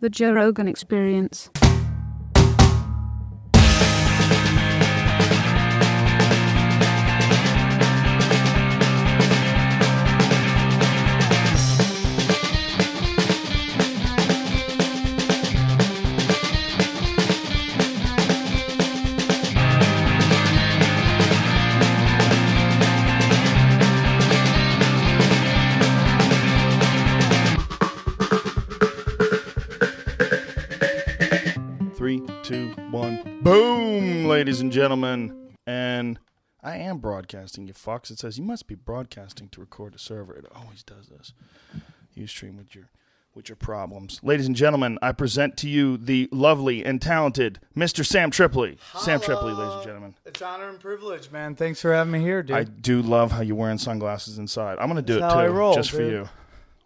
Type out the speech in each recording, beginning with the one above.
The Joe Rogan Experience. Gentlemen. And I am broadcasting, you fucks. It says you must be broadcasting to record a server. It always does this. You stream with your with your problems. Ladies and gentlemen, I present to you the lovely and talented Mr. Sam Tripoli. Sam Tripoli, ladies and gentlemen. It's honor and privilege, man. Thanks for having me here, dude. I do love how you're wearing sunglasses inside. I'm gonna do it That's too, I roll, just for you.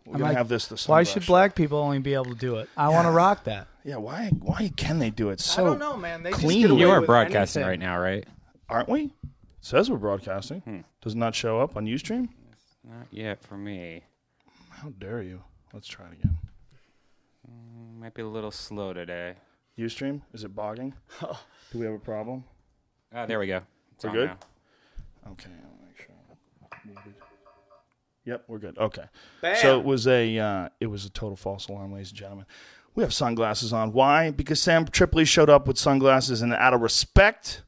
We're I'm gonna like, have this. The Why sunglass should show. black people only be able to do it? I want to rock that. Yeah, why? Why can they do it so? I don't know, man. They clean. get You are broadcasting anything. right now, right? Aren't we? It says we're broadcasting. Hmm. Does it not show up on UStream? Not yet for me. How dare you? Let's try it again. Might be a little slow today. UStream, is it bogging? Do we have a problem? Ah, there we go. It's We're good? now. Okay, I'll make sure. Yep, we're good. Okay. Bam. So it was a uh, it was a total false alarm, ladies and gentlemen. We have sunglasses on. Why? Because Sam Tripoli showed up with sunglasses, and out of respect,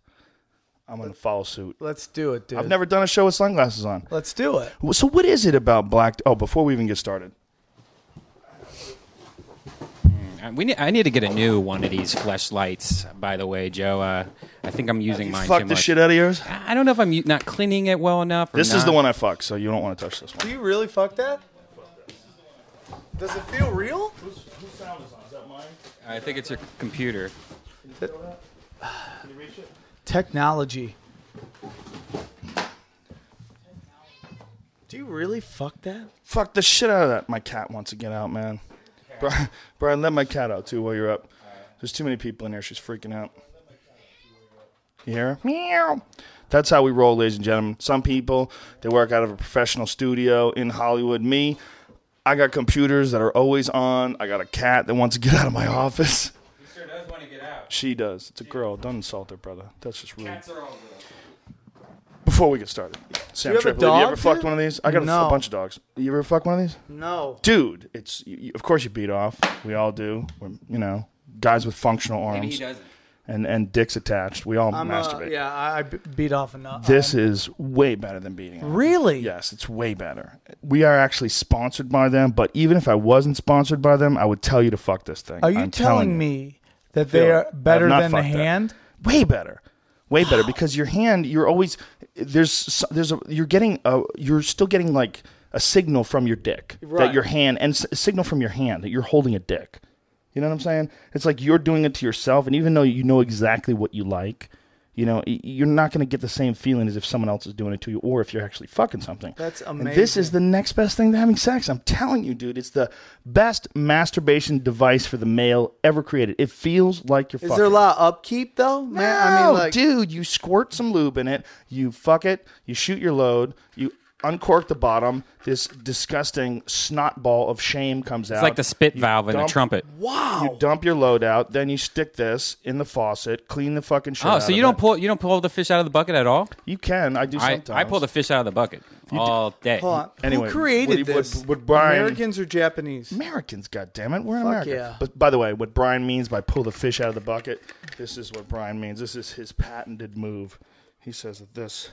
I'm going to follow suit. Let's do it, dude. I've never done a show with sunglasses on. Let's do it. So what is it about black? Oh, before we even get started, Uh, we need, I need to get a new one of these fleshlights. By the way, Joe, uh, I think I'm using mine fuck too the much. shit out of yours. I I don't know if I'm u- not cleaning it well enough. Or This is the not. one I fuck, so you don't want to touch this one. Do you really fuck that? Does it feel real? Whose sound is on? Is that mine? I think it's your computer. Can you reach it? Technology. Do you really fuck that? Fuck the shit out of that. My cat wants to get out, man. Brian, Brian, let my cat out too while you're up. There's too many people in here. She's freaking out. You hear her? Meow. That's how we roll, ladies and gentlemen. Some people they work out of a professional studio in Hollywood. Me, I got computers that are always on. I got a cat that wants to get out of my office. He sure does want to get out. She does. It's a girl. Don't insult her, brother. That's just rude. Cats are all Before we get started, Sam you have a Tripoli, have you dog, ever fucked dude? one of these? I got a, No. a bunch of dogs. You ever fuck one of these? No. dude, it's you, you- of course you beat off. We all do. We're, you know, guys with functional Maybe he arms doesn't. and and dicks attached. We all I'm uh, masturbate. yeah, I, I b- beat off enough. This is way better than beating off. really? Yes, it's way better. We are actually sponsored by them, but even if I wasn't sponsored by them, I would tell you to fuck this thing. Are you I'm telling me that they Phil, are better I've not than the fucked that. hand? way better way better because your hand you're always there's there's a you're getting a you're still getting like a signal from your dick that your hand and s- a signal from your hand that you're holding a dick. You know what i'm saying? It's like you're doing it to yourself and even though you know exactly what you like you know you're not going to get the same feeling as if someone else is doing it to you or if you're actually fucking something. That's and this is the next best thing to having sex. I'm telling you dude it's the best masturbation device for the male ever created. It feels like you're fucking Is fucking there a lot of upkeep though? Man, I no, mean, like, dude, you squirt some lube in it, you fuck it, you shoot your load, you uncork the bottom. This disgusting snot ball of shame comes out. It's like the spit You valve in a dump- trumpet. wow. You dump your load out, then you stick this in the faucet, clean the fucking shit. Oh, out so of you don't it. pull you don't pull the fish out of the bucket at all? You can. I do I, sometimes. I pull the fish out of the bucket all day. Hold on. Anyway, Who created what- what- this? what Brian- Americans or Japanese? Americans, goddammit, we're in America. yeah. But by the way, what Brian means by pull the fish out of the bucket, this is what Brian means. This is his patented move. He says that this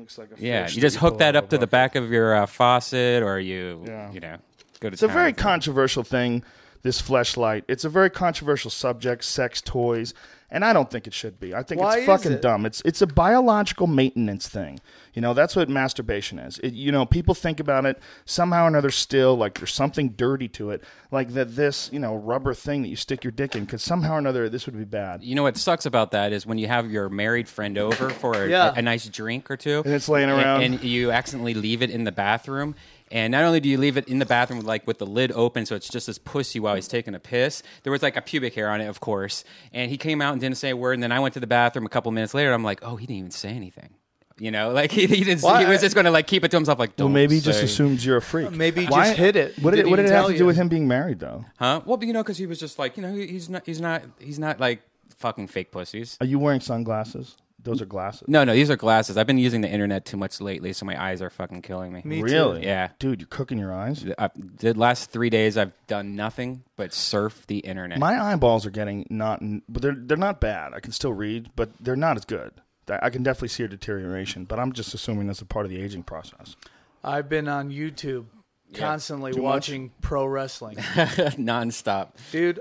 looks like a Yeah, you just hook that up to the back of your uh, faucet, or you, Yeah. you know, go to. It's a very controversial thing, this fleshlight. It's a very controversial subject, sex toys, and I don't think it should be. I think Why it's fucking it? dumb. It's it's a biological maintenance thing. You know, that's what masturbation is. It, you know, people think about it somehow or another still like there's something dirty to it, like that this, you know, rubber thing that you stick your dick in cuz somehow or another this would be bad. You know what sucks about that is when you have your married friend over for a, Yeah. a, a nice drink or two, And it's laying and- around. and, you accidentally leave it in the bathroom. And not only do you leave it in the bathroom like with the lid open, so it's just this pussy while he's taking a piss. There was like a pubic hair on it, of course. And he came out and didn't say a word. And then I went to the bathroom a couple minutes later. I'm like, oh, he didn't even say anything. You know, like he, he, just, Why? he was just going to like keep it to himself. Like, Well, don't maybe he just say- assumes you're a freak. Maybe he Why- just hit it. What did, Didn't what did it have tell to do with him being married, though? huh? Well, but, you know, because he was just like, you know, he's not, he's not, he's not like fucking fake pussies. Are you wearing sunglasses? Those are glasses. No, no, these are glasses. I've been using the internet too much lately, so my eyes are fucking killing me. Me too. really? Yeah. Dude, you're cooking your eyes. I, uh, the last three days, I've done nothing but surf the internet. My eyeballs are getting not, but they're they're not bad. I can still read, but they're not as good. I I can definitely see a deterioration, but I'm just assuming that's a part of the aging process. I've been on YouTube constantly Too much? watching pro wrestling. nonstop. Dude,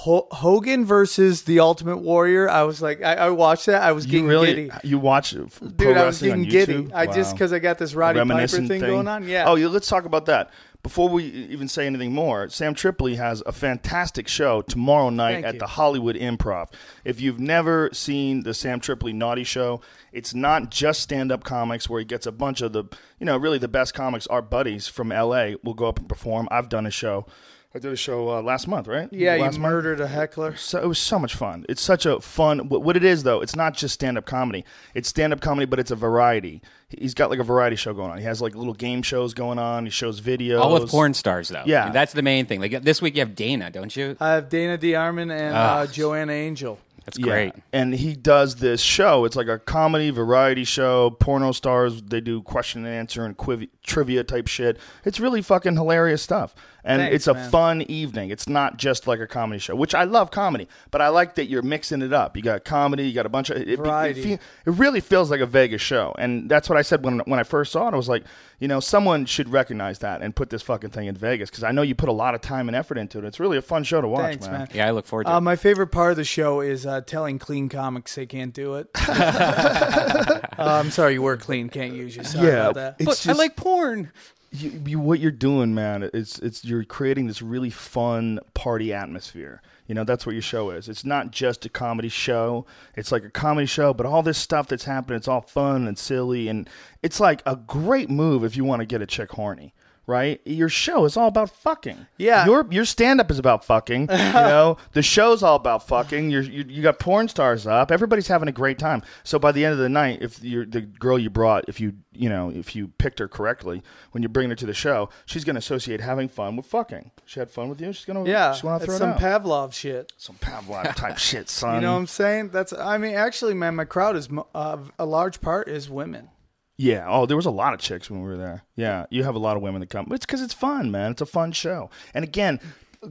Ho- Hogan versus the Ultimate Warrior. I was like, I, I watched that. I was You getting really giddy. you watch Dude, I was getting giddy. YouTube? I just because I got this Roddy Piper Reminiscent thing, going on. Yeah. Oh, yeah, let's talk about that. Before we even say anything more, Sam Tripoli has a fantastic show tomorrow night Thank at you. the Hollywood Improv. If you've never seen the Sam Tripoli Naughty Show, it's not just stand-up comics where he gets a bunch of the, you know, really the best comics, our buddies from LA will go up and perform. I've done a show. I did a show uh, last month, right? yeah, you last month? murdered a heckler. So it was so much fun. It's such a fun. What, what it is though, it's not just stand up comedy. It's stand up comedy, but it's a variety. He's got like a variety show going on. He has like little game shows going on. He shows videos. All with porn stars, though. Yeah. that's the main thing. Like this week, you have Dana, don't you? I have Dana DeArmond and uh, Joanna Angel. That's Yeah. great. And he does this show. It's like a comedy variety show. Porno stars. They do question and answer and quiv- trivia type shit. It's really fucking hilarious stuff. And Thanks, it's a man. fun evening. It's not just like a comedy show, which I love comedy, but I like that you're mixing it up. You got comedy. You got a bunch of it, it, Variety. fe- it really feels like a Vegas show, and that's what I said when when I first saw it. I was like, you know, someone should recognize that and put this fucking thing in Vegas because I know you put a lot of time and effort into it. It's really a fun show to watch, Thanks, man. Yeah, I look forward to Uh, it. my favorite part of the show is uh, telling clean comics they can't do it. uh, I'm sorry, you were clean. Can't use you. Sorry Yeah, about that. it's But I like porn. You, you, what you're doing, man, it's it's you're creating this really fun party atmosphere. You know, that's what your show is. It's not just a comedy show. It's like a comedy show, but all this stuff that's happening, it's all fun and silly, and it's like a great move if you want to get a chick horny. Right, your show is all about fucking. Yeah. your your stand up is about fucking. You know, the show's all about fucking. You're, you you got porn stars up. Everybody's having a great time. So by the end of the night, if you're the girl you brought, if you you know if you picked her correctly when you bring her to the show, she's going to associate having fun with fucking. She had fun with you. She's going to Yeah, She's going to it's throw it some out. Pavlov shit. some Pavlov type shit, son. You know what I'm saying? That's. I mean, actually, man, my crowd is uh, a large part is women. Yeah. Oh, there was a lot of chicks when we were there. Yeah, you have a lot of women that come. It's because it's fun, man. It's a fun show. And again,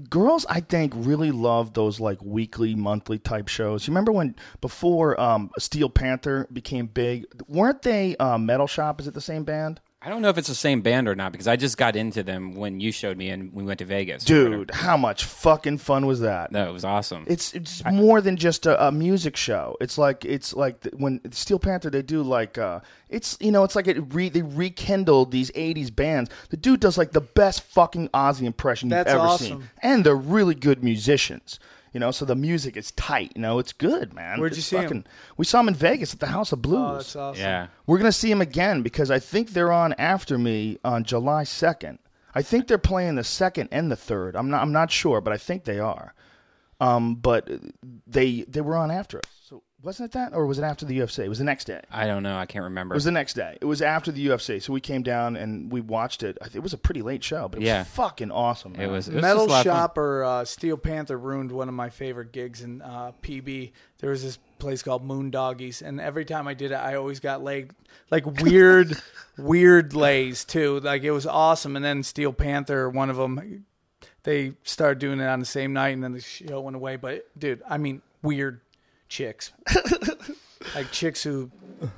girls, I think, really love those like weekly, monthly type shows. You remember when before um, Steel Panther became big? Weren't they uh, Metal Shop? Is it the same band? I don't know if it's the same band or not because I just got into them when you showed me and we went to Vegas. Dude, how much fucking fun was that? no, it was awesome. It's it's more than just a, a music show. It's like it's like the, when Steel Panther they do like uh it's you know it's like it re, they rekindled these '80s bands. The dude does like the best fucking Ozzy impression That's you've ever awesome. seen, and they're really good musicians. You know, so the music is tight. You know, it's good, man. Where'd you It's see 'em? fucking, We saw him in Vegas at the House of Blues. Oh, that's awesome. yeah. We're gonna see him again because I think they're on after me on July second. I think they're playing the second and the third. I'm not. I'm not sure, but I think they are. Um, but they they were on after us. So wasn't it that, or was it after the UFC? It was the next day. I don't know. I can't remember. It was the next day. It was after the UFC. So we came down and we watched it. I think It was a pretty late show, but it Yeah. was fucking awesome. it was, it was Metal just a lot of fun. Shop or uh, Steel Panther ruined one of my favorite gigs in uh, PB. There was this place called Moon Doggies, and every time I did it, I always got laid like weird, weird lays too. Like it was awesome. And then Steel Panther, one of them, they started doing it on the same night, and then the show went away. But dude, I mean, weird chicks, like chicks who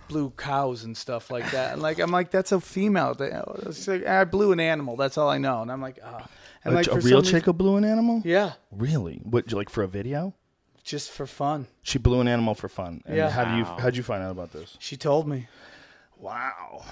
blew cows and stuff like that. And like I'm like, that's a female. It's like, I blew an animal. That's all I know. And I'm like, ah. And a, like a real some chick who blew an animal. yeah, Really? What? Like for a video? just for fun. She blew an animal for fun. And Yeah. How do you how'd you find out about this? She told me. Wow.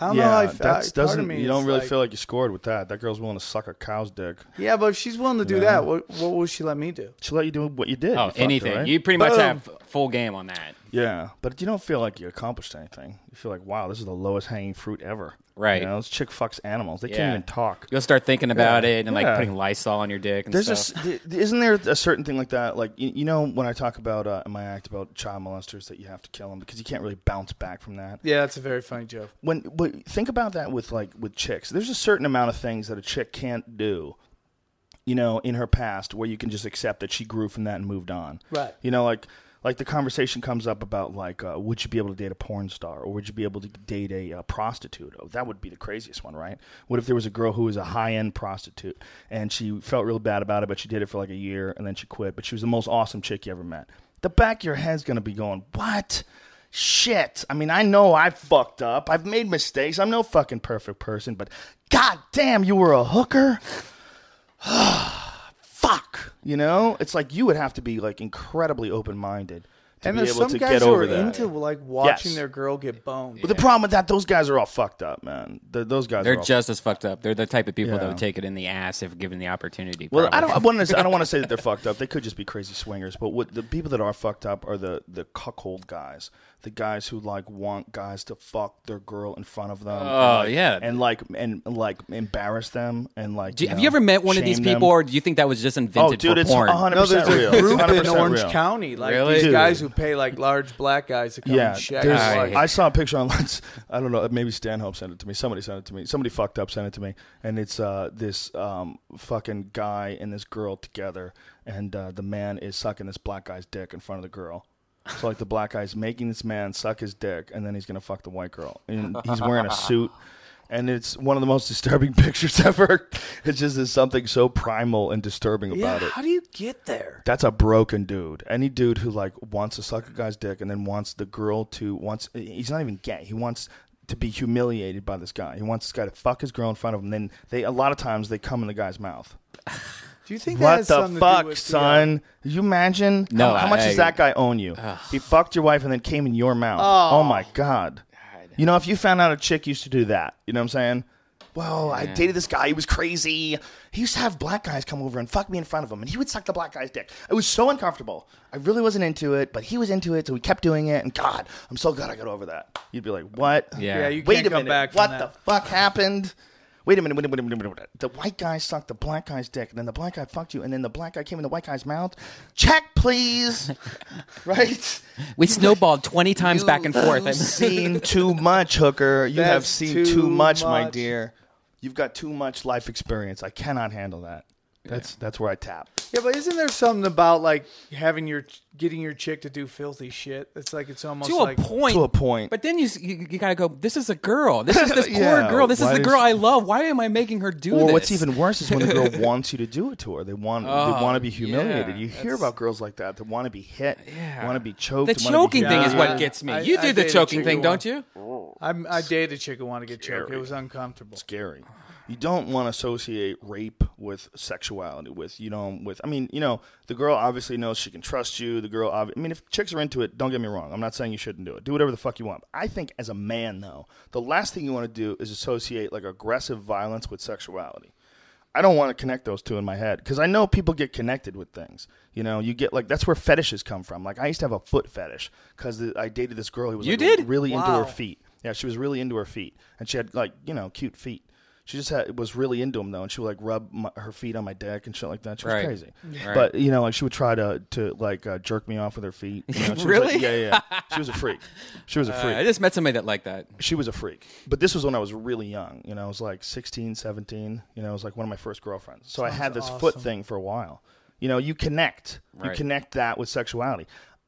I don't yeah, know. I, uh, that's I, part doesn't. of me You don't really like- feel like you scored with that. That girl's willing to suck a cow's dick. Yeah, but if she's willing to do Yeah. that, what what will she let me do? She let you do what you did. Oh, you Oh, her, anything. right? You pretty much have full game on that. Yeah, but you don't feel like you accomplished anything. You feel like, wow, this is the lowest hanging fruit ever. Right. You know, this chick fucks animals. They Yeah. can't even talk. You'll start thinking about Yeah. it and like Yeah. putting Lysol on your dick. And There's stuff. a, s- th- isn't there a certain thing like that? Like you, you know when I talk about uh, in my act about child molesters that you have to kill them because you can't really bounce back from that. Yeah, that's a very funny joke. When but think about that with like with chicks. There's a certain amount of things that a chick can't do. You know, in her past, where you can just accept that she grew from that and moved on. Right. You know, like like the conversation comes up about like, uh, would you be able to date a porn star or would you be able to date a uh, prostitute? Oh, that would be the craziest one, right? What if there was a girl who was a high end prostitute and she felt real bad about it, but she did it for like a year and then she quit, but she was the most awesome chick you ever met? The back of your head's gonna be going, what? Shit. I mean, I know I fucked up. I've made mistakes. I'm no fucking perfect person, but god damn, you were a hooker. You know, it's like you would have to be like incredibly open minded to And be there's able some to guys get who over are that. into like watching Yes. their girl get boned. but the problem with that, those guys are all fucked up, man. The, those guys They're are all just as fucked up. They're the type of people that Yeah. would take it in the ass if given the opportunity. Well, I don't. I, want to, I don't want to say that they're fucked up. They could just be crazy swingers. But what the people that are fucked up are the the cuckold guys, the guys who like want guys to fuck their girl in front of them. and, Oh, like- yeah. and like and like embarrass them and like. Do you- have know, you ever met one of these shame them. people, or do you think that was just invented Oh, dude, for it's porn? 100 no, there's percent a real. It's group in 100% Orange real. County, like Really? these Dude. guys who pay like large black guys to come Yeah, and their I- I saw a picture online. I don't know. Maybe Stanhope sent it to me. Somebody sent it to me. Somebody fucked up sent it to me, and it's uh, this um, fucking guy and this girl together, and uh, the man is sucking this black guy's dick in front of the girl. So like the black guy's making this man suck his dick, and then he's gonna fuck the white girl, and he's wearing a suit. And it's one of the most disturbing pictures ever. It's just there's something so primal and disturbing yeah, about it. how do you get there? That's a broken dude. Any dude who like wants to suck a guy's dick and then wants the girl to wants he's not even gay. He wants to be humiliated by this guy. He wants this guy to fuck his girl in front of him. Then they a lot of times they come in the guy's mouth. Do you think that What has the something to do fuck, with son? Uh, Did you imagine? No, How, how much I- does that guy own you? He fucked your wife and then came in your mouth. Oh. Oh, my god. You know, if you found out a chick used to do that, you know what I'm saying? Well, I dated this guy. He was crazy. He used to have black guys come over and fuck me in front of him, and he would suck the black guy's dick. It was so uncomfortable. I really wasn't into it, but he was into it, so we kept doing it. And God, I'm so glad I got over that. You'd be like, what? Yeah. Yeah, you Wait can't a come minute. back from what that. the fuck happened? Wait a minute, wait a minute, wait a minute, wait a minute. The white guy sucked the black guy's dick, and then the black guy fucked you, and then the black guy came in the white guy's mouth. Check, please. right? we snowballed twenty times back and forth. You've seen too much, hooker. You have seen too too much, my dear. You've got too much life experience. I cannot handle that. That's that's where I tap. Yeah, but isn't there something about like having your getting your chick to do filthy shit? It's like it's almost to like a point. To a point. But then you, you you gotta go. This is a girl. This is this poor Yeah, girl. This is why the does- girl I love. Why am I making her do Or this? what's even worse is when the girl wants you to do it to her. They want Oh, they want to be humiliated. yeah, you hear that's- about girls like that that want to be hit, Yeah. want to be choked. the wanna be choking thing is Yeah. what gets me. I- you I do the dated choking thing, who don't you? I'm, I dated a chick who wanted to get choked. It was uncomfortable. scary. You don't want to associate rape with sexuality. With you know, with I mean, you know, the girl obviously knows she can trust you. The girl, I mean, if chicks are into it, don't get me wrong. I'm not saying you shouldn't do it. Do whatever the fuck you want. I think as a man, though, the last thing you want to do is associate like aggressive violence with sexuality. I don't want to connect those two in my head because I know people get connected with things. You know, you get like that's where fetishes come from. Like I used to have a foot fetish because I dated this girl who was You like, did? really into her feet. Yeah, she was really into her feet, and she had like you know cute feet. She just had was really into him though, and she would like rub my, her feet on my dick and shit like that. She was Right. crazy, Right. but you know, like she would try to to like uh, jerk me off with her feet. You know, she was, Really? like- yeah, yeah, yeah. She was a freak. She was a Uh, freak I just met somebody that liked that. she was a freak. But this was when I was really young. You know, I was like 16, 17. You know, it was like one of my first girlfriends. So I had this foot thing for a while. You know, you connect. You Right. connect that with sexuality.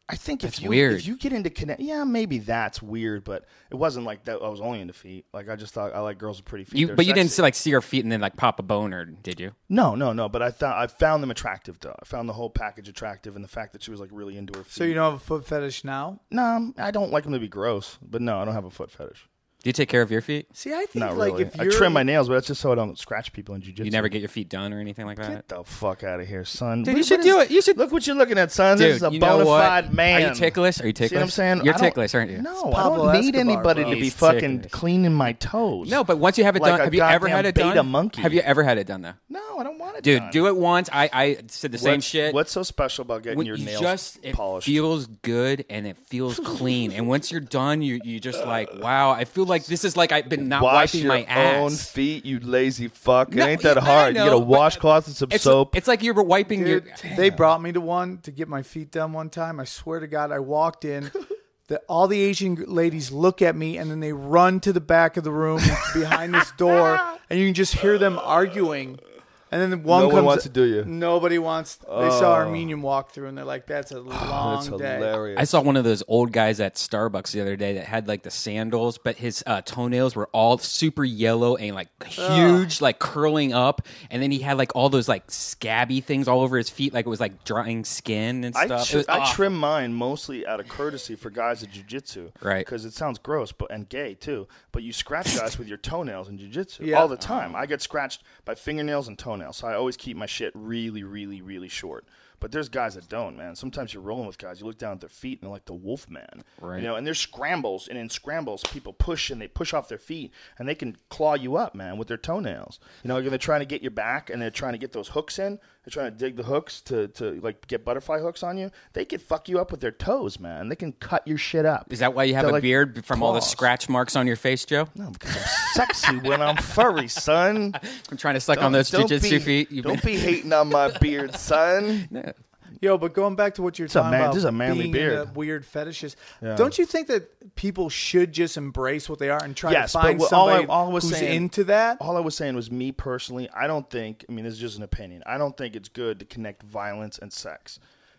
I think if That's you weird. if you get into connect, yeah, maybe that's weird, but it wasn't like that. I was only into feet. Like I just thought I like girls with pretty feet. You, They're but you didn't see, like see her feet and then like pop a boner, did you? No, no, no. But I thought I found them attractive though. I found the whole package attractive, and the fact that she was like really into her feet. So you don't have a foot fetish now? No, I don't like them to be gross, but no, I don't have a foot fetish. Do you take care of your feet? See, I think Not like really. if I you're trim my nails, but that's just so I don't scratch people in jujitsu. You never get your feet done or anything like that? Get the fuck out of here, son. Dude, What- you should what do it. You should- look what you're looking at, son. Dude, this is a you know bona what? fide man. Are you ticklish? Are you ticklish? See what I'm saying? You're I don't- ticklish, aren't you? No, Pablo I don't need Escobar, anybody bro. to be He's fucking ticklish. cleaning my toes. No, but once you have it Like done, a have you ever had it done? beta monkey. Have you ever had it done though? no, I don't want it Dude, done. do it once. I, I said the same What's- shit. What's so special about getting when your you nails just it polished? feels good and it feels clean and once you're done you you just like wow i feel like this is like i've been not Wash wiping your my ass own feet, you lazy fuck. It No, ain't that yeah, I hard. You get a but washcloth and some it's, soap. it's like you were wiping Dude, your they brought me to one to get my feet done one time. I swear to God, I walked in. The, all the Asian ladies look at me and then they run to the back of the room behind this door, and you can just hear them arguing. And then one No one comes. wants to do you. Nobody wants. They saw Armenian walk through, and they're like, "That's a long That's day." hilarious. I saw one of those old guys at Starbucks the other day that had like the sandals, but his uh, toenails were all super yellow and like huge, like curling up. And then he had like all those like scabby things all over his feet, like it was like drying skin and I, stuff. tr- It was I awful. trim mine mostly out of courtesy for guys at jujitsu, Right. Because it sounds gross, but and gay too. But you scratch guys with your toenails in jujitsu Yeah. all the time. I get scratched by fingernails and toenails, so I always keep my shit really, really, really short. But there's guys that don't, man. Sometimes you're rolling with guys. You look down at their feet and they're like the wolf man, Right. You know, and there's scrambles, and in scrambles, people push and they push off their feet, and they can claw you up, man, with their toenails. You know, they're trying to get your back, and they're trying to get those hooks in. They're trying to dig the hooks to, to like get butterfly hooks on you. They can fuck you up with their toes, man. They can cut your shit up. Is that why you have They're a like beard from all the scratch marks on your face, Joe? No, because I'm sexy when I'm furry, son. I'm trying to suck on those Don't jujitsu be- feet. You've Don't been- be hating on my beard, son. Yeah. Yo, but going back to what you're a talking man- about, this is a manly beard. weird fetishes. Yeah. Don't you think that people should just embrace what they are and try Yes, to but find what- all I- somebody all I was who's saying- into that? All I was saying was me personally. I don't think. I mean, this is just an opinion. I don't think it's good to connect violence and sex.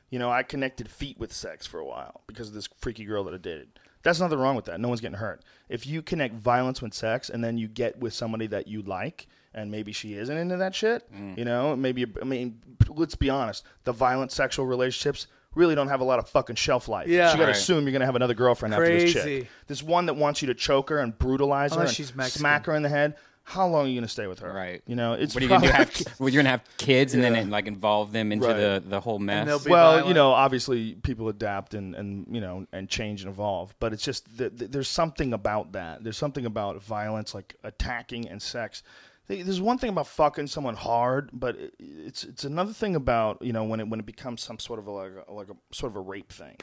You know, I connected feet with sex for a while because of this freaky girl that I dated. That's nothing wrong with that. No one's getting hurt. If you connect violence with sex and then you get with somebody that you like and maybe she isn't into that shit, Mm. you know, maybe I mean, let's be honest, the violent sexual relationships really don't have a lot of fucking shelf life. Yeah. so you got to Right. assume you're gonna have another girlfriend after this chick. This one that wants you to choke her and brutalize her, and she's Mexican. smack her in the head. How long are you gonna stay with her? Right. You know, it's What are you gonna do? probably- Have, well, you're gonna have kids and Yeah. then like involve them into Right. the the whole mess. they'll be- well, violent. you know, obviously people adapt and, and you know and change and evolve, but it's just th- th- there's something about that. There's something about violence, like attacking and sex. Th- There's one thing about fucking someone hard, but it's it's another thing about you know when it when it becomes some sort of a, like a, like a sort of a rape thing,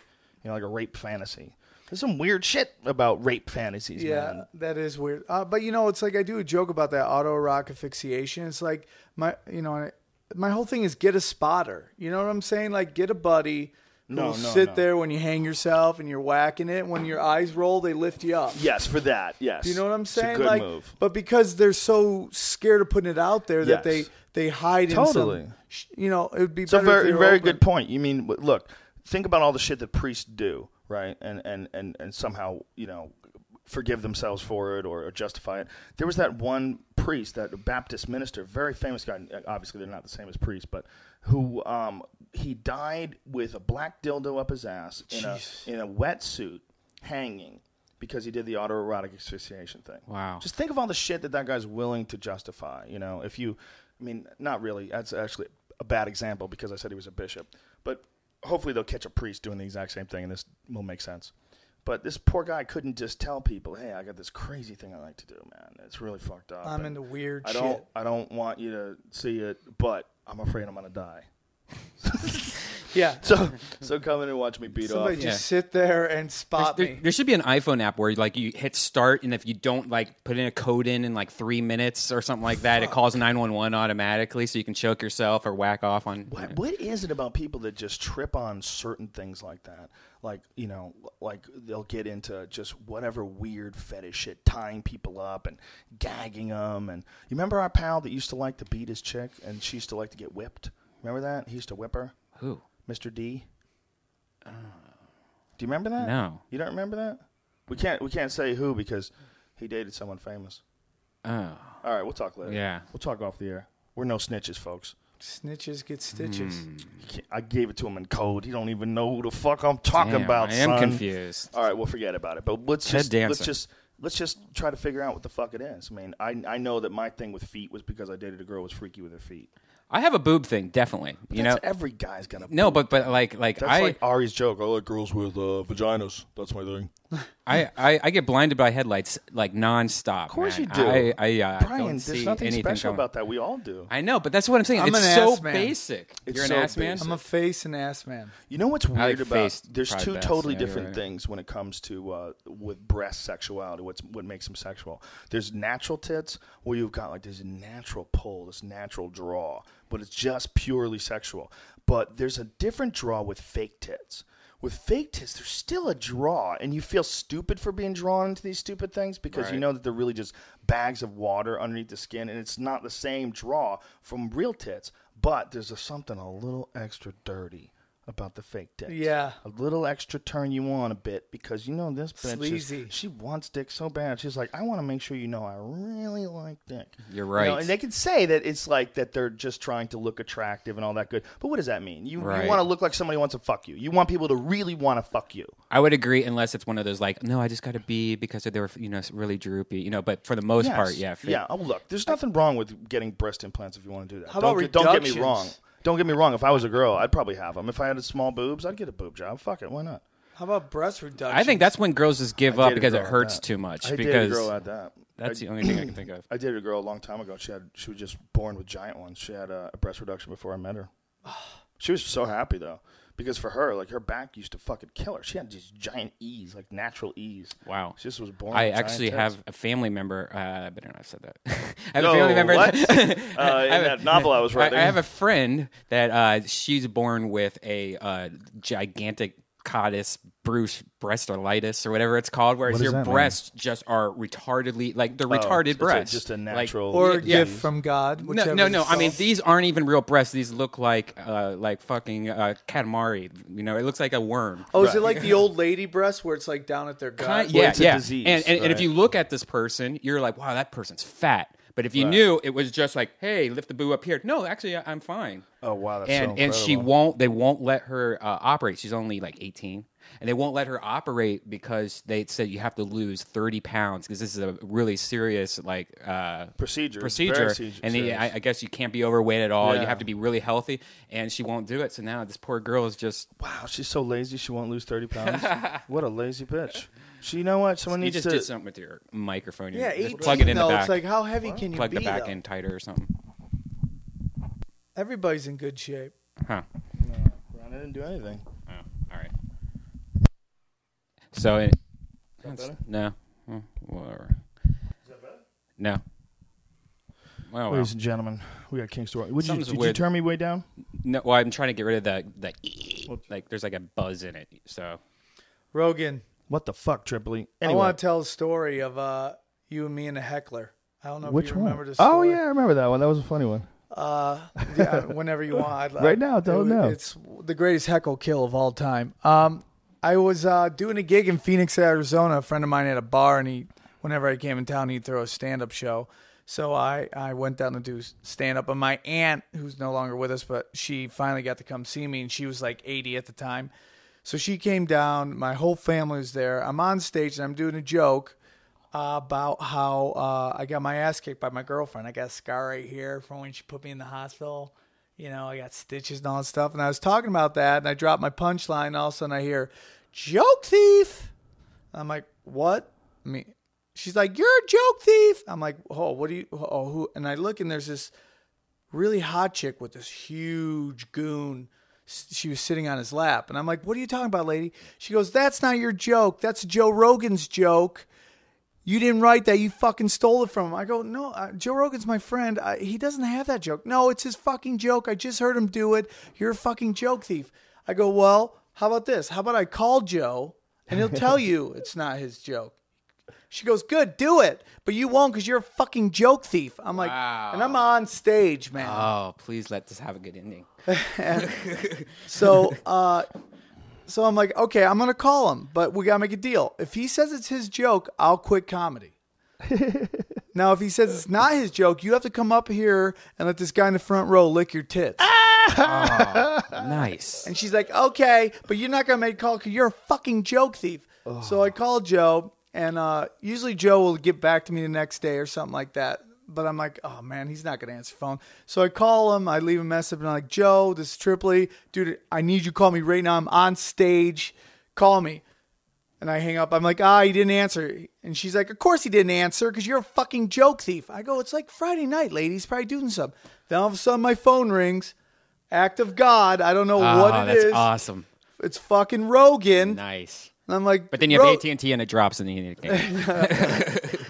you know, like a rape fantasy. There's some weird shit about rape fantasies, Yeah, man. that is weird. Uh, but you know, it's like I do a joke about that autoerotic asphyxiation. It's like my, you know, I- my whole thing is get a spotter. You know what I'm saying? Like get a buddy No, no, sit no. there when you hang yourself and you're whacking it. When your eyes roll, they lift you up. Yes, for that. Yes. Do you know what I'm It's a saying? good like, move. but because they're so scared of putting it out there that Yes. they they hide in Totally. some. sh- You know, it would be So better. if very they were very open. good point. You mean w- look, think about all the shit that priests do, right? And and and and somehow you know forgive themselves for it or, or justify it. There was that one priest, that Baptist minister, very famous guy. Obviously, they're not the same as priests, but who um, he died with a black dildo up his ass in a in a wetsuit, hanging. Because he did the autoerotic asphyxiation thing. Wow. Just think of all the shit that that guy's willing to justify. You know, if you, I mean, not really. That's actually a bad example because I said he was a bishop. But hopefully they'll catch a priest doing the exact same thing, and this will make sense. But this poor guy couldn't just tell people, "Hey, I got this crazy thing I like to do, man. It's really fucked up." I'm and into weird I shit. don't, I don't want you to see it, but I'm afraid I'm gonna die. Yeah. So, so come in and watch me beat Somebody off. just Yeah. sit there and spot there, me. there should be an iPhone app where like you hit start and if you don't like put in a code in in like three minutes or something like that, it calls nine one one automatically, so you can choke yourself or whack off on. What, what is it about people that just trip on certain things like that? Like, you know, like they'll get into just whatever weird fetish shit, tying people up and gagging them. And you remember our pal that used to like to beat his chick and she used to like to get whipped? Remember that? He used to whip her? Who? Mr. D? Do you remember that? No. You don't remember that? We can't we can't say who because he dated someone famous. Oh, All right, we'll talk later. Yeah. We'll talk off the air. We're no snitches, folks. Snitches get stitches. Hmm. I gave it to him in code. He don't even know who the fuck I'm talking damn, about. I am son. confused. All right, we'll forget about it. But let's Ted just let's just let's just try to figure out what the fuck it is. I mean, I I know that my thing with feet was because I dated a girl who was freaky with her feet. I have a boob thing, definitely. You know, That's every guy's gonna. no, but but like like That's I, like Ari's joke. I like girls with uh, vaginas. That's my thing. I, I I get blinded by headlights like nonstop. Of course you do. I I uh, Brian, don't there's see nothing anything special going- about that. We all do. I know, but that's what I'm saying. I'm it's an so ass man. basic. It's You're an so ass man. basic. I'm a face and ass man. You know what's weird like about? face There's two best. totally Yeah, different right. things when it comes to uh, with breast sexuality. What's what makes them sexual? There's natural tits where you've got like this natural pull, this natural draw, but it's just purely sexual. But there's a different draw with fake tits. With fake tits, there's still a draw, and you feel stupid for being drawn into these stupid things because you Right. know that they're really just bags of water underneath the skin, and it's not the same draw from real tits. But there's a, something a little extra dirty about the fake dick. Yeah. A little extra turn you on a bit because you know this bitch is- she wants dick so bad. She's like, I want to make sure you know I really like dick. You're You right. know, and they can say that it's like that they're just trying to look attractive and all that good. But what does that mean? You, Right. you want to look like somebody wants to fuck you. You want people to really want to fuck you. I would agree, unless it's one of those like, no, I just got to be because they were, you know, really droopy, you know. But for the most Yes. part, yeah, fit- Yeah. Oh, look, there's nothing wrong with getting breast implants if you want to do that. How don't, about get- don't get me wrong. Don't get me wrong. If I was a girl, I'd probably have them. If I had small boobs, I'd get a boob job. Fuck it. Why not? How about breast reduction? I think that's when girls just give I up dated a because it girl at hurts that. too much. I dated a girl at that. that's I- the only thing I can think of. I dated a girl a long time ago. She had she was just born with giant ones. She had a, a breast reduction before I met her. She was so happy though, because for her, like her back used to fucking kill her. She had these giant E's, like natural E's. Wow. She just was born. I actually have a family member. Uh, I better not have said that. I have Yo, a family member. what? Uh, in a- that novel I was I- writing. I, have a friend that uh, she's born with a uh, gigantic caudis Bruce breastitis or whatever it's called, whereas your that mean? breasts just are retardedly like the Oh, retarded it's a- breasts, just a Like- natural. or a Yeah. gift from God. no, no, no. I mean, these aren't even real breasts. These look like, uh, like fucking uh, katamari. You know, it looks like a worm. Oh, is it like the old lady breasts where it's like down at their gut? Kind- Well, yeah, it's a yeah. disease, and, and, and if you look at this person, you're like, wow, that person's fat. But if you Right. knew it was just like, hey, lift the boo up here. No, actually, I'm fine. oh wow, that's and so and she won't. They won't let her uh, operate. She's only like 18, and they won't let her operate because they said you have to lose 30 pounds because this is a really serious like uh, Procedure. Procedure. serious. and the, I, I guess you can't be overweight at all. You have to be really healthy, and she won't do it. So now this poor girl is just. Wow, she's so lazy. She won't lose thirty pounds. what a lazy bitch. She, you know what? Someone You needs just to. did something with your microphone. You Yeah, just 18 plug it in though. the back. It's like how heavy can you plug be? the back though? in tighter or something. Everybody's in good shape. Huh. No, I didn't do anything. Oh, all right. So it, that better? no, Hmm, whatever. No. Well, well. Ladies and gentlemen, we got King Story. Would you, Something's did you weird. turn me way down? no. Well, I'm trying to get rid of that. the like. There's like a buzz in it. So Rogan, What the fuck, Tripoli? I want to tell a story of uh, you and me and a heckler. I don't know which if you one? remember this. Oh yeah, I remember that one. That was a funny one. Uh, yeah, whenever you want. I'd, Right now, don't it- know. It's the greatest heckle kill of all time. Um, I was uh, doing a gig in Phoenix, Arizona. A friend of mine had a bar, and he, whenever I came in town, he'd throw a stand-up show. So I, I went down to do stand-up, and my aunt, who's no longer with us, but she finally got to come see me, and she was like 80 at the time. So she came down. My whole family was there. I'm on stage, and I'm doing a joke uh, about how uh, I got my ass kicked by my girlfriend. I got a scar right here from when she put me in the hospital. You know, I got stitches and all that stuff. And I was talking about that, and I dropped my punchline. And all of a sudden, I hear, joke thief. I'm like, what? I mean, she's like, you're a joke thief. I'm like, oh, what do you, oh, who? And I look, and there's this really hot chick with this huge goon. She was sitting on his lap. And I'm like, what are you talking about, lady? She goes, that's not your joke. That's Joe Rogan's joke. You didn't write that. You fucking stole it from him. I go, no, uh, Joe Rogan's my friend. I, he doesn't have that joke. No, it's his fucking joke. I just heard him do it. You're a fucking joke thief. I go, well, how about this? How about I call Joe and he'll tell you it's not his joke. She goes, good, do it. But you won't because you're a fucking joke thief. I'm like, and I'm on stage, man. oh, please let this have a good ending. So, uh, so I'm like, okay, I'm gonna call him, but we gotta make a deal. If he says it's his joke, I'll quit comedy. now, if he says it's not his joke, you have to come up here and let this guy in the front row lick your tits. Nice. And she's like, okay, but you're not gonna make a call because you're a fucking joke thief. So I called Joe, and uh, usually Joe will get back to me the next day or something like that. But I'm like, oh man, he's not gonna answer the phone. So I call him. I leave a message, and I'm like, Joe, this is Tripoli, dude. I need you to call me right now. I'm on stage. Call me. And I hang up. I'm like, ah, he didn't answer. And she's like, of course he didn't answer because you're a fucking joke thief. I go, it's like Friday night, ladies, probably doing something. Then all of a sudden my phone rings. Act of God. I don't know Oh, what it that's is. awesome. It's fucking Rogan. Nice. And I'm like, But then you have AT and T, and it drops in the game.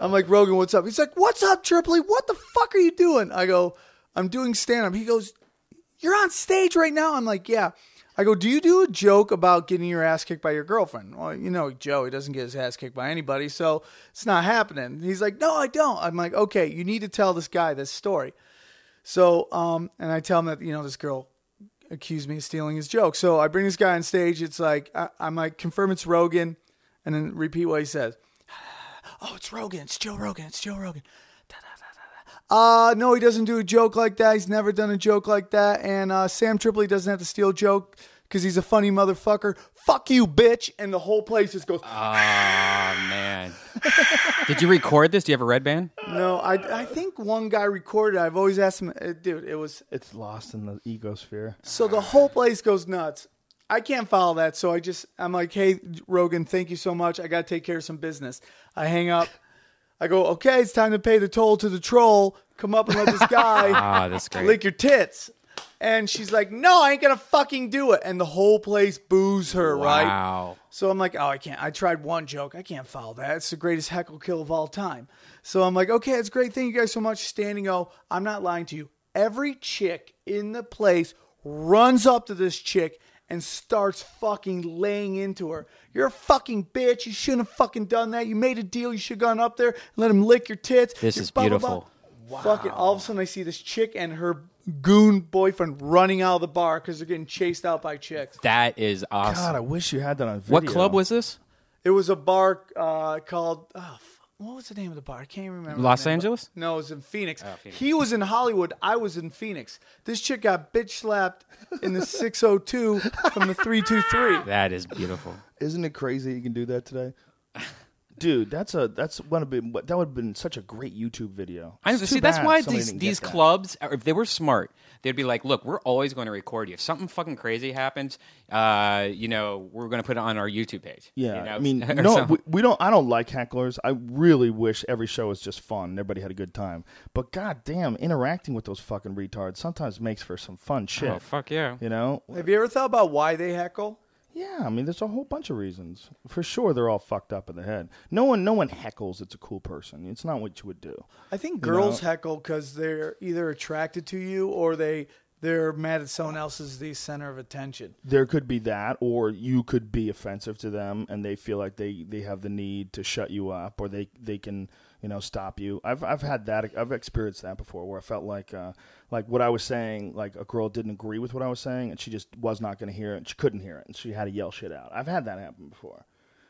I'm like, Rogan, what's up? He's like, what's up, Tripoli? What the fuck are you doing? I go, I'm doing stand up. He goes, you're on stage right now. I'm like, yeah. I go, do you do a joke about getting your ass kicked by your girlfriend? Well, you know, Joe, he doesn't get his ass kicked by anybody, so it's not happening. He's like, no, I don't. I'm like, okay, you need to tell this guy this story. So, um, and I tell him that, you know, this girl accused me of stealing his joke. So I bring this guy on stage. It's like, I, I'm like, confirm it's Rogan, and then repeat what he says. Oh, it's Rogan. It's Joe Rogan. It's Joe Rogan. Da, da, da, da, da. Uh, no, he doesn't do a joke like that. He's never done a joke like that. And uh, Sam Tripoli doesn't have to steal a joke because he's a funny motherfucker. Fuck you, bitch. And the whole place just goes, Oh man. Did you record this? Do you have a red band? no, I, I think one guy recorded it. I've always asked him, uh, dude, it was. It's lost in the egosphere. So the whole place goes nuts. I can't follow that. So I just, I'm like, hey, Rogan, thank you so much. I got to take care of some business. I hang up. I go, okay, it's time to pay the toll to the troll. Come up and let this guy Ah, that's great. lick your tits. And she's like, no, I ain't going to fucking do it. And the whole place boos her, right? Wow. So I'm like, oh, I can't. I tried one joke. I can't follow that. It's the greatest heckle kill of all time. So I'm like, okay, it's great. Thank you guys so much. Standing O. I'm not lying to you. Every chick in the place runs up to this chick and starts fucking laying into her. You're a fucking bitch. You shouldn't have fucking done that. You made a deal. You should have gone up there and let him lick your tits. This You're is blah, blah, blah. beautiful. Fucking all of a sudden, I see this chick and her goon boyfriend running out of the bar because they're getting chased out by chicks. That is awesome. God, I wish you had that on video. what club was this? It was a bar uh, called oh, f- what was the name of the bar? I can't remember. Los name, Angeles? No, it was in Phoenix. Oh, Phoenix. He was in Hollywood. I was in Phoenix. This chick got bitch slapped in the 602 from the 323. That is beautiful. Isn't it crazy you can do that today? Dude, that's a that's one of been that would have been such a great YouTube video. I It's too see. That's why these these get that. clubs, if they were smart, they'd be like, "Look, we're always going to record you. If something fucking crazy happens, uh, you know, we're going to put it on our YouTube page." Yeah, you know? I mean, no, we, we don't. I don't like hecklers. I really wish every show was just fun. and Everybody had a good time. But goddamn, interacting with those fucking retards sometimes makes for some fun shit. oh fuck yeah. You know? Have you ever thought about why they heckle? Yeah, I mean, there's a whole bunch of reasons. For sure, they're all fucked up in the head. No one, no one heckles. It's a cool person. It's not what you would do. I think girls know? heckle because they're either attracted to you or they they're mad at someone else as the center of attention. There could be that, or you could be offensive to them, and they feel like they, they have the need to shut you up, or they, they can you know stop you. I've I've had that. I've experienced that before, where I felt like uh, like what I was saying, like a girl didn't agree with what I was saying, and she just was not going to hear it. and She couldn't hear it, and she had to yell shit out. I've had that happen before.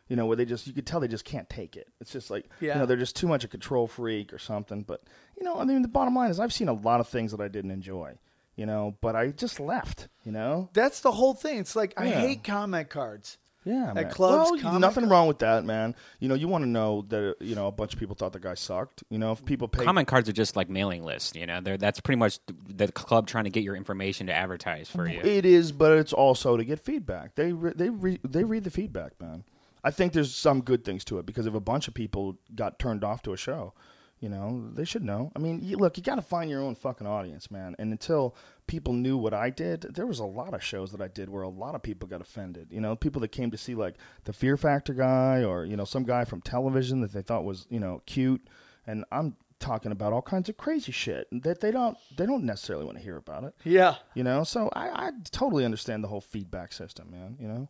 You know, where they just you could tell they just can't take it. It's just like yeah. you know they're just too much a control freak or something. But you know, I mean, the bottom line is I've seen a lot of things that I didn't enjoy. You know, but I just left. You know, That's the whole thing. It's like I hate comment cards. Yeah, man. clubs, Well, comic nothing wrong with that, man. You know, you want to know that you know a bunch of people thought the guy sucked. You know, if people pay, Comment cards are just like mailing lists. You know, They're, that's pretty much the, the club trying to get your information to advertise for you. it is, but it's also to get feedback. They re- they re- they read the feedback, man. I think there's some good things to it because if a bunch of people got turned off to a show, you know, they should know. I mean, you, look, you got to find your own fucking audience, man. And until people knew what I did, there was a lot of shows that I did where a lot of people got offended. You know, people that came to see like the Fear Factor guy or you know some guy from television that they thought was you know cute, and I'm talking about all kinds of crazy shit that they don't they don't necessarily want to hear about it. Yeah. You know, so I, I totally understand the whole feedback system, man. You know,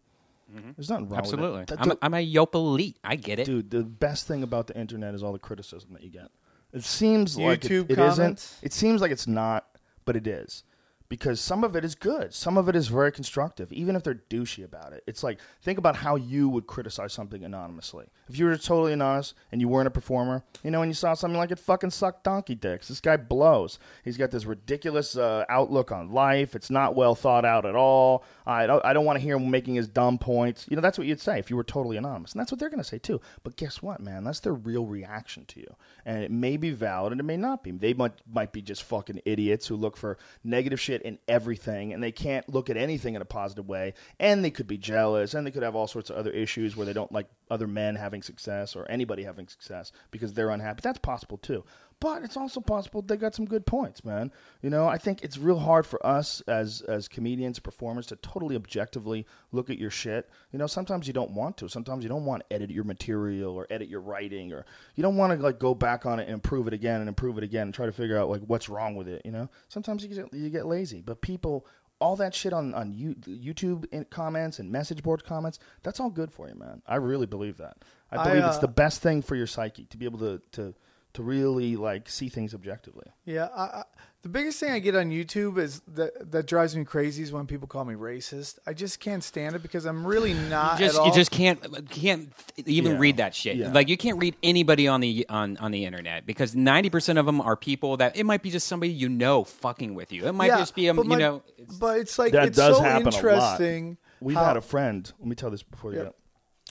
mm-hmm. there's nothing wrong Absolutely. with it. I'm, I'm a Yelp elite. I get it. dude, the best thing about the internet is all the criticism that you get. It seems like it, YouTube it isn't. comments? It seems like it's not, but it is. Because some of it is good. Some of it is very constructive, even if they're douchey about it. It's like, think about how you would criticize something anonymously. If you were totally anonymous and you weren't a performer, you know, and you saw something like it fucking sucked donkey dicks. This guy blows. He's got this ridiculous uh, outlook on life. It's not well thought out at all. I don't, I don't want to hear him making his dumb points. You know, that's what you'd say if you were totally anonymous. And that's what they're going to say too. But guess what, man? That's their real reaction to you. And it may be valid and it may not be. They might, might be just fucking idiots who look for negative shit in everything and they can't look at anything in a positive way. And they could be jealous and they could have all sorts of other issues where they don't like other men having success or anybody having success because they're unhappy. That's possible too. But it's also possible they got some good points, man. You know, I think it's real hard for us as as comedians, performers, to totally objectively look at your shit. You know, sometimes you don't want to. Sometimes you don't want to edit your material or edit your writing, or you don't want to like go back on it and improve it again and improve it again and try to figure out like what's wrong with it. You know, sometimes you get, you get lazy, but people. All that shit on on you, YouTube comments and message board comments, that's all good for you, man. I really believe that. I I, believe it's uh, the best thing for your psyche to be able to to to really like see things objectively. Yeah, I, I, the biggest thing I get on YouTube is that that drives me crazy is when people call me racist. I just can't stand it because I'm really not You just at all. you just can't can't even Yeah. read that shit. Yeah. Like you can't read anybody on the on on the internet because ninety percent of them are people that it might be just somebody you know fucking with you. It might yeah, just be a but you my- know. it's- but it's like That it's does so happen a lot. interesting. We've how- had a friend. Let me tell this before you Yeah. get.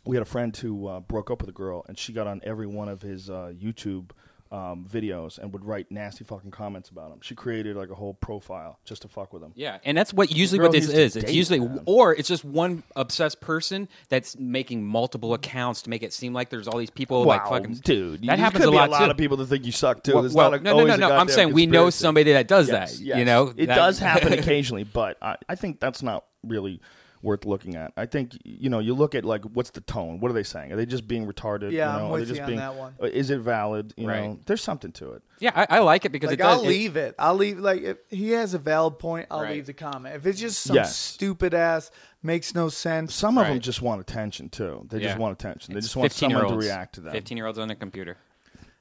We had a friend who uh, broke up with a girl, and she got on every one of his uh, YouTube um, videos and would write nasty fucking comments about him. She created like a whole profile just to fuck with him. Yeah, and that's what usually what this is. It's usually, or it's just one obsessed person that's making multiple accounts to make it seem like there's all these people like fucking. dude, that happens a be lot a lot too. of people that think you suck too. Well, There's well, not a, no, no, no, no. I'm saying we know somebody that does Yes, that. yes. You know, it That- does happen occasionally, but I, I think that's not really worth looking at. I think you know you look at like what's the tone? What are they saying? Are they just being retarded? Yeah, you I'm know? Are they just you on being, that one. uh, Is it valid? You Right. know, there's something to it. Yeah, I, I like it because Like it does. I'll it- leave it. I'll leave like if he has a valid point, I'll Right. leave the comment. If it's just some Yes. stupid ass makes no sense. Some of them just want attention too. They just want attention. They It's just want someone to react to them. Fifteen year olds on a computer.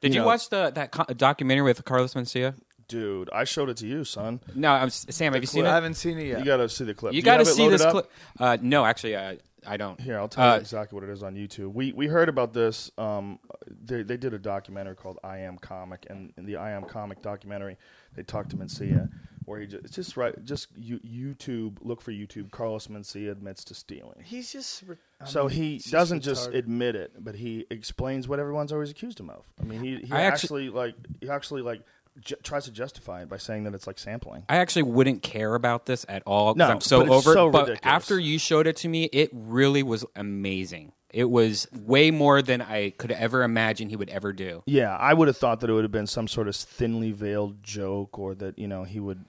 Did You you, know- watch the that co- documentary with Carlos Mencia? Dude, I showed it to you, son. No, I'm Sam. Have you seen it? I it? haven't seen it yet. You got to see the clip. You got to see this clip. Uh, no, actually, I I don't. Here, I'll tell Uh, you exactly what it is on YouTube. We we heard about this. Um, they they did a documentary called I Am Comic, and in the I Am Comic documentary, they talked to Mencia, where he just it's just right. Just you, YouTube look for YouTube. Carlos Mencia admits to stealing. He's just. re- I So mean, he he's doesn't just retarded. admit it, but he explains what everyone's always accused him of. I mean, he, he I actually, actually- like he actually like ju- tries to justify it by saying that it's like sampling. I actually wouldn't care about this at all No, I'm so but it's over. so it. but ridiculous. after you showed it to me, it really was amazing. It was way more than I could ever imagine he would ever do. Yeah, I would have thought that it would have been some sort of thinly veiled joke, or that you know he would,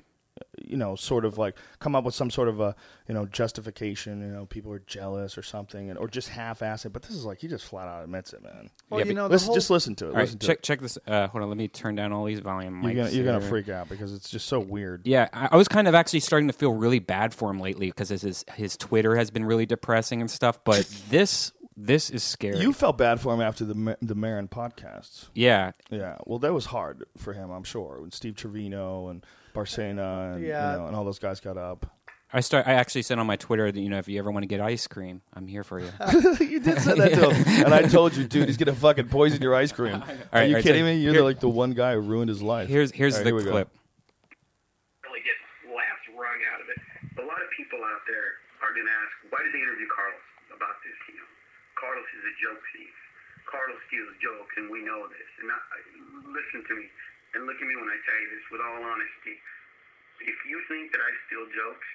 you know, sort of like come up with some sort of a you know justification. You know, people are jealous or something, and or just half ass it. But this is like he just flat out admits it, man. Well, Yeah, you know, the Listen, whole, just listen to it. All right, listen to check it. check this. Uh, hold on, let me turn down all these volume. You're gonna you're gonna freak out because it's just so weird. Yeah, I, I was kind of actually starting to feel really bad for him lately because his his Twitter has been really depressing and stuff. But this this is scary. You felt bad for him after the the Maron podcasts. yeah, Yeah, well, that was hard for him, I'm sure. When Steve Trevino and Barcena and Yeah. you know, and all those guys got up. I start. I actually said on my Twitter that you know if you ever want to get ice cream, I'm here for you. you did say that to him, and I told you, dude, he's gonna fucking poison your ice cream. Are right, you all right, kidding so me? You're here- the, like the one guy who ruined his life. Here's here's All right, the here we go. clip. really get laughs wrung out of it. A lot of people out there are going to ask, why did they interview Carlos about this? You know, Carlos is a joke thief. Carlos steals jokes, and we know this. And I, listen to me, and look at me when I tell you this with all honesty. If you think that I steal jokes,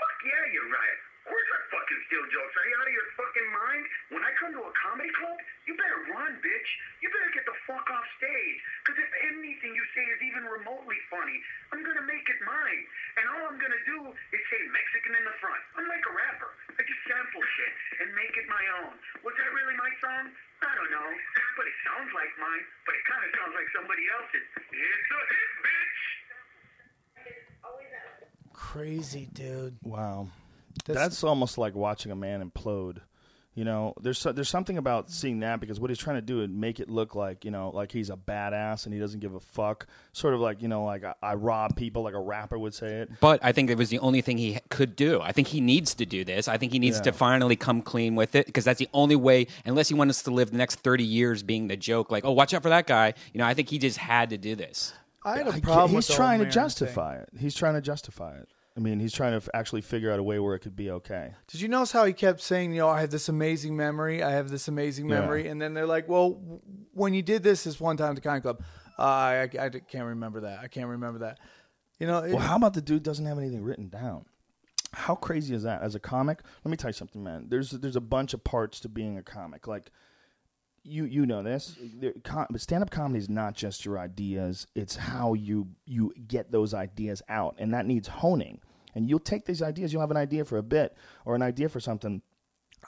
fuck yeah, you're right. Of course I fucking steal jokes. Are you out of your fucking mind? When I come to a comedy club, you better run, bitch. You better get the fuck off stage. Because if anything you say is even remotely funny, I'm going to make it mine. And all I'm going to do is say Mexican in the front. I'm like a rapper. I just sample shit and make it my own. Was that really my song? I don't know. But it sounds like mine. But it kind of sounds like somebody else's. It's a hit, bitch. crazy dude. Wow, That's- that's, almost like watching a man implode. You know, there's so, there's something about seeing that because what he's trying to do is make it look like you know like he's a badass and he doesn't give a fuck. Sort of like you know like I, I rob people like a rapper would say it. But I think it was the only thing he could do. I think he needs to do this. I think he needs Yeah. to finally come clean with it because that's the only way. Unless he wants us to live the next thirty years being the joke, like oh, watch out for that guy. You know, I think he just had to do this. I had I a can't- problem. he's with the trying to whole Maron justify it. He's trying to justify it. I mean, he's trying to f- actually figure out a way where it could be okay. Did you notice how he kept saying, you know, I have this amazing memory, I have this amazing Yeah. memory, and then they're like, well, w- when you did this this one time at the Comedy Club, uh, I, I, I can't remember that. I can't remember that. You know, it, Well, how about the dude doesn't have anything written down? How crazy is that? As a comic, let me tell you something, man. There's there's a bunch of parts to being a comic. Like you you know this. There- com- Stand up comedy is not just your ideas; it's how you you get those ideas out, and that needs honing. And you'll take these ideas. You'll have an idea for a bit or an idea for something.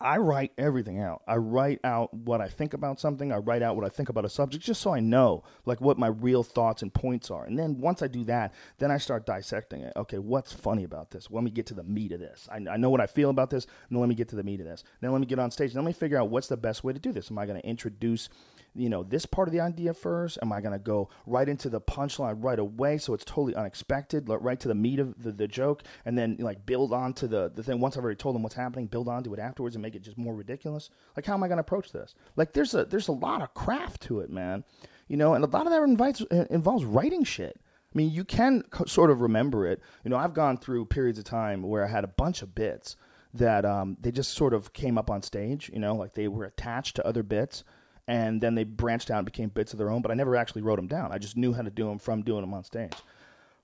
I write everything out. I write out what I think about something. I write out what I think about a subject just so I know like what my real thoughts and points are. And then once I do that, then I start dissecting it. Okay, what's funny about this? Let me get to the meat of this. I, I know what I feel about this, and let me get to the meat of this. Then let me get on stage. Then let me figure out what's the best way to do this. Am I going to introduce you know this part of the idea first? Am I going to go right into the punchline right away so it's totally unexpected, right to the meat of the, the joke, and then like build on to the, the thing once I've already told them what's happening, build on to it afterwards and make it just more ridiculous? Like how am I going to approach this? Like there's a there's a lot of craft to it, man. You know, and a lot of that invites, uh, involves writing shit. I mean, you can sort of remember it. You know, I've gone through periods of time where I had a bunch of bits that um, they just sort of came up on stage. You know, like they were attached to other bits, and then they branched out and became bits of their own. But I never actually wrote them down. I just knew how to do them from doing them on stage.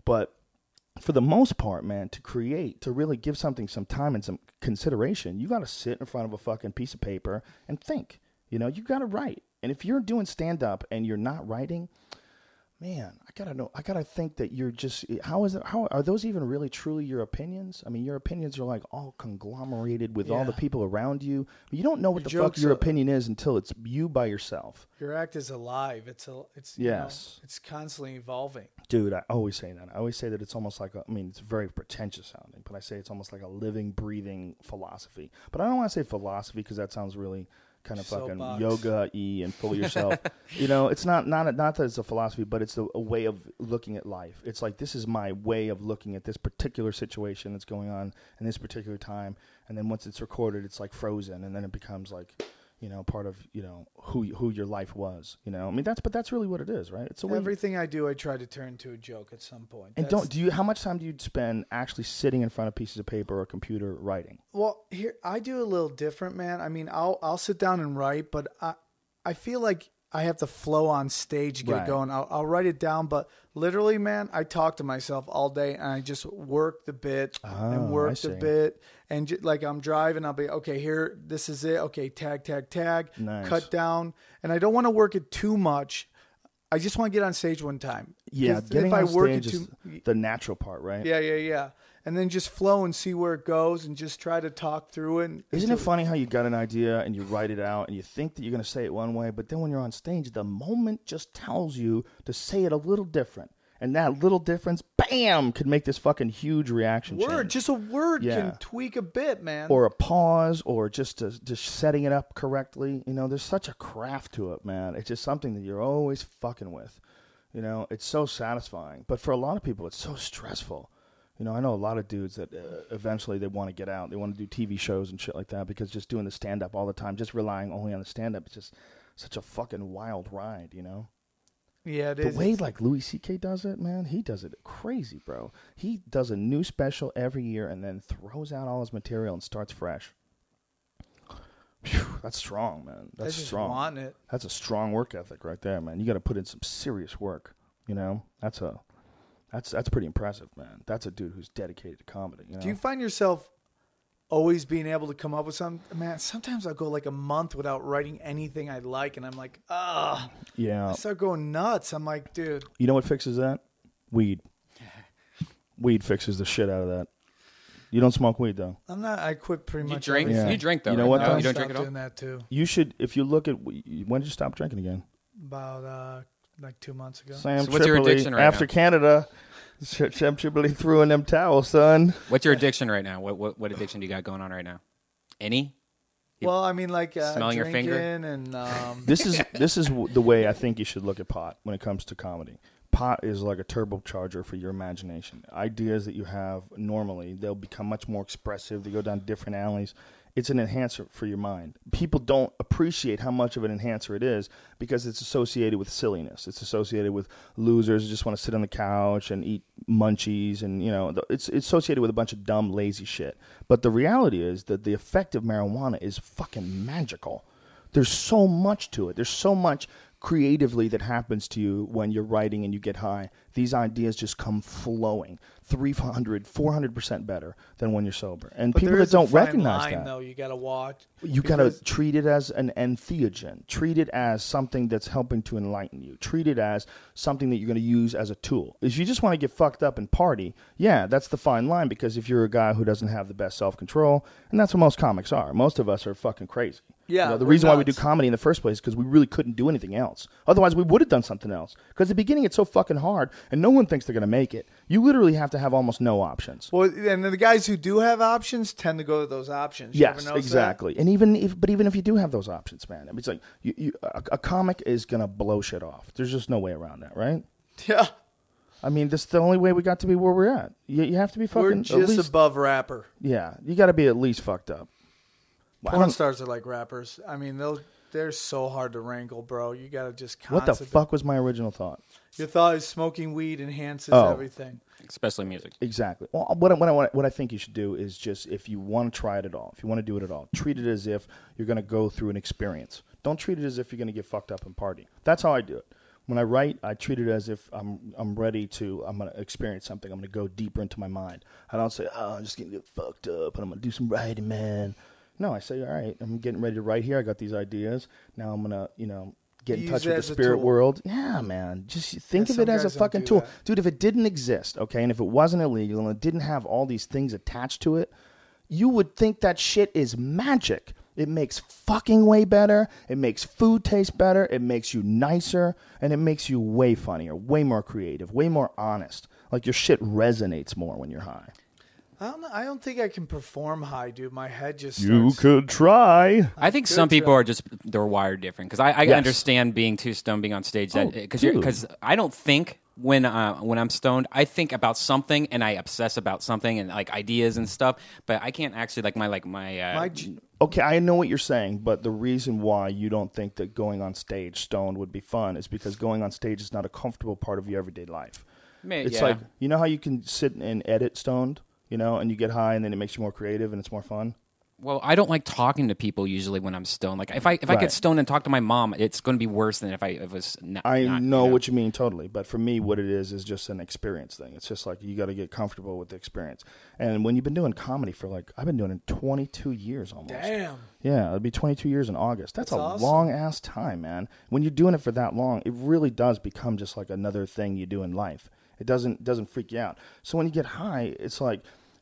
But for the most part, man, to create, to really give something some time and some consideration, you got to sit in front of a fucking piece of paper and think. You know, you got to write. And if you're doing stand up and you're not writing, man, I gotta know. I gotta think that you're just. How is it? How are those even really truly your opinions? I mean, your opinions are like all conglomerated with all the people around you. You don't know what Your the fuck your are- opinion is until it's you by yourself. your act is alive. It's a, it's you know, Yes. it's constantly evolving. Dude, I always say that. I always say that it's almost like a, I mean, it's very pretentious sounding, but I say it's almost like a living, breathing philosophy. But I don't want to say philosophy because that sounds really kind of fucking yoga y and full of yourself. you know, it's not not not that it's a philosophy, but it's a, a way of looking at life. It's like this is my way of looking at this particular situation that's going on in this particular time, and then once it's recorded, it's like frozen, and then it becomes like. You know, part of you know who who your life was. You know, I mean that's but that's really what it is, right? It's Everything I do, I try to turn to a joke at some point. and That's- don't do you? How much time do you spend actually sitting in front of pieces of paper or computer writing? Well, here I do a little different, man. I mean, I'll I'll sit down and write, but I I feel like I have to flow on stage to get Right. it going. I'll, I'll write it down, but literally, man, I talk to myself all day and I just work the bit Oh, and work the bit and ju- like I'm driving, I'll be okay. Here, this is it. Okay, tag, tag, tag. Nice. Cut down, and I don't want to work it too much. I just want to get on stage one time. Yeah, getting if I on work stage it is too, the natural part, right? yeah, yeah, yeah. And then just flow and see where it goes and just try to talk through it. and- Isn't it funny how you got an idea and you write it out and you think that you're going to say it one way, but then when you're on stage, the moment just tells you to say it a little different, and that little difference, bam, could make this fucking huge reaction. Word, change. just a word Yeah. can tweak a bit, man. or a pause or just a, just setting it up correctly. You know, there's such a craft to it, man. It's just something that you're always fucking with. You know, it's so satisfying, but for a lot of people, it's so stressful. You know, I know a lot of dudes that uh, eventually they want to get out. They want to do TV shows and shit like that because just doing the stand up all the time, just relying only on the stand up, it's just such a fucking wild ride. You know, yeah, it the is. way like Louis C.K. does it, man, he does it crazy, bro. He does a new special every year and then throws out all his material and starts fresh. Phew, that's strong, man. That's strong. That's a strong work ethic right there, man. You got to put in some serious work. You know, that's a that's that's pretty impressive, man. That's a dude who's dedicated to comedy. You know? Do you find yourself always being able to come up with some? Man, sometimes I'll go like a month without writing anything I like, and I'm like, ah, yeah. I start going nuts. I'm like, dude, You know what fixes that? Weed. Weed fixes the shit out of that. You don't smoke weed though. I'm not. I quit pretty You much. drink? Yeah. You drink though. You know right? what, No, you don't drink at all. doing that too. You should, if you look at, when did you stop drinking again? About uh, like two months ago. Sam So what's your addiction right after now? Canada, Sam Tripoli threw in them towels, son. What's your addiction right now? What, what what addiction do you got going on right now? Any? Well, I mean, like uh, Smelling your finger? and um, This is this is the way I think you should look at pot when it comes to comedy. Pot is like a turbocharger for your imagination. Ideas that you have normally, they'll become much more expressive. They go down different alleys. It's an enhancer for your mind. People don't appreciate how much of an enhancer it is because it's associated with silliness. It's associated with losers who just want to sit on the couch and eat munchies, and you know, it's, it's associated with a bunch of dumb, lazy shit. But the reality is that the effect of marijuana is fucking magical there's so much to it. There's so much creatively that happens to you when you're writing and you get high. These ideas just come flowing 300, 400% better than when you're sober. And but people that don't fine recognize line, that. though, you got to watch. You got to treat it as an entheogen. Treat it as something that's helping to enlighten you. Treat it as something that you're going to use as a tool. If you just want to get fucked up and party, yeah, that's the fine line because if you're a guy who doesn't have the best self control, and that's what most comics are, most of us are fucking crazy. Yeah, You know, the reason why we do comedy in the first place is because we really couldn't do anything else. Otherwise, we would have done something else. Because at the beginning, it's so fucking hard, and no one thinks they're going to make it. You literally have to have almost no options. Well, and the guys who do have options tend to go to those options. You Yes, notice that? exactly. And even if, but even if you do have those options, man, I mean, it's like you, you, a, a comic is gonna blow shit off. There's just no way around that, right? Yeah, I mean, this is the only way we got to be where we're at. You, you have to be fucking. we're just least, above rapper. yeah, you got to be at least fucked up. Porn stars are like rappers. I mean, they'll they're so hard to wrangle, bro. You got to just what the constantly- fuck was my original thought? Your thought is smoking weed enhances Oh. everything. especially music. Exactly. Well, what I, what, I, what I think you should do is just if you want to try it at all, if you want to do it at all, treat it as if you're going to go through an experience. Don't treat it as if you're going to get fucked up and party. That's how I do it. When I write, I treat it as if I'm I'm ready to I'm going to experience something. I'm going to go deeper into my mind. I don't say, "Oh, I'm just going to get fucked up and I'm going to do some writing, man." No, I say, "All right, I'm getting ready to write here. I got these ideas. Now I'm going to, you know, get in Use touch with the spirit world. Yeah, man. Just think Yeah, of it as a fucking tool. that. Dude, if it didn't exist, okay, and if it wasn't illegal and it didn't have all these things attached to it, you would think that shit is magic. It makes fucking way better. It makes food taste better. It makes you nicer. And it makes you way funnier, way more creative, way more honest. Like your shit resonates more when you're high. I don't know. I don't think I can perform high, dude. My head just starts. could try. I think some people job. are just they're wired different because I, I Yes. understand being too stoned, being on stage. That Oh, because dude. because I don't think when uh, when I'm stoned, I think about something and I obsess about something and like ideas and stuff. But I can't actually like my like my, uh, My j- Okay, I know what you're saying, but the reason why you don't think that going on stage stoned would be fun is because going on stage is not a comfortable part of your everyday life. May- It's yeah. like you know how you can sit and edit stoned, you know, and you get high and then it makes you more creative and it's more fun. Well, I don't like talking to people usually when I'm stoned. Like if I if I Right. get stoned and talk to my mom, it's going to be worse than if I if it was. Not, I not, know you what you mean totally, but for me, what it is is just an experience thing. It's just like you got to get comfortable with the experience. And when you've been doing comedy for like I've been doing it 22 years almost. Damn. Yeah, it'll be 22 years in August. That's, That's a awesome. long ass time, man. When you're doing it for that long, it really does become just like another thing you do in life. It doesn't doesn't freak you out. So when you get high, it's like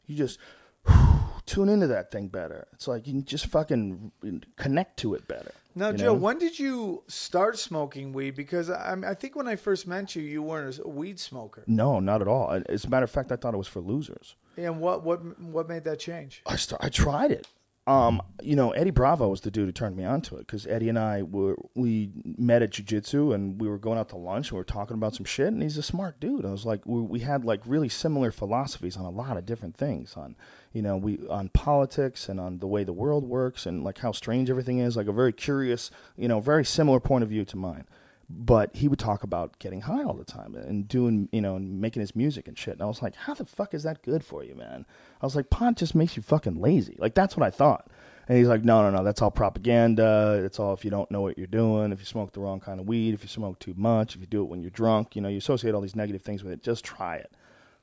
you just tune into that thing better. It's like you can just fucking connect to it better. Now, Joe, know? when did you start smoking weed? Because I, I think when I first met you, you weren't a weed smoker. No, not at all. As a matter of fact, I thought it was for losers. And what what what made that change? I start, I tried it. Um, you know, Eddie Bravo was the dude who turned me onto it because Eddie and I were we met at jujitsu and we were going out to lunch and we were talking about some shit and he's a smart dude. I was like, we, we had like really similar philosophies on a lot of different things on, you know, we on politics and on the way the world works and like how strange everything is. Like a very curious, you know, very similar point of view to mine but he would talk about getting high all the time and doing, you know, and making his music and shit. And I was like, how the fuck is that good for you, man? I was like, pot just makes you fucking lazy. Like, that's what I thought. And he's like, no, no, no, that's all propaganda. It's all if you don't know what you're doing, if you smoke the wrong kind of weed, if you smoke too much, if you do it when you're drunk, you know, you associate all these negative things with it. Just try it.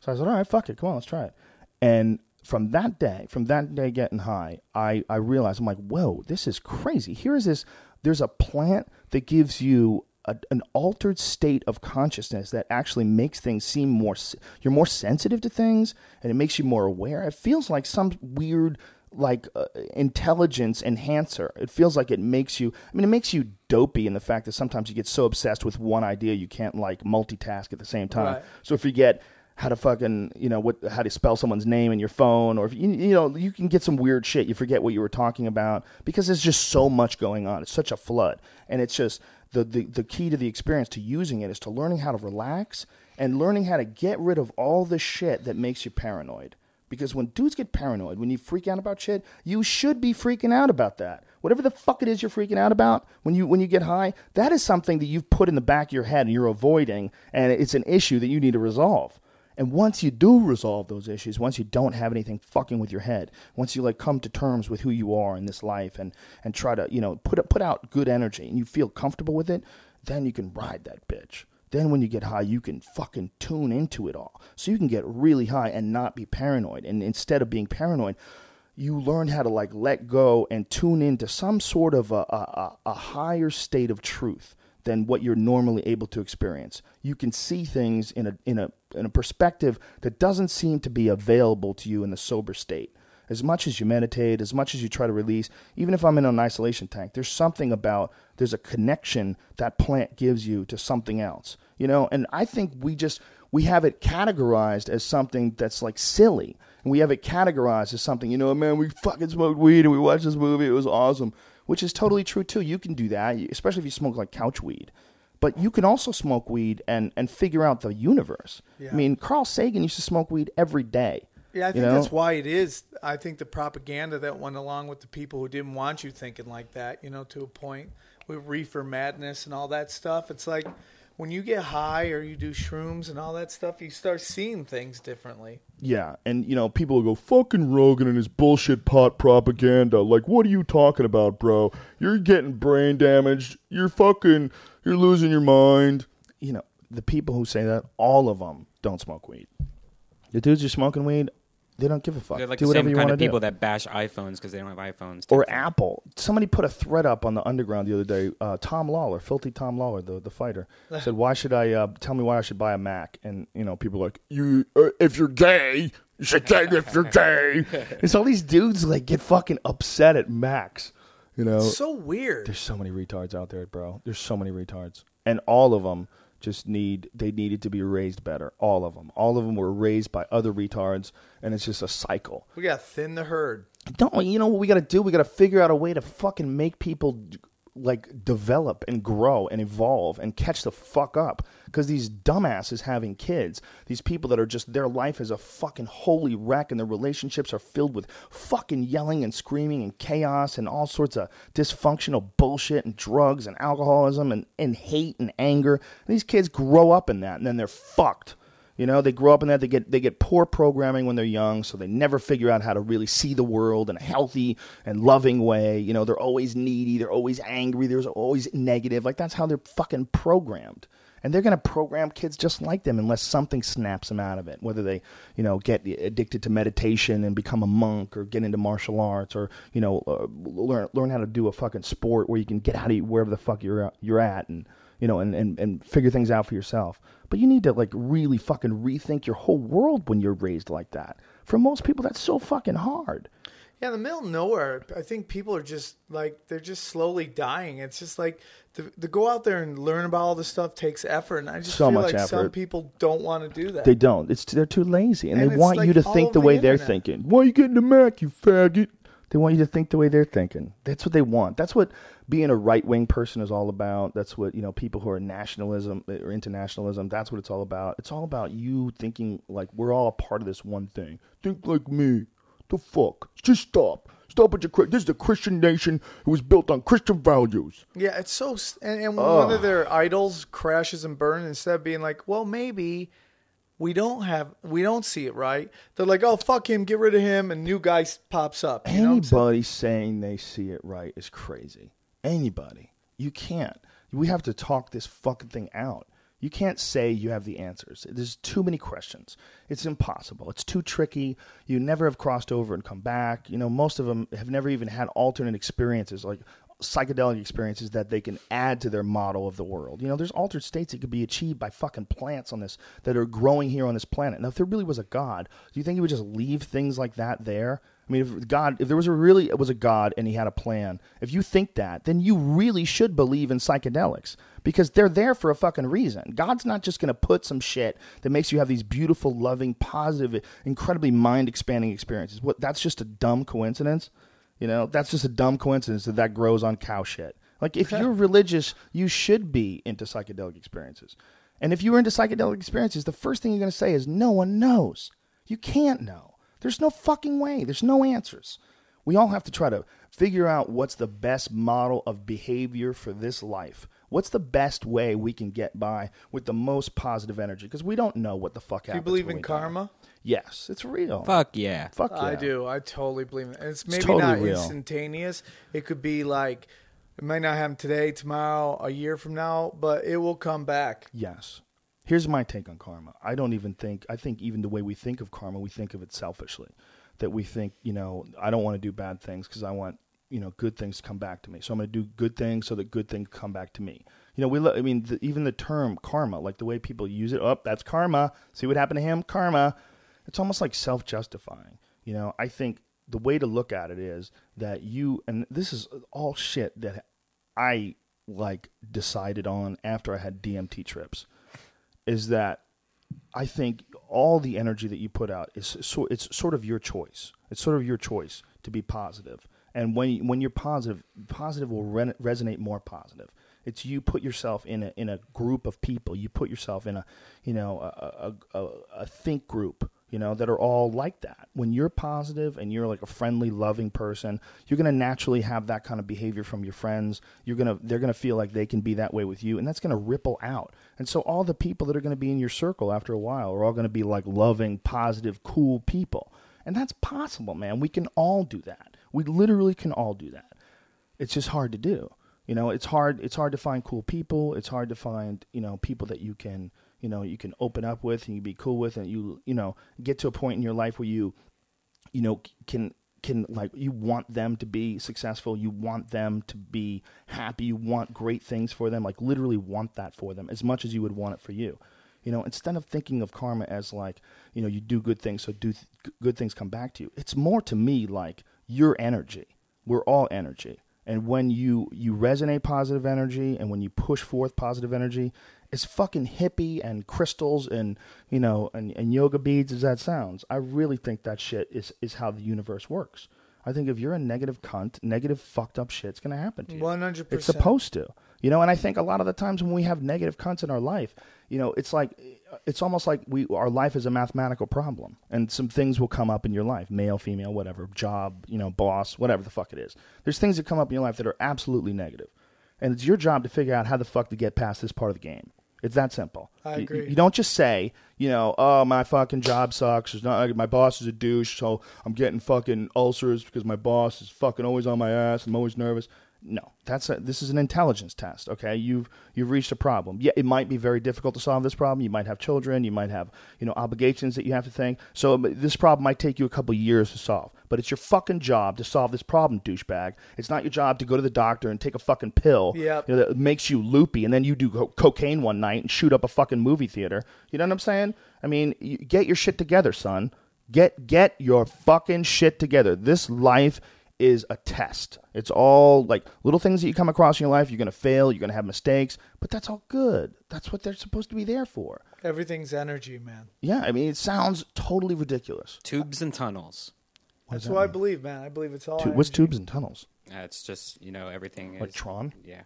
So I said, all right, fuck it. Come on, let's try it. And from that day, from that day getting high, I, I realized, I'm like, whoa, this is crazy. Here's this, there's a plant that gives you a, an altered state of consciousness that actually makes things seem more you're more sensitive to things and it makes you more aware. It feels like some weird, like uh, intelligence enhancer. It feels like it makes you, I mean, it makes you dopey in the fact that sometimes you get so obsessed with one idea you can't like multitask at the same time. Right. So if you get how to fucking you know what how to spell someone's name in your phone or if you, you know you can get some weird shit you forget what you were talking about because there's just so much going on it's such a flood and it's just the, the the key to the experience to using it is to learning how to relax and learning how to get rid of all the shit that makes you paranoid. Because when dudes get paranoid when you freak out about shit you should be freaking out about that. Whatever the fuck it is you're freaking out about when you when you get high that is something that you've put in the back of your head and you're avoiding and it's an issue that you need to resolve and once you do resolve those issues, once you don't have anything fucking with your head, once you like come to terms with who you are in this life and and try to, you know, put put out good energy and you feel comfortable with it, then you can ride that bitch. Then when you get high, you can fucking tune into it all. So you can get really high and not be paranoid. And instead of being paranoid, you learn how to like let go and tune into some sort of a, a, a higher state of truth than what you're normally able to experience. You can see things in a in a in a perspective that doesn't seem to be available to you in the sober state. As much as you meditate, as much as you try to release, even if I'm in an isolation tank, there's something about there's a connection that plant gives you to something else. You know, and I think we just we have it categorized as something that's like silly. And we have it categorized as something, you know, man, we fucking smoked weed and we watched this movie, it was awesome which is totally true too. You can do that, especially if you smoke like couch weed. But you can also smoke weed and, and figure out the universe. Yeah. I mean, Carl Sagan used to smoke weed every day. Yeah, I you think know? that's why it is. I think the propaganda that went along with the people who didn't want you thinking like that, you know, to a point with reefer madness and all that stuff. It's like when you get high or you do shrooms and all that stuff, you start seeing things differently. Yeah, and you know, people will go fucking Rogan and his bullshit pot propaganda. Like, what are you talking about, bro? You're getting brain damaged. You're fucking. You're losing your mind. You know, the people who say that, all of them don't smoke weed. The dudes who are smoking weed, they don't give a fuck. They're like do the whatever same you kind of people do. that bash iPhones because they don't have iPhones. or Apple. Somebody put a thread up on the underground the other day. Uh, Tom Lawlor, filthy Tom Lawlor, the the fighter, said, "Why should I uh, tell me why I should buy a Mac?" And you know, people are like, "You, uh, if you're gay, you should say if you're gay." and so all these dudes like get fucking upset at Macs. You know, So weird. there's so many retards out there, bro. There's so many retards, and all of them just need they needed to be raised better. All of them, all of them were raised by other retards, and it's just a cycle We got to thin the herd. don't you know what we got to do? We got to figure out a way to fucking make people like develop and grow and evolve and catch the fuck up because these dumbasses having kids these people that are just their life is a fucking holy wreck and their relationships are filled with fucking yelling and screaming and chaos and all sorts of dysfunctional bullshit and drugs and alcoholism and, and hate and anger and these kids grow up in that and then they're fucked you know, they grow up in that. They get they get poor programming when they're young, so they never figure out how to really see the world in a healthy and loving way. You know, they're always needy. They're always angry. they're always negative. Like that's how they're fucking programmed. And they're gonna program kids just like them unless something snaps them out of it. Whether they, you know, get addicted to meditation and become a monk, or get into martial arts, or you know, uh, learn learn how to do a fucking sport where you can get out of wherever the fuck you're you're at and you know, and, and, and figure things out for yourself. But you need to like really fucking rethink your whole world when you're raised like that. For most people, that's so fucking hard. Yeah, in the middle of nowhere, I think people are just like they're just slowly dying. It's just like to, to go out there and learn about all this stuff takes effort, and I just So feel much like some people don't want to do that. They don't. It's they're too lazy, and, And they want you to think the over way the they're thinking. Why are you getting the Mac, you faggot? They want you to think the way they're thinking. That's what they want. That's what being a right wing person is all about. That's what you know. People who are nationalism eh, or internationalism. That's what it's all about. It's all about you thinking like we're all a part of this one thing. Think like me. The fuck? Just stop. Stop with your. This is a Christian nation. It was built on Christian values. Yeah, it's so. And, and when one of their idols crashes and burns, instead of being like, "Well, maybe we don't have, we don't see it right," they're like, "Oh, fuck him, get rid of him," and new guy pops up. You know what I'm saying? Anybody saying they see it right is crazy. Anybody. You can't. We have to talk this fucking thing out. You can't say you have the answers. There's too many questions. It's impossible. It's too tricky. You never have crossed over and come back. You know, most of them have never even had alternate experiences, like psychedelic experiences that they can add to their model of the world. You know, there's altered states that could be achieved by fucking plants on this that are growing here on this planet. Now, if there really was a God, do you think he would just leave things like that there? I mean, if God, if there was a really it was a God and he had a plan, if you think that, then you really should believe in psychedelics because they're there for a fucking reason. God's not just going to put some shit that makes you have these beautiful, loving, positive, incredibly mind expanding experiences. What that's just a dumb coincidence. You know, that's just a dumb coincidence that that grows on cow shit. Like if you're religious, you should be into psychedelic experiences. And if you were into psychedelic experiences, the first thing you're going to say is no one knows. You can't know. There's no fucking way. There's no answers. We all have to try to figure out what's the best model of behavior for this life. What's the best way we can get by with the most positive energy? Because we don't know what the fuck Do you believe in we die. karma? Yes, it's real. Fuck yeah. Fuck yeah. I do. I totally believe it. It's maybe totally not real. instantaneous. It could be like it might not happen today, tomorrow, a year from now, but it will come back. Yes. Here's my take on karma. I don't even think, I think even the way we think of karma, we think of it selfishly. That we think, you know, I don't want to do bad things because I want, you know, good things to come back to me. So I'm going to do good things so that good things come back to me. You know, we, lo- I mean, the, even the term karma, like the way people use it, oh, that's karma. See what happened to him? Karma. It's almost like self justifying. You know, I think the way to look at it is that you, and this is all shit that I like decided on after I had DMT trips is that I think all the energy that you put out is so it's sort of your choice. It's sort of your choice to be positive. And when when you're positive, positive will re- resonate more positive. It's you put yourself in a in a group of people. You put yourself in a you know a a, a, a think group you know, that are all like that. When you're positive and you're like a friendly, loving person, you're going to naturally have that kind of behavior from your friends. You're going to they're going to feel like they can be that way with you and that's going to ripple out. And so all the people that are going to be in your circle after a while are all going to be like loving, positive, cool people. And that's possible, man. We can all do that. We literally can all do that. It's just hard to do. You know, it's hard it's hard to find cool people. It's hard to find, you know, people that you can you know you can open up with and you be cool with and you you know get to a point in your life where you you know can can like you want them to be successful. You want them to be happy. You want great things for them. Like literally want that for them as much as you would want it for you. You know instead of thinking of karma as like you know you do good things so do th- good things come back to you. It's more to me like your energy. We're all energy and when you you resonate positive energy and when you push forth positive energy it's fucking hippie and crystals and you know and, and yoga beads as that sounds. I really think that shit is is how the universe works. I think if you're a negative cunt negative fucked up shit's gonna happen to you. 100%. it's supposed to. You know and i think a lot of the times when we have negative cunts in our life you know it's like it's almost like we our life is a mathematical problem and some things will come up in your life male female whatever job you know boss whatever the fuck it is. There's things that come up in your life that are absolutely negative and it's your job to figure out how the fuck to get past this part of the game. It's that simple. I You- agree. you, don't just say you know oh my fucking job sucks. It's not my boss is a douche so i'm getting fucking ulcers because my boss is fucking always on my ass. I'm always nervous no. That's a, this is an intelligence test okay? You've you've reached a problem. Yeah it might be very difficult to solve this problem. You might have children. You might have you know obligations that you have to think. So this problem might take you a couple years to solve. But it's your fucking job to solve this problem douchebag. It's not your job to go to the doctor and take a fucking pill Yep. you know, that makes you loopy and then you do co- cocaine one night and shoot up a fucking movie theater. You know what i'm saying? I mean you, get your shit together son. Get get your fucking shit together. This life is a test. It's all like little things that you come across in your life. You're going to fail, you're going to have mistakes, but that's all good. That's what they're supposed to be there for. Everything's energy, man. Yeah, I mean, it sounds totally ridiculous. Tubes and tunnels. What That's that what I believe, man. I believe it's all. Tu- what's energy. tubes and tunnels? Uh, it's just you know everything. Like is, Tron? Yeah.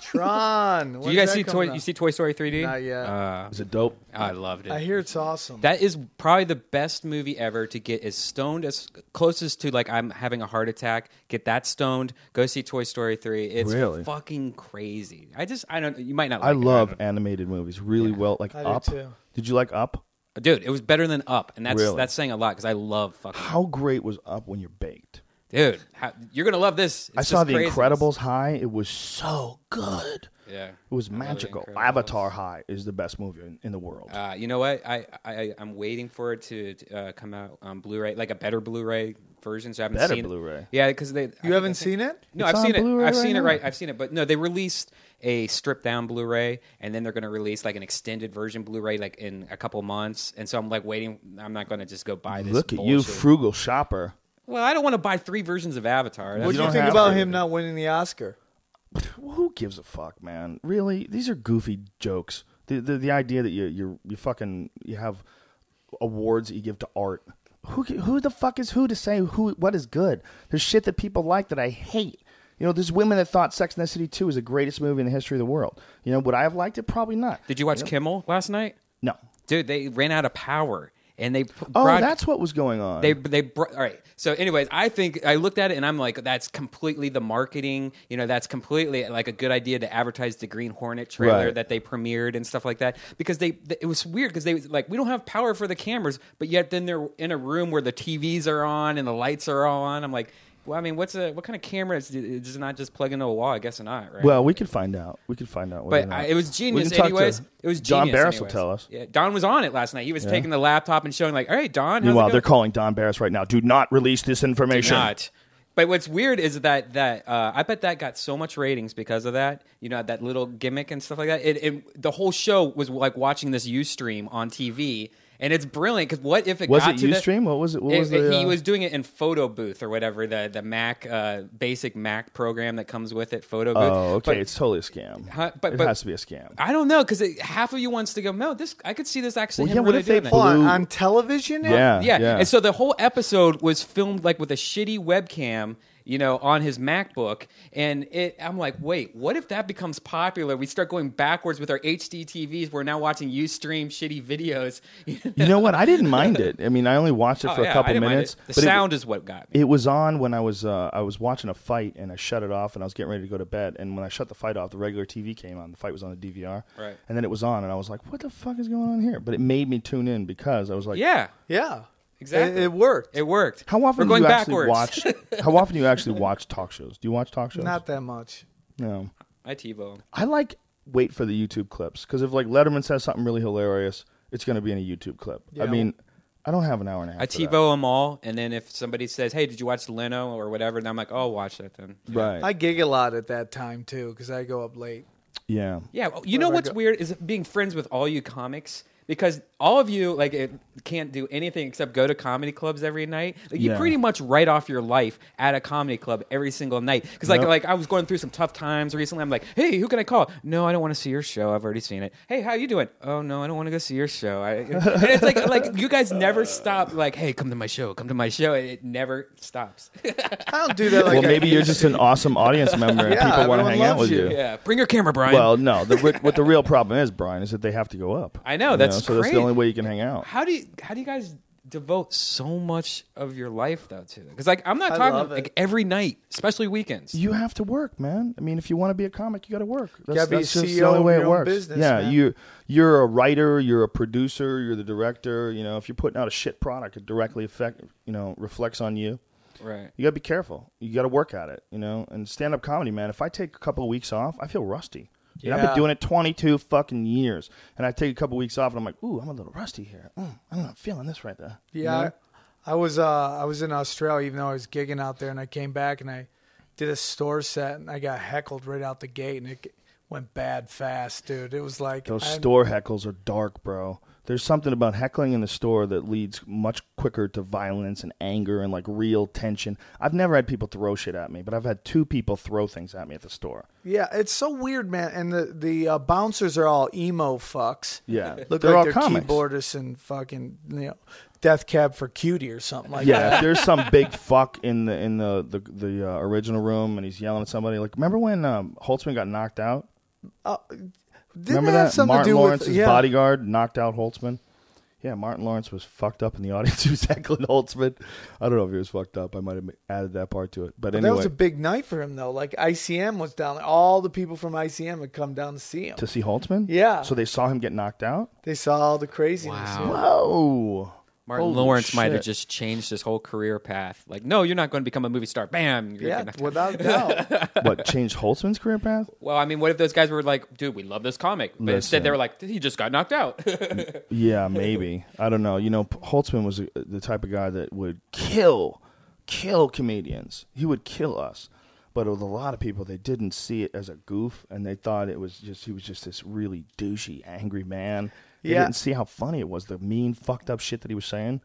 Tron. Do you guys see Toy? out? You see Toy Story 3D? Not yet. Uh, Is it dope? I loved it. I hear it's awesome. That is probably the best movie ever to get as stoned as closest to like I'm having a heart attack. Get that stoned. Go see Toy Story three. It's Really? fucking crazy. I just I don't. You might not. I Like it. love don't animated movies really well. Like I Up. too. Did you like Up? dude. It was better than Up, and that's Really? that's saying a lot because I love fucking. How great was Up when you're baked? Dude, how, you're gonna love this. It's I saw The craziness. Incredibles high. It was so good. Yeah, It was I love The magical. Incredibles. Avatar High is the best movie in, in the world. Uh, you know what? I, I I'm waiting for it to uh, come out on Blu-ray, like a better Blu-ray version. So I haven't Better seen Blu-ray? Yeah, because they. You haven't seen it? No, It's I've seen it. Blu-ray I've right seen it right. I've seen it, but no, they released a stripped down Blu-ray, and then they're going to release like an extended version Blu-ray like in a couple months. And so I'm like waiting. I'm not going to just go buy this. Look at you, frugal shopper. Well, I don't want to buy three versions of Avatar. What do you don't think have about to. him not winning the Oscar? Who gives a fuck, man? Really, these are goofy jokes. The the, the idea that you you you fucking you have awards that you give to art. Who who the fuck is who to say who what is good? There's shit that people like that I hate. You know, there's women that thought Sex and the City 2 is the greatest movie in the history of the world. You know, would I have liked it? Probably not. Did you watch Kimmel last night? No. Dude, they ran out of power, and they Oh, brought- that's what was going on. They they br- all right. So, anyways, I think I looked at it and I'm like, that's completely the marketing. You know, that's completely like a good idea to advertise the Green Hornet trailer Right. that they premiered and stuff like that. Because they, it was weird because they was like, we don't have power for the cameras, but yet then they're in a room where the TVs are on and the lights are on. I'm like, well, I mean, what's a what kind of camera is does it not just plug into a wall? I guess not, right? well, we could find out. We could find out. But I, it was genius, can talk to anyways. It was Don genius. Barris will anyways. tell us. Yeah, Don was on it last night. He was taking the laptop and showing, like, "All right, Don." Meanwhile, they're calling Don Barris right now. Do not release this information. not. But what's weird is that that uh, I bet that got so much ratings because of that. You know that little gimmick and stuff like that. It, it the whole show was like watching this UStream on TV, and it's brilliant because what if it Was got it to the- Ustream? What was it? What it- was the, he uh, was doing it in Photo Booth or whatever the the Mac uh, basic Mac program that comes with it. Photo Booth. Oh, okay. But it's totally a scam. Huh, but- it but- has to be a scam. I don't know because half of you wants to go. No, this I could see this actually. Well, him yeah, what really if they doing it." On, on television? now? Yeah, yeah. yeah. And so the whole episode was filmed like with a shitty webcam, you know, on his MacBook. And it, I'm like, wait, what if that becomes popular? We start going backwards with our HD TVs. We're now watching UStream shitty videos. You know what? I didn't mind it. I mean, I only watched it Oh, for yeah, a I couple minutes. it. The but sound is what got me. It was on when I was uh, I was watching a fight and I shut it off and I was getting ready to go to bed and when I shut the fight off the regular TV came on the fight was on the DVR Right. and then it was on and I was like what the fuck is going on here but it made me tune in because I was like yeah, Yeah. Exactly. It, it worked. It worked. how often We're do going you actually watch how often do you actually watch talk shows do you watch talk shows Not that much. no I TiVo. I like wait for the YouTube clips because if like Letterman says something really hilarious it's going to be in a YouTube clip I mean I don't have an hour and a half I. TiVo them all, and then if somebody says, "Hey, did you watch Leno or whatever?" and I'm like, "Oh, I'll watch that then." right I gig a lot at that time too because I go up late. yeah Yeah, well, you know what's go- weird is being friends with all you comics because all of you like it, can't do anything except go to comedy clubs every night. Like, you Yeah. pretty much write off your life at a comedy club every single night. Because like Yep. like I was going through some tough times recently. I'm like, hey, who can I call? No, I don't want to see your show. I've already seen it. Hey, how you doing? Oh no, I don't want to go see your show. I, and it's like like you guys never stop. Like, hey, come to my show. Come to my show. It, it never stops. I don't do that like well I maybe you're just an awesome audience member and Yeah, people want to everyone hang out loves with you. you yeah, bring your camera, Brian. Well, no. The, what- what the real problem is, Brian, is that they have to go up. I know, You that's so that's the only way you can hang out. How do you how do you guys devote so much of your life though to it? Because like I'm not I talking love like every night, especially weekends. You have to work, man. I mean, if you want to be a comic, you got to work. That's, Gotta be that's just CEO the only way it works. business, yeah, man. you you're a writer, you're a producer, you're the director. You know, if you're putting out a shit product, it directly affect you know reflects on you. right. You got to be careful. You got to work at it. You know, and stand up comedy, man. If I take a couple of weeks off, I feel rusty. You know, I've been doing it 22 fucking years, and I take a couple weeks off, and I'm like, ooh, I'm a little rusty here. Mm, I'm not feeling this right there. You Yeah, know? I, I was uh, I was in Australia, even though I was gigging out there, and I came back and I did a store set, and I got heckled right out the gate, and it went bad fast, dude. It was like Those I'm- store heckles are dark, bro. There's something about heckling in the store that leads much quicker to violence and anger and like real tension. I've never had people throw shit at me, but I've had two people throw things at me at the store. Yeah, it's so weird, man. And the the uh, bouncers are all emo fucks. Yeah, look they're like all they're comics. keyboardists and fucking you know, Death Cab for Cutie or something like Yeah, that. if there's some big fuck in the in the the, the uh, original room and he's yelling at somebody. Like, remember when um, Holtzman got knocked out? Didn't remember that something Martin to do Lawrence's with yeah. bodyguard knocked out Holtzman? Yeah, Martin Lawrence was fucked up in the audience. He was heckling Holtzman. I don't know if he was fucked up. I might have added that part to it. But, But anyway, That was a big night for him, though. Like ICM was down there. All the people from ICM had come down to see him. to see Holtzman. Yeah. So they saw him get knocked out. They saw all the craziness. Wow. Whoa. Martin Holy Lawrence might have just changed his whole career path. Like, no, you're not going to become a movie star. Bam. You're Yeah, gonna- without doubt. what changed Holtzman's career path? well, I mean, what if those guys were like, dude, we love this comic, but instead they were like, he just got knocked out. Yeah, maybe. I don't know. You know, P- Holtzman was uh, the type of guy that would kill, kill comedians. He would kill us. But with a lot of people, they didn't see it as a goof, and they thought it was just he was just this really douchey, angry man. They Yeah. didn't see how funny it was, the mean, fucked up shit that he was saying.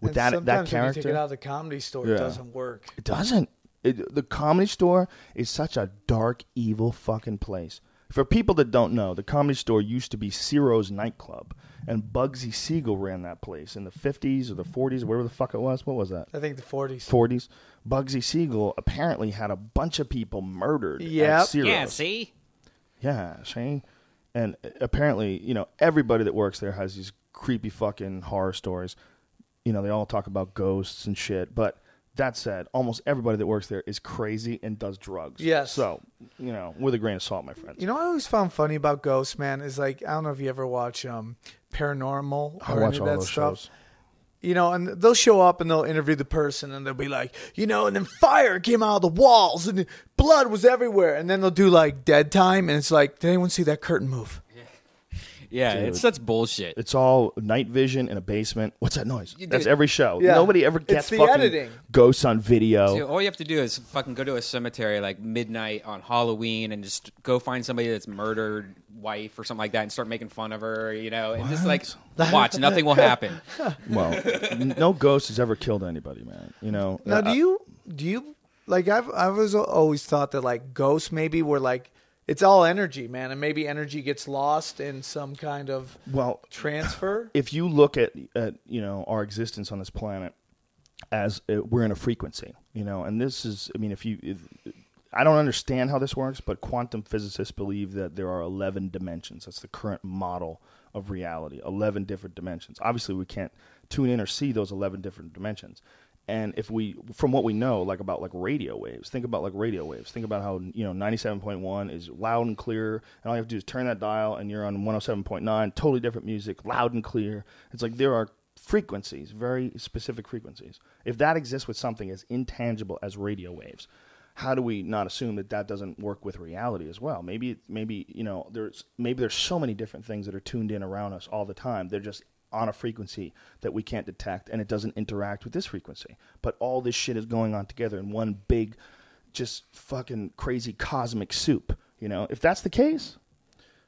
with And that that sometimes when character. you take it out of the comedy store, Yeah. it doesn't work. It doesn't. It, the comedy store is such a dark, evil fucking place. For people that don't know, the comedy store used to be Ciro's nightclub, and Bugsy Siegel ran that place in the 50s or the 40s, or whatever the fuck it was. What was that? I think the 40s. 40s. Bugsy Siegel apparently had a bunch of people murdered Yep. at Ciro's. Yeah, see? Yeah, Shane. And apparently, you know, everybody that works there has these creepy fucking horror stories. You know, they all talk about ghosts and shit. But that said, almost everybody that works there is crazy and does drugs. Yes. So, you know, with a grain of salt, my friends. You know what I always found funny about ghosts, man, is like I don't know if you ever watch um paranormal I or watch any of that those stuff. shows. You know, and they'll show up and they'll interview the person and they'll be like, you know, and then fire came out of the walls and blood was everywhere. And then they'll do like dead time and it's like, did anyone see that curtain move? Yeah, Dude. it's such bullshit. It's all night vision in a basement. What's that noise? You That's did- every show. Yeah. Nobody ever It's gets the fucking editing. ghosts on video. Dude, all you have to do is fucking go to a cemetery like midnight on Halloween and just go find somebody that's murdered wife or something like that and start making fun of her, you know, and just like watch, nothing will happen. Well, n- no ghost has ever killed anybody, man. You know. Now, Uh, do you do you like? I've I've always- always thought that like ghosts maybe were like it's all energy, man, and maybe energy gets lost in some kind of well, transfer. if you look at, at you know our existence on this planet as uh, we're in a frequency, you know, and this is, I mean, if you, if, I don't understand how this works, but quantum physicists believe that there are eleven dimensions. That's the current model of reality. Eleven different dimensions. Obviously, we can't tune in or see those eleven different dimensions. And if we, from what we know, like about like radio waves, think about like radio waves. Think about how you know ninety seven point one is loud and clear, and all you have to do is turn that dial, and you're on one hundred seven point nine, totally different music, loud and clear. It's like there are frequencies, very specific frequencies. If that exists with something as intangible as radio waves, how do we not assume that that doesn't work with reality as well? Maybe, maybe you know, there's maybe there's so many different things that are tuned in around us all the time. They're just on a frequency that we can't detect, and it doesn't interact with this frequency. But all this shit is going on together in one big, just fucking crazy cosmic soup. You know, if that's the case,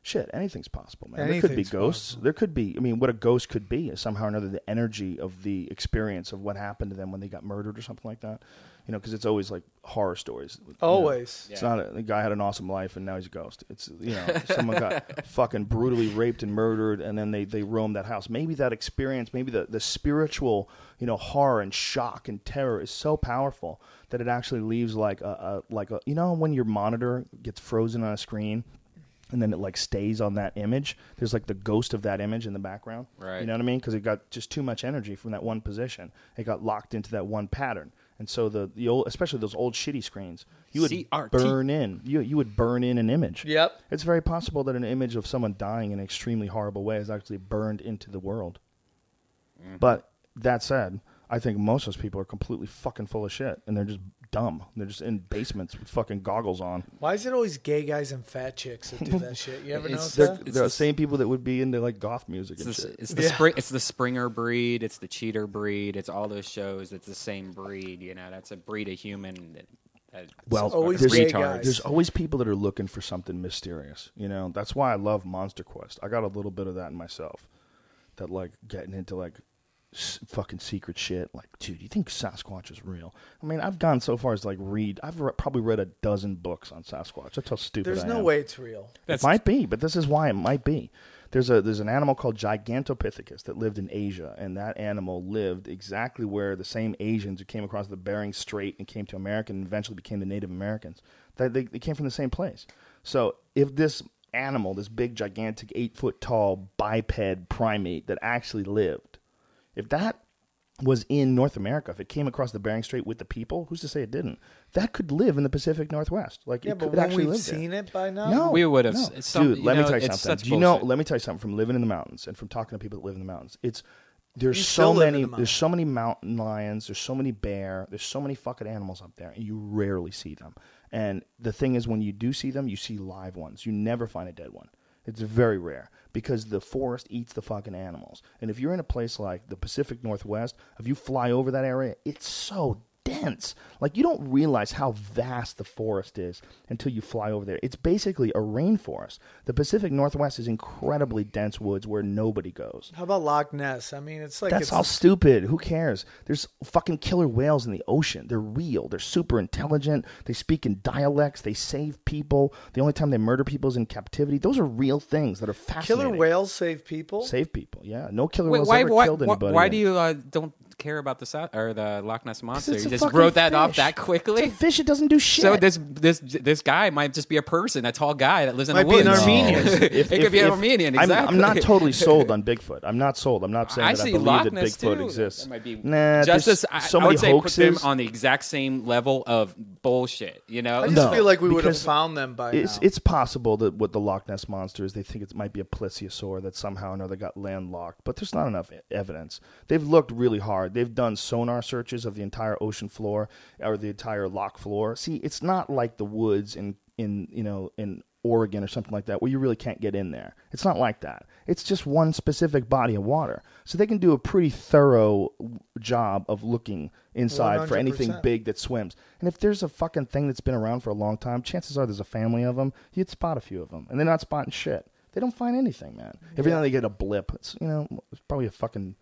shit, anything's possible, man. there could be Anything's ghosts. There could be. I mean, what a ghost could be is somehow or another the energy of the experience of what happened to them when they got murdered or something like that. You know, because it's always like horror stories. you know. Always. It's not a, the guy had an awesome life and now he's a ghost. It's you know someone got fucking brutally raped and murdered and then they they roam that house. Maybe that experience, maybe the the spiritual you know horror and shock and terror is so powerful that it actually leaves like a, a like a you know when your monitor gets frozen on a screen. And then it like stays on that image. There's like the ghost of that image in the background. Right. You know what I mean? Because it got just too much energy from that one position. It got locked into that one pattern. And so the the old, especially those old shitty screens, you would CRT. burn in. You you would burn in an image. Yep. It's very possible that an image of someone dying in an extremely horrible way is actually burned into the world. Mm-hmm. But that said, I think most of those people are completely fucking full of shit, and they're just dumb. They're just in basements with fucking goggles on. Why is it always gay guys and fat chicks that do that shit? You ever It's- notice They're, that? It's they're the the- same people that would be into like goth music It's and the, shit. it's the Yeah. spring, it's the Springer breed, it's the cheater breed, it's all those shows. It's the same breed, you know. That's a breed of human. That, that's Well, always there's, gay guys. there's always people that are looking for something mysterious. You know, that's why I love Monster Quest. I got a little bit of that in myself. That like getting into like s- fucking secret shit. Like, dude, you think Sasquatch is real? I mean, I've gone so far as like read. I've re- probably read a dozen books on Sasquatch. That's how stupid. There's I no am. way it's real. It might be, but this is why it might be. There's a there's an animal called Gigantopithecus that lived in Asia, and that animal lived exactly where the same Asians who came across the Bering Strait and came to America and eventually became the Native Americans. That they, they came from the same place. So if this animal, this big, gigantic, eight foot tall biped primate that actually lived, if that was in North America, if it came across the Bering Strait with the people, who's to say it didn't? That could live in the Pacific Northwest. Like Yeah, it but could when actually we've live there. seen it by now, No, We would have no. s- some- Dude, let know, me tell you something. such Do you know? Let me tell you something. From living in the mountains and from talking to people that live in the mountains, it's there's You so still live in many. the There's so many mountain lions. There's so many bear. There's so many fucking animals up there, and you rarely see them. And the thing is, when you do see them, you see live ones. You never find a dead one. It's very rare because the forest eats the fucking animals. And if you're in a place like the Pacific Northwest, if you fly over that area, it's so dense. Like you don't realize how vast the forest is until you fly over there. It's basically a rainforest. The Pacific Northwest is incredibly dense woods where nobody goes. How about Loch Ness? I mean, it's like That's it's all stupid. Who cares? There's fucking killer whales in the ocean. They're real. They're super intelligent. They speak in dialects. They save people. The only time they murder people is in captivity. Those are real things that are fascinating. killer whales save people. Save people. Yeah. No killer Wait, whales why, ever why, killed anybody. why do you uh, don't care about the South, or the Loch Ness monster? it's You a just fucking wrote that off fish. that quickly. It's a fish. It doesn't do shit. So this this this guy might just be a person, a tall guy that lives in Might the be woods. an Armenian. If- it if- could be an if- Armenian. I'm- Exactly. I'm, not totally sold on Bigfoot. I'm not sold. I'm not saying I that I see believe Loch that Ness Bigfoot too. exists. That might be nah, just there's I, so I many would say hoaxes. put them on the exact same level of bullshit. You know, I just No, feel like we would have because found them by it's now. it's possible that what the Loch Ness monster is, they think it might be a plesiosaur that somehow or another got landlocked, but there's not enough e- evidence. They've looked really hard. They've done sonar searches of the entire ocean floor or the entire loch floor. See, it's not like the woods in in you know in Oregon or something like that where you really can't get in there. It's not like that. It's just one specific body of water. So they can do a pretty thorough job of looking inside for anything big that swims. And if there's a fucking thing that's been around for a long time, chances are there's a family of them. You'd spot a few of them, and they're not spotting shit. They don't find anything, man. Every time they get a blip, it's you know, it's probably a fucking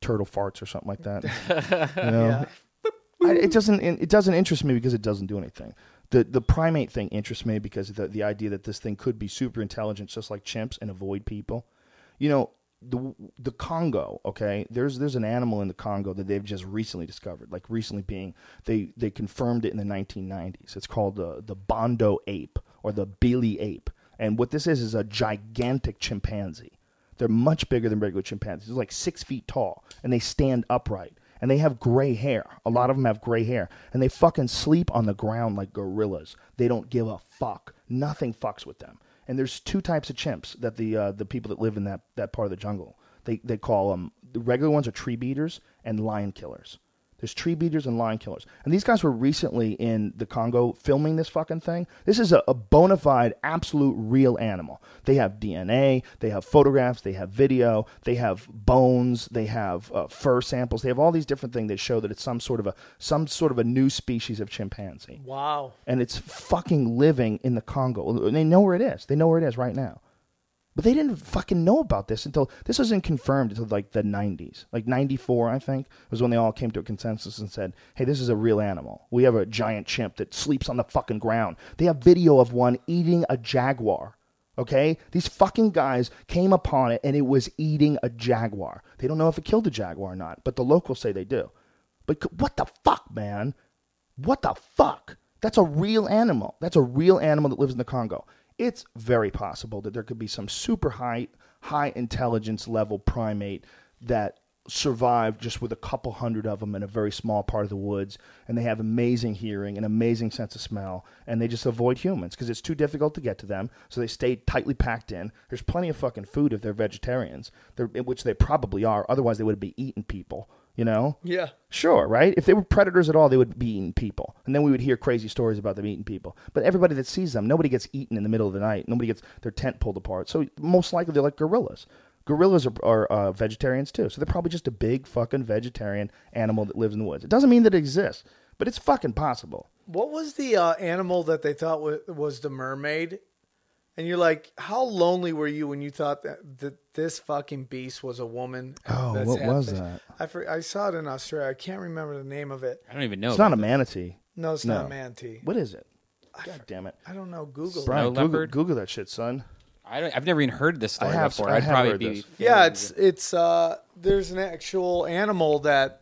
turtle farts or something like that. you know, I, it doesn't it doesn't interest me because it doesn't do anything. The the primate thing interests me because the the idea that this thing could be super intelligent, just like chimps, and avoid people. You know, the the Congo. Okay, there's there's an animal in the Congo that they've just recently discovered. Like recently being they they confirmed it in the 1990s. It's called the the Bondo ape or the Bili ape. And what this is is a gigantic chimpanzee. They're much bigger than regular chimpanzees. They're like six feet tall, and they stand upright. And they have gray hair. A lot of them have gray hair, and they fucking sleep on the ground like gorillas. They don't give a fuck. Nothing fucks with them. And there's two types of chimps that the uh, the people that live in that, that part of the jungle they they call them. The regular ones are tree beaters and lion killers. There's tree beaters and lion killers. And these guys were recently in the Congo filming this fucking thing. This is a, a bona fide, absolute real animal. They have DNA, they have photographs, they have video, they have bones, they have uh, fur samples. They have all these different things that show that it's some sort of a some sort of a new species of chimpanzee. wow. And it's fucking living in the Congo. They know where it is. They know where it is right now. But they didn't fucking know about this until this wasn't confirmed until like the 90s. Like 94, I think, was when they all came to a consensus and said, hey, this is a real animal. We have a giant chimp that sleeps on the fucking ground. They have video of one eating a jaguar. Okay? These fucking guys came upon it and it was eating a jaguar. They don't know if it killed the jaguar or not, but the locals say they do. But what the fuck, man? What the fuck? That's a real animal. That's a real animal that lives in the Congo. It's very possible that there could be some super high high intelligence level primate that survived just with a couple hundred of them in a very small part of the woods and they have amazing hearing and amazing sense of smell and they just avoid humans because it's too difficult to get to them so they stay tightly packed in. There's plenty of fucking food if they're vegetarians they're, which they probably are otherwise they would be eating people you know Yeah. Sure, right? If they were predators at all, they would be eating people. And then we would hear crazy stories about them eating people. But everybody that sees them, nobody gets eaten in the middle of the night. Nobody gets their tent pulled apart. So most likely they're like gorillas. Gorillas are, are uh, vegetarians too. So they're probably just a big fucking vegetarian animal that lives in the woods. It doesn't mean that it exists, but it's fucking possible. What was the uh, animal that they thought wa- was the mermaid? And you're like, how lonely were you when you thought that, that this fucking beast was a woman? Oh, that's what was fish? that? I, for, I saw it in Australia. I can't remember the name of it. I don't even know. It's not a about manatee. No, it's No. not manatee. What is it? God damn it. I don't know. Google. it. Brian, Google, leopard? Google that shit, son. I don't, I've never even heard this story I have- before. I I'd have probably heard be. this. Yeah, it's it's uh there's an actual animal that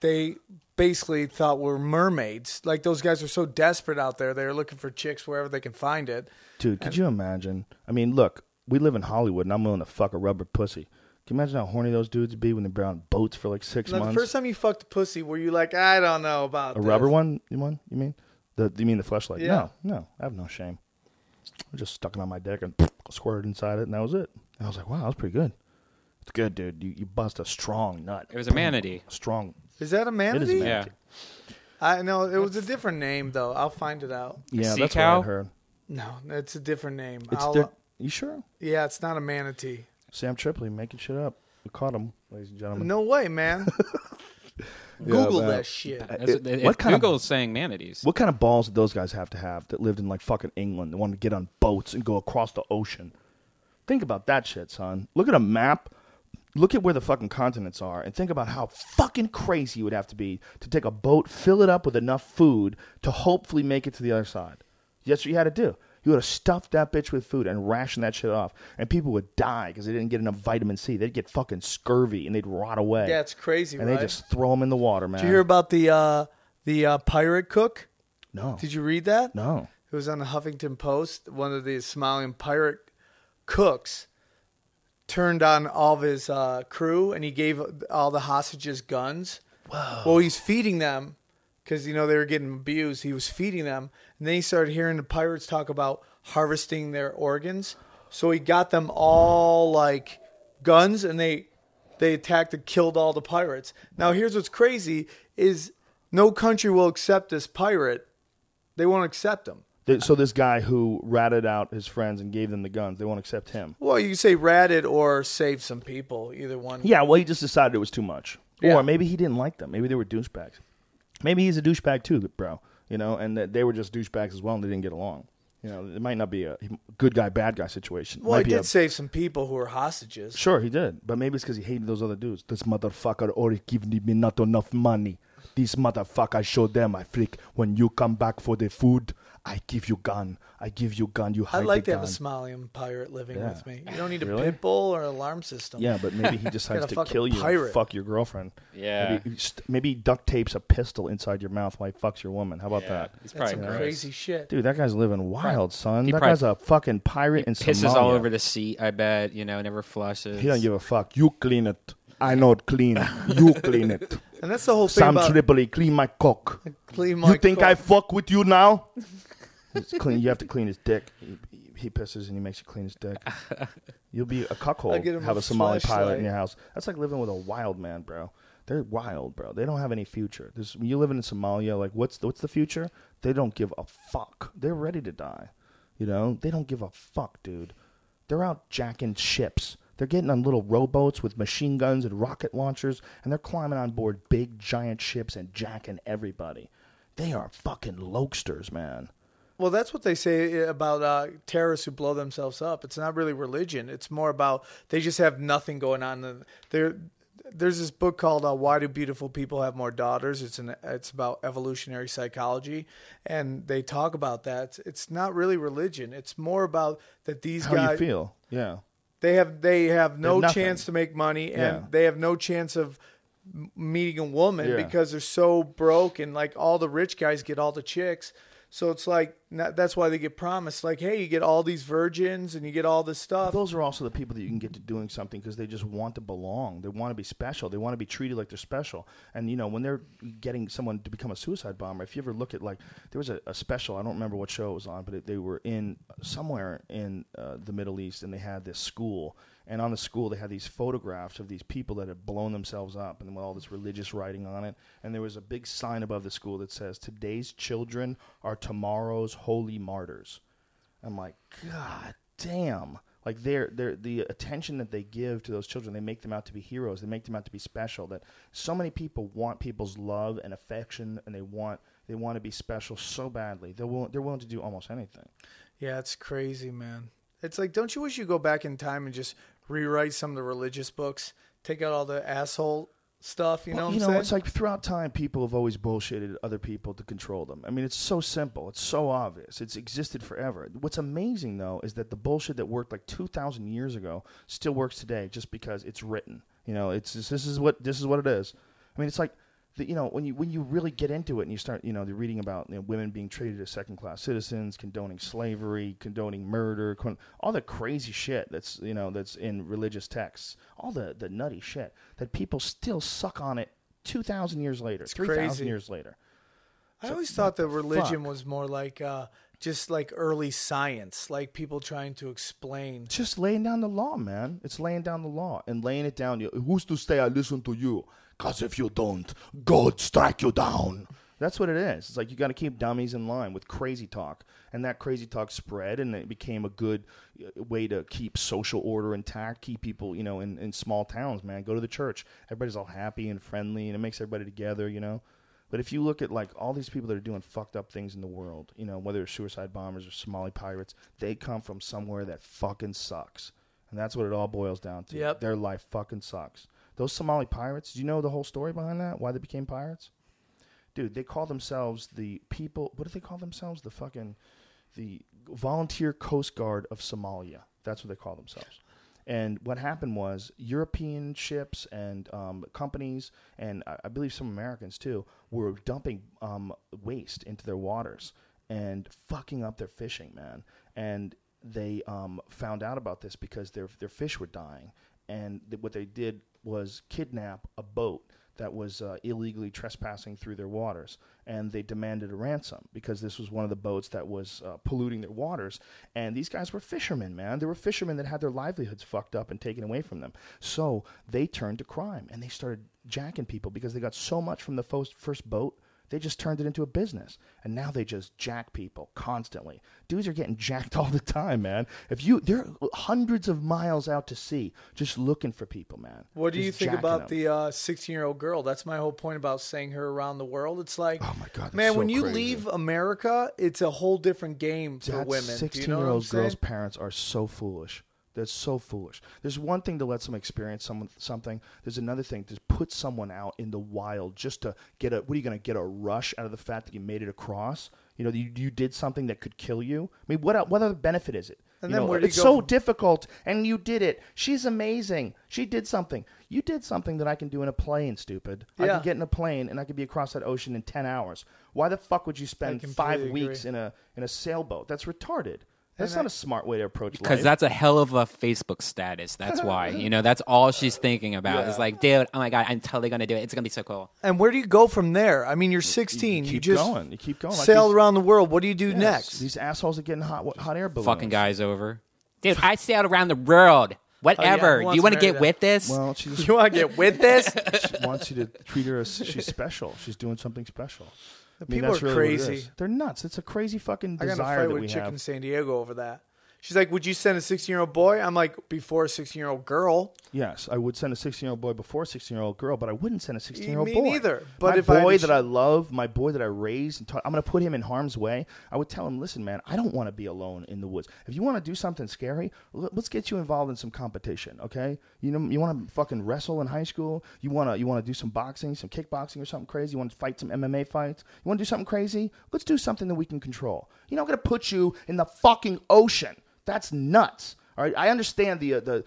they basically thought were mermaids. Like those guys are so desperate out there, they're looking for chicks wherever they can find it. Dude, could you imagine? I mean, look, we live in Hollywood, and I'm willing to fuck a rubber pussy. Can you imagine how horny those dudes be when they're on boats for like six Now, the months? first time you fucked a pussy, were you like, I don't know about a this. rubber one? You one? You mean the? You mean the fleshlight? Yeah. No, no, I have no shame. I just stuck it on my dick and squirted inside it, and that was it. And I was like, wow, that was pretty good. It's good, dude. You you bust a strong nut. It was a manatee. Strong. Is that a manatee? is a Yeah. I know it was a different name though. I'll find it out. Yeah, sea that's cow? what I heard. No, it's a different name. It's I'll, you sure? yeah, it's not a manatee. Sam Tripoli making shit up. We caught him, ladies and gentlemen. No way, man. Google man. that shit. That's, It- if what kind of- Google's saying manatees. What kind of balls did those guys have to have that lived in like fucking England? They wanted to get on boats and go across the ocean. Think about that shit, son. Look at a map. Look at where the fucking continents are, and think about how fucking crazy you would have to be to take a boat, fill it up with enough food to hopefully make it to the other side. That's what you had to do. You would have stuffed that bitch with food and rationed that shit off, and people would die because they didn't get enough vitamin C. They'd get fucking scurvy and they'd rot away. Yeah, it's crazy, and right? they just throw them in the water, man. Did you hear about the uh, the uh, pirate cook? no, Did you read that? no. It was on the Huffington Post. One of these Somalian pirate cooks turned on all of his uh, crew, and he gave all the hostages guns. Whoa. Well, he's feeding them because you know they were getting abused. He was feeding them, and then he started hearing the pirates talk about harvesting their organs. So he got them all like guns, and they they attacked and killed all the pirates. Now here's what's crazy: is no country will accept this pirate. They won't accept him. So this guy who ratted out his friends and gave them the guns, they won't accept him. Well, you say ratted or save some people. Either one. Yeah, well, he just decided it was too much, Yeah. or maybe he didn't like them. Maybe they were douchebags. Maybe he's a douchebag too, bro. You know, and that they were just douchebags as well, and they didn't get along. You know, it might not be a good guy, bad guy situation. It Well, might he did a- save some people who were hostages. Sure, he did, but maybe it's because he hated those other dudes. This motherfucker already giving me not enough money. This motherfucker, show them, I freak. When you come back for the food, I give you gun. I give you gun. You hide I'd like the to have a gun. Somalian pirate living Yeah. with me. You don't need a Really? pit bull or an alarm system. Yeah, but maybe he decides Got a to fucking kill you and pirate. fuck your girlfriend. Yeah. Maybe, he st- maybe he duct tapes a pistol inside your mouth while he fucks your woman. How about Yeah, that? He's That's probably some gross. crazy shit. Dude, that guy's living wild, son. he that probably- guy's a fucking pirate in Pisses all over the seat. I bet you know. Never flushes. He don't give a fuck. You clean it. I know it clean. You clean it. And that's the whole thing Sam about Tripoli, clean my cock. clean my cook. you think I cock. fuck with you now? It's clean. You have to clean his dick. He, he pisses and he makes you clean his dick. You'll be a I'll cuckold. get him Have a a Somali pilot fleshlight. in your house. That's like living with a wild man, bro. They're wild, bro. They don't have any future. There's, when you living in Somalia, like what's the, what's the future? They don't give a fuck. They're ready to die. You know, they don't give a fuck, dude. They're out jacking ships. They're getting on little rowboats with machine guns and rocket launchers, and they're climbing on board big giant ships and jacking everybody. They are fucking lokesters, man. Well, that's what they say about uh, terrorists who blow themselves up. It's not really religion. It's more about they just have nothing going on. There, there's this book called uh, "Why Do Beautiful People Have More Daughters?" It's an it's about evolutionary psychology, and they talk about that. It's not really religion. It's more about that these guys How guys you feel? Yeah. they have they have no chance to make money, and Yeah. they have no chance of meeting a woman Yeah. because they're so broke, and like all the rich guys get all the chicks. So it's like that's why they get promised, like, hey, you get all these virgins and you get all this stuff. Those are also the people that you can get to doing something because they just want to belong. They want to be special. They want to be treated like they're special. And you know, when they're getting someone to become a suicide bomber, if you ever look at like there was a, a special, I don't remember what show it was on, but it, they were in somewhere in uh, the Middle East, and they had this school. And on the school, they had these photographs of these people that had blown themselves up, and with all this religious writing on it. And there was a big sign above the school that says, "Today's children are tomorrow's holy martyrs." I'm like, God damn. Like they're, they're the attention that they give to those children, they make them out to be heroes. They make them out to be special. That so many people want people's love and affection, and they want they want to be special so badly. They're willing, they're willing to do almost anything. yeah, it's crazy, man. It's like, don't you wish you go back in time and just rewrite some of the religious books, take out all the asshole stuff? You know Well, what you know, saying? it's like throughout time, people have always bullshitted other people to control them. I mean, it's so simple. It's so obvious. It's existed forever. What's amazing, though, is that the bullshit that worked like two thousand years ago still works today, just because it's written. You know, it's just, this is what this is what it is. I mean, it's like. The, you know, when you when you really get into it and you start, you know, they're reading about you know, women being treated as second class citizens, condoning slavery, condoning murder, con- all the crazy shit that's you know that's in religious texts, all the the nutty shit that people still suck on it two thousand years later, three thousand years later. I always thought that religion fuck? was more like uh, just like early science, like people trying to explain. Just laying down the law, man. It's laying down the law and laying it down. Who's to say I listen to you? Cause if you don't, God strike you down. That's what it is. It's like you got to keep dummies in line with crazy talk, and that crazy talk spread, and it became a good uh, way to keep social order intact, keep people, you know, in, in small towns. Man, go to the church. Everybody's all happy and friendly, and it makes everybody together. You know. But if you look at like all these people that are doing fucked up things in the world, you know, whether it's suicide bombers or Somali pirates, they come from somewhere that fucking sucks. And that's what it all boils down to. Yep. Their life fucking sucks. Those Somali pirates, do you know the whole story behind that? Why they became pirates? Dude, they call themselves the people what do they call themselves? The fucking the volunteer coast guard of Somalia. That's what they call themselves. And what happened was European ships and um, companies, and I, I believe some Americans too, were dumping um, waste into their waters and fucking up their fishing, man. And they um, found out about this because their their fish were dying, and th- what they did was kidnap a boat that was uh, illegally trespassing through their waters, and they demanded a ransom because this was one of the boats that was uh, polluting their waters. And these guys were fishermen, man. They were fishermen that had their livelihoods fucked up and taken away from them. So they turned to crime and they started jacking people because they got so much from the first, first boat. They just turned it into a business, and now they just jack people constantly. Dudes are getting jacked all the time, man. If you, they're hundreds of miles out to sea, just looking for people, man. What do you think about them. the uh, 16 year old girl? That's my whole point about saying her around the world. It's like, Oh my God, man, so when you crazy. leave America, it's a whole different game for women. Do you know Sixteen-year-old girl's parents are so foolish. They're so foolish. There's one thing to let someone experience someone something. There's another thing to put someone out in the wild just to get a. What are you going to get a rush out of the fact that you made it across? You know, you, you did something that could kill you. I mean, what what other benefit is it? And You then know, where do you it's go so from- difficult, and you did it. She's amazing. She did something. You did something that I can do in a plane. Stupid. I Yeah. can get in a plane and I could be across that ocean in ten hours. Why the fuck would you spend five completely weeks agree. in a in a sailboat? That's retarded. That's And not I- a smart way to approach Because that's a hell of a Facebook status. That's why. You know, that's all she's thinking about. It's like, dude, oh my God, I'm totally going to do it. It's going to be so cool. And where do you go from there? I mean, you're 16. You, keep just going. You keep going. Like sail these- around the world. What do you do Yes, next? These assholes are getting hot hot air balloons. Fucking guys over. Dude, I sailed around the world. Oh, Whatever. who do you want to to get that? with this? Well, she just you want to get with this? she wants you to treat her as she's special. She's doing something special. I mean, people are really crazy. They're nuts. It's a crazy fucking I got in a desire fight that with we a chick have. San Diego over that. She's like, "Would you send a 16 year old boy?" I'm like, "Before a 16 year old girl." Yes, I would send a 16 year old boy before a 16 year old girl, but I wouldn't send a 16 year old Me boy. neither. But my if I boy to that I love, my boy that I raised, and taught, I'm going to put him in harm's way. I would tell him, listen, man, I don't want to be alone in the woods. If you want to do something scary, let's get you involved in some competition, okay? You know, you want to fucking wrestle in high school. You want to you want to do some boxing, some kickboxing, or something crazy. You want to fight some MMA fights. You want to do something crazy? Let's do something that we can control. You're not going to put you in the fucking ocean. That's nuts. All right, I understand the uh, the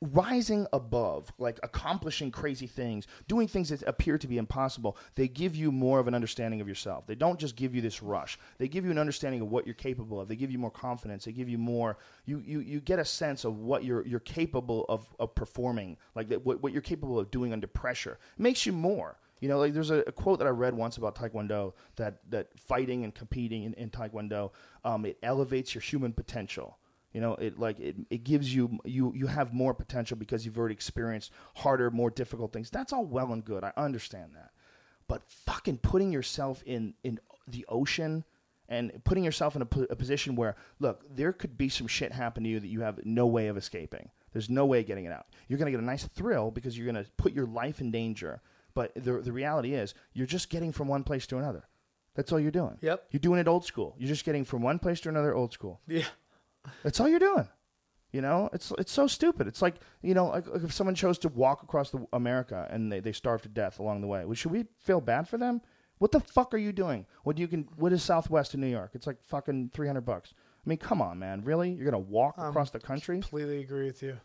rising above, like accomplishing crazy things, doing things that appear to be impossible, they give you more of an understanding of yourself. They don't just give you this rush. They give you an understanding of what you're capable of. They give you more confidence. They give you more. You you, you get a sense of what you're you're capable of, of performing, like that, what what you're capable of doing under pressure. It makes you more. You know, like there's a, a quote that I read once about Taekwondo that that fighting and competing in, in Taekwondo, um, it elevates your human potential. You know, it like it, it gives you you you have more potential because you've already experienced harder, more difficult things. That's all well and good. I understand that. But fucking putting yourself in in the ocean and putting yourself in a, a position where look, there could be some shit happen to you that you have no way of escaping. There's no way of getting it out. You're to get a nice thrill because you're to put your life in danger. But the the reality is, you're just getting from one place to another. That's all you're doing. Yep. You're doing it old school. You're just getting from one place to another old school. Yeah. That's all you're doing. You know, it's it's so stupid. It's like you know, like, if someone chose to walk across the America and they, they starve to death along the way, well, should we feel bad for them? What the fuck are you doing? What do you can? What is Southwest in New York? It's like fucking three hundred bucks. I mean, come on, man. Really? You're gonna walk um, across the country? Completely agree with you.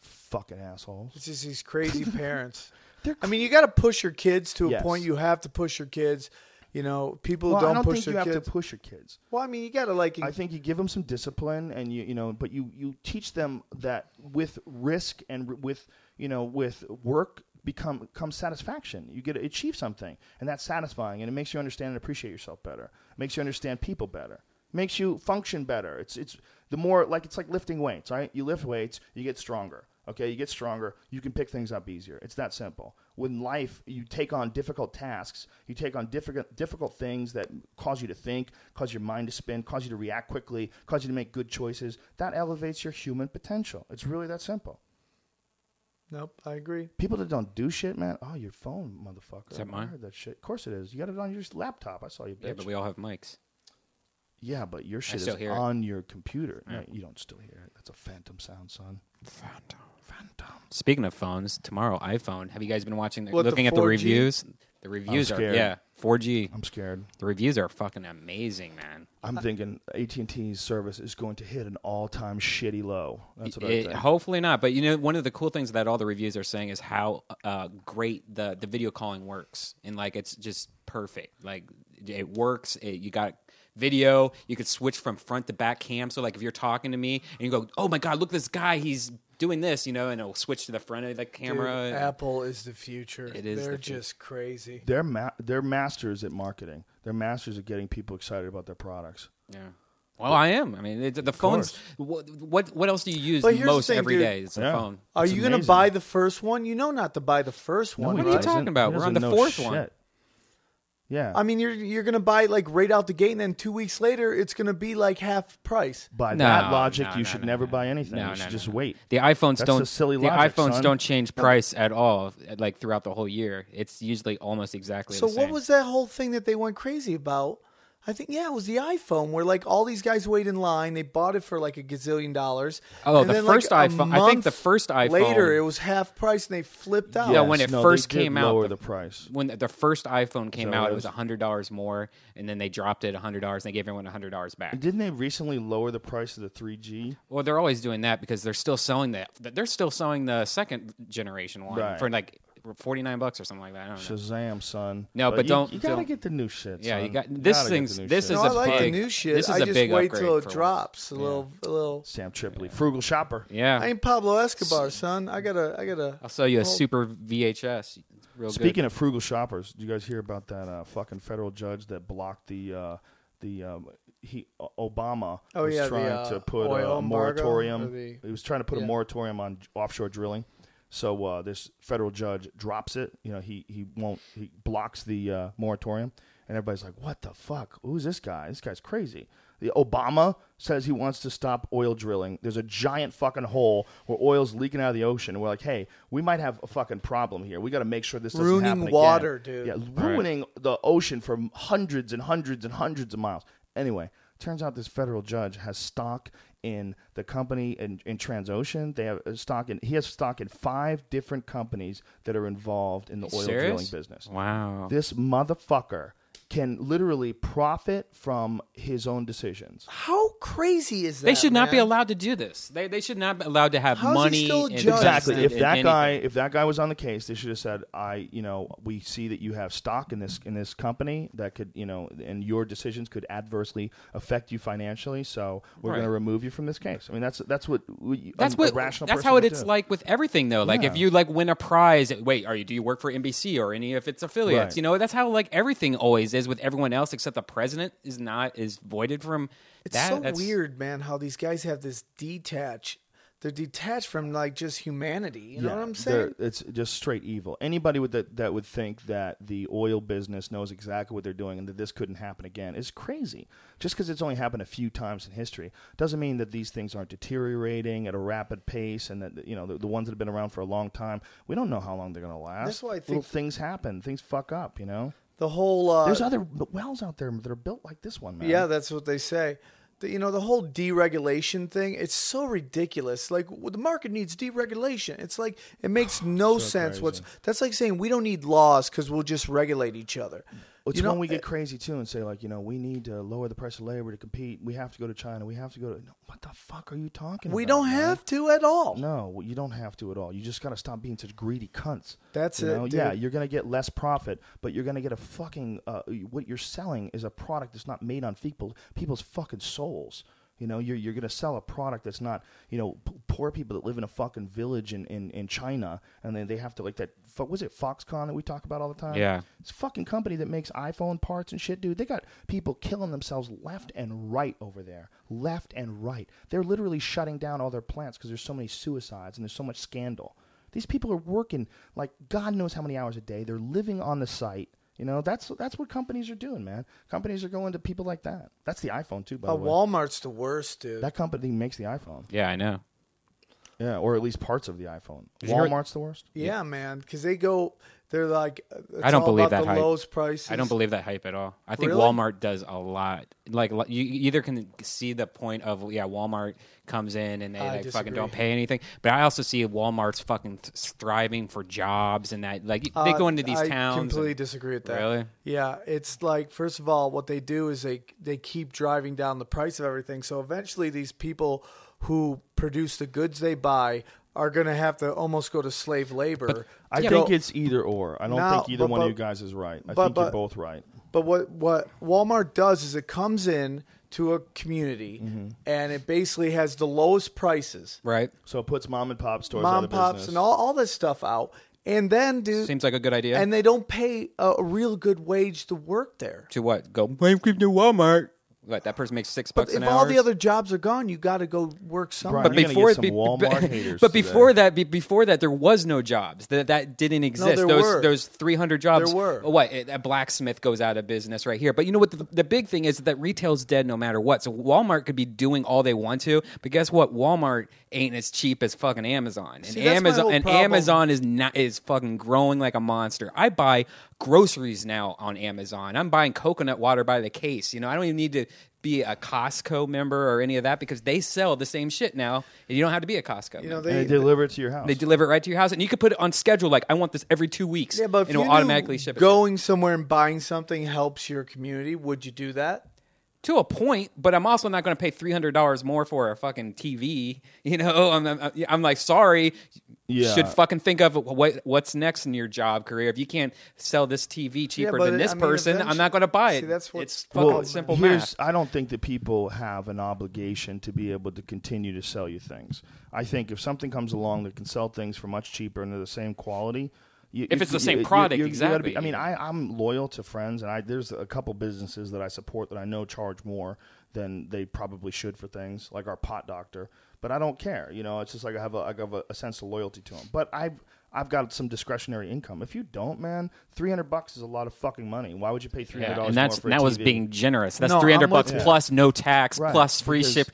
Fucking assholes. It's just these crazy parents. They're I mean, you got to push your kids to a Yes. point. You have to push your kids. You know, people Well, don't, I don't push think you their have kids. to push your kids. well, I mean, you got to like. I think you give them some discipline, and you you know, but you you teach them that with risk and r- with you know with work become comes satisfaction. You get to achieve something, and that's satisfying, and it makes you understand and appreciate yourself better. It makes you understand people better. It makes you function better. It's it's the more like it's like lifting weights, right? You lift weights, you get stronger. Okay, you get stronger. You can pick things up easier. It's that simple. With life, you take on difficult tasks. You take on difficult difficult things that cause you to think, cause your mind to spin, cause you to react quickly, cause you to make good choices. That elevates your human potential. It's really that simple. Nope, I agree. People that don't do shit, man. Oh, your phone, motherfucker. Is that I mine? heard that shit. Of course it is. You got it on your laptop. I saw you, bitch. Yeah, but we all have mics. Yeah, but your shit is hear it. on your computer. No, you don't still hear it. That's a phantom sound, son. Phantom. Phantom. Speaking of phones, tomorrow iPhone. Have you guys been watching? The, What, the looking at the 4G? reviews. The reviews are scared. yeah, 4G. I'm scared. The reviews are fucking amazing, man. I'm thinking AT&T's service is going to hit an all-time shitty low. That's what I think. hopefully not, but you know, one of the cool things that all the reviews are saying is how uh, great the the video calling works, and like it's just perfect. Like it works. It, you got video. You could switch from front to back cam. So like if you're talking to me and you go, "Oh my god, look at this guy, he's doing this," you know, and it'll switch to the front of the Dude, camera. Apple is the future. It is They're the future. just crazy. they're ma- they're masters at marketing. They're masters at getting people excited about their products. yeah. Well, I am. I mean, it, the phones. What, what what else do you use But here's the most thing, every dude. day? It's a Yeah. phone. Are It's you going to buy the first one? You know not to buy the first one. he What are you talking about? We're on the know fourth one. Shit. Yeah. I mean, you're you're going to buy it like right out the gate, and then two weeks later, it's going to be like half price. by No, that logic, no, you no, should no, never no. buy anything. No, you should no, just no. wait. The iPhones That's don't. the silly the logic, iPhones son. don't change price at all. Like throughout the whole year, it's usually almost exactly. So the what was that whole thing that they went crazy about? I think yeah, it was the iPhone where like all these guys wait in line. They bought it for like a gazillion dollars. Oh, and the then, first a iPhone- I think the first iPhone- Later, it was half price, and they flipped out. Yeah, when it no, first they did came out, lower the- the price. when the, the first iPhone came So out? it It was was- hundred dollars more, and then they dropped it hundred dollars. and They gave everyone hundred dollars back. Didn't they recently lower the price of the 3G? Well, they're always doing that because they're still selling that. They're still selling the second generation one Right. for like forty nine bucks or something like that. I don't know. Shazam, son. No, but you, don't- You gotta don't- get the new shit. Yeah, you got- this Gotta get thing's- the new this shit. is No, a I like the big- new shit. this is I a just big wait upgrade till it for drops a little, a little. Sam Tripoli, frugal shopper. Yeah, I ain't Pablo Escobar, son. I gotta, I gotta. I'll sell you a super VHS. It's Real Speaking good. of frugal shoppers, did you guys hear about that uh, fucking federal judge that blocked the uh, the um, he Obama Oh, was yeah, the, trying uh, to put oil a, embargo, moratorium. the- he was trying to put yeah. a moratorium on offshore drilling. So uh, this federal judge drops it. You know, he he won't he blocks the uh, moratorium, and everybody's like, "What the fuck? Who's this guy? This guy's crazy." The Obama says he wants to stop oil drilling. There's a giant fucking hole where oil's leaking out of the ocean. We're like, hey, we might have a fucking problem here. We got to make sure this doesn't Ruining happen again. water, dude. Yeah, ruining the ocean for hundreds and hundreds and hundreds of miles. Anyway, turns out this federal judge has stock in the company in, in Transocean. They have uh, stock in. He has stock in five different companies that are involved in the oil Serious? drilling business. Wow. This motherfucker can literally profit from his own decisions. How crazy is that? They should not be allowed to do this. They, they should not be allowed to have How is he money. still judge? Exactly. If in that anything. guy, if that guy was on the case, they should have said, "I, you know, we see that you have stock in this in this company that could, you know, and your decisions could adversely affect you financially. So we're Right. going to remove you from this case." I mean, that's that's what we, That's a, what. a rational. that's how would it's do. like with everything, though. Like if you like win a prize, wait, are you? Do you work for NBC or any of its affiliates? Right. You know, that's how like everything always is with everyone else, except the president is not is voided from. It's that. so That's- weird, man. How these guys have this detach. They're detached from like just humanity. You know what I'm saying? It's just straight evil. Anybody with that that would think that the oil business knows exactly what they're doing and that this couldn't happen again is crazy. Just because it's only happened a few times in history doesn't mean that these things aren't deteriorating at a rapid pace and that you know the, the ones that have been around for a long time. We don't know how long they're going to last. That's why I Little think- things happen. Things fuck up. You know. The whole uh, There's other wells out there that are built like this one, man. Yeah, that's what they say. The, you know, the whole deregulation thing, it's so ridiculous. Like, well, the market needs deregulation. It's like, it makes no sense. What's. That's like saying we don't need laws because we'll just regulate each other. It's You know, when we eh, get crazy too and say like, you know, we need to lower the price of labor to compete. We have to go to China. We have to go to. No, what the fuck are you talking We about? don't man? have to at all. No, you don't have to at all. You just got to stop being such greedy cunts. That's you it. Yeah, you're gonna get less profit, but you're gonna get a fucking. Uh, what you're selling is a product that's not made on people people's fucking souls. You know, you're you're going to sell a product that's not, you know, p- poor people that live in a fucking village in, in, in China, and then they have to like that. Fo- Was it Foxconn that we talk about all the time? Yeah. it's a fucking company that makes iPhone parts and shit, dude. They got people killing themselves left and right over there, left and right. They're literally shutting down all their plants because there's so many suicides and there's so much scandal. These people are working like God knows how many hours a day. They're living on the site. You know, that's that's what companies are doing, man. Companies are going to people like that. That's the iPhone too, by Uh, the way. Walmart's the worst, dude. That company makes the iPhone. Yeah, I know. Yeah, or at least parts of the iPhone. Did you hear- Walmart's the worst. yeah, man, because they go. They're like. It's I don't all believe about that the hype. lowest prices. I don't believe that hype at all. I think Really? Walmart does a lot. Like li- you you either can see the point of yeah, Walmart comes in and they I like fucking don't pay anything, but I also see Walmart's fucking th- striving for jobs and that like they Uh, go into these I towns. completely and- disagree with that. Really? Yeah, it's like first of all, what they do is they they keep driving down the price of everything. So eventually, these people who produce the goods they buy are going to have to almost go to slave labor. I to think go- it's either or. I don't No, think either but- one of you guys is right. I but- think you're both right. But what what Walmart does is it comes in to a community Mm-hmm. and it basically has the lowest prices, Right? So it puts mom and pop stores mom out of pops business. and all all this stuff out, and then dude, Seems like a good idea. and they don't pay a, a real good wage to work there. to what? Go wait, keep to Walmart. What? That person makes six But bucks if an all the other jobs are gone, you got to go work somewhere. Brian, but You're gonna before get some be- Walmart but, haters but today. before that, be, before that, there was no jobs. That that didn't exist. there those were. those three hundred jobs. There were. Oh, what? A blacksmith goes out of business right here. But you know what? The, the big thing is that retail's dead no matter what. So Walmart could be doing all they want to, but guess what? Walmart ain't as cheap as fucking Amazon. And See, that's my Amazon whole and problem. Amazon is not is fucking growing like a monster. I buy groceries now on Amazon. I'm buying coconut water by the case. You know, I don't even need to be a Costco member or any of that because they sell the same shit now, and you don't have to be a Costco. you know member. they, they deliver it to your house. They deliver it right to your house, and you could put it on schedule. Like I want this every two weeks, yeah, but and it'll automatically ship it. Going somewhere and buying something helps your community. Would you do that? to a point, but I'm also not going to pay three hundred dollars more for a fucking TV. You know, I'm, I'm, I'm like, sorry, you Yeah. should fucking think of what what's next in your job career. If you can't sell this TV cheaper but than this I mean, person, I'm not going to buy it. See, that's what- it's fucking well, simple here's, math. I don't think that people have an obligation to be able to continue to sell you things. I think if something comes along that can sell things for much cheaper and they're the same quality. You, If you- it's the you- same you- product, you- you gotta exactly. be- I mean, I, I'm loyal to friends, and I there's a couple businesses that I support that I know charge more than they probably should for things, like our pot doctor. But I don't care. You know, it's just like I have a, I have a, a sense of loyalty to them. But I've I've got some discretionary income. If you don't, man, three hundred bucks is a lot of fucking money. Why would you pay three hundred Yeah, dollars and that's more for a that was being generous. That's No, three hundred I'm bucks you. plus no tax Right, plus free because ship.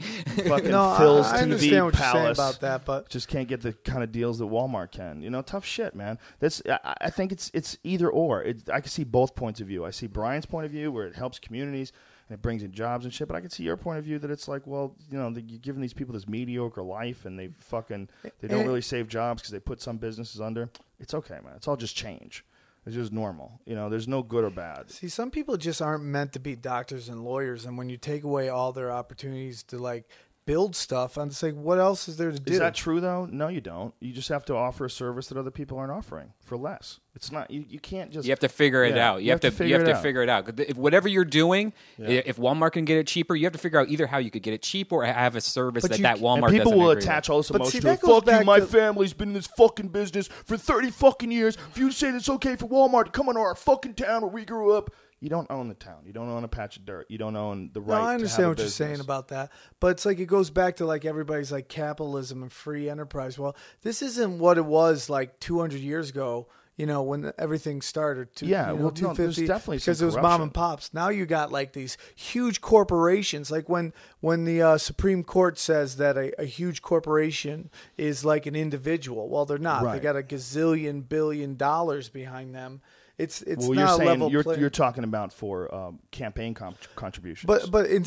Fucking No, I- Phil's I TV understand what you're saying Palace about that, but- just can't get the kind of deals that Walmart can. You know, tough shit, man. That's I, I think it's it's either or. It, I can see both points of view. I see Brian's point of view where it helps communities and it brings in jobs and shit. But I can see your point of view that it's like, well, you know, the, you're giving these people this mediocre life and they fucking they don't eh. really save jobs because they put some businesses under. It's okay, man. It's all just change. It's just normal. You know, there's no good or bad. See, some people just aren't meant to be doctors and lawyers, and when you take away all their opportunities to like build stuff, I'm just like, what else is there to do? Is that true though? No, you don't. You just have to offer a service that other people aren't offering for less. It's not. You, you can't just. You have to figure it Yeah, out. You, have, to, you have to figure it out. If whatever you're doing, if Walmart can get it cheaper, you have to figure out either how you could get it cheap or have a service But that you that Walmart And people doesn't will agree attach with. all this But emotion see, to it. that goes Fuck you, back my to- family's been in this fucking business for 30 fucking years. If you say it's okay for Walmart to come into our fucking town where we grew up, you don't own the town. You don't own a patch of dirt. You don't own the right No, I to understand what you're saying about that, but it's like it goes back to like everybody's like capitalism and free enterprise. Well, this isn't what it was like 200 years ago. You know, when everything started. To, Yeah, you know, well, no, 250, definitely because it was mom and pops. Now you got like these huge corporations. Like when when the uh, Supreme Court says that a, a huge corporation is like an individual. Well, they're not. They got a gazillion billion dollars behind them. It's it's Well, not you're saying level you're, play- you're talking about for um, campaign com- contributions. But but even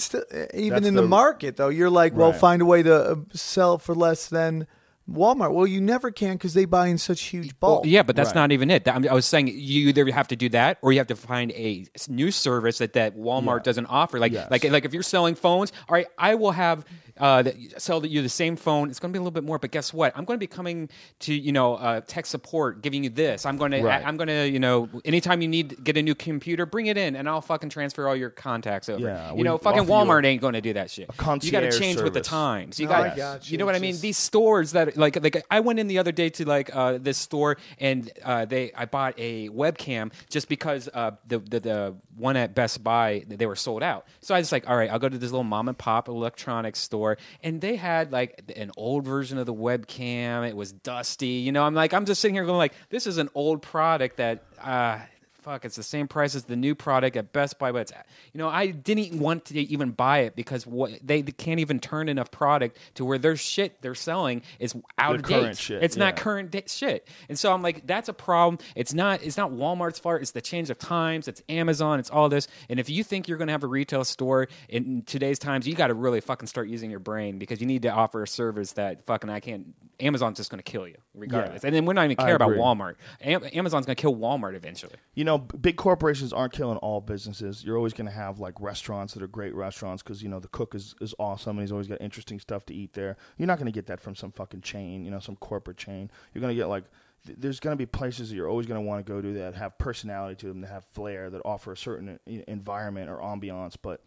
That's in the, the- market though, you're like, well, Right. find a way to uh, sell for less than Walmart. Well, you never can because they buy in such huge bulk. Yeah, but that's Right. not even it. That- I was saying you either have to do that or you have to find a new service that, that Walmart Yeah. doesn't offer. Like Yes. like like if you're selling phones, all right, I will have uh, that sell you the same phone. It's going to be a little bit more, but guess what? I'm going to be coming to you know uh, tech support, giving you this. I'm going to Right. I'm going to you know anytime you need get a new computer, bring it in, and I'll fucking transfer all your contacts over. Yeah, you know, fucking Walmart ain't going to do that shit. you got to concierge change with the times. You No, got got you you. know what I mean? These stores that like like I went in the other day to like uh, this store and uh, they I bought a webcam just because uh, the, the the one at Best Buy they were sold out. So I was like, all right, I'll go to this little mom and pop electronics store and they had like an old version of the webcam. It was dusty. You know, I'm like I'm just sitting here going like this is an old product that. Uh, fuck, it's the same price as the new product at Best Buy, but it's, you know, I didn't want to even buy it because what they can't even turn enough product to where their shit they're selling is out of date. shit, it's not current da- shit, and so I'm like, that's a problem. It's not. It's not Walmart's fault. It's the change of times. It's Amazon. It's all this. And if you think you're going to have a retail store in today's times, you got to really fucking start using your brain because you need to offer a service that fucking I can't. Amazon's just going to kill you regardless, Yeah. and then we're not even care about. Walmart. Am- Amazon's going to kill Walmart eventually. you know, b- big corporations aren't killing all businesses. You're always going to have like restaurants that are great restaurants because you know the cook is, is awesome and he's always got interesting stuff to eat there. You're not going to get that from some fucking chain, you know, some corporate chain. You're going to get like th- there's going to be places that you're always going to want to go to that have personality to them, that have flair, that offer a certain environment or ambiance. But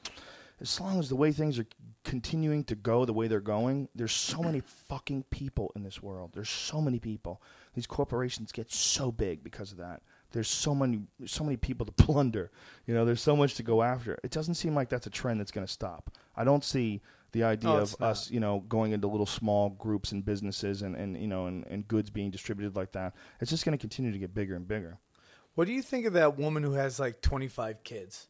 as long as the way things are continuing to go the way they're going, there's so many fucking people in this world. There's so many people. These corporations get so big because of that. There's so many, so many people to plunder. You know, there's so much to go after. It doesn't seem like that's a trend that's going to stop. I don't see the idea Oh, of not. us, you know, going into little small groups and businesses and, and you know, and, and goods being distributed like that. It's just going to continue to get bigger and bigger. What do you think of that woman who has like 25 kids?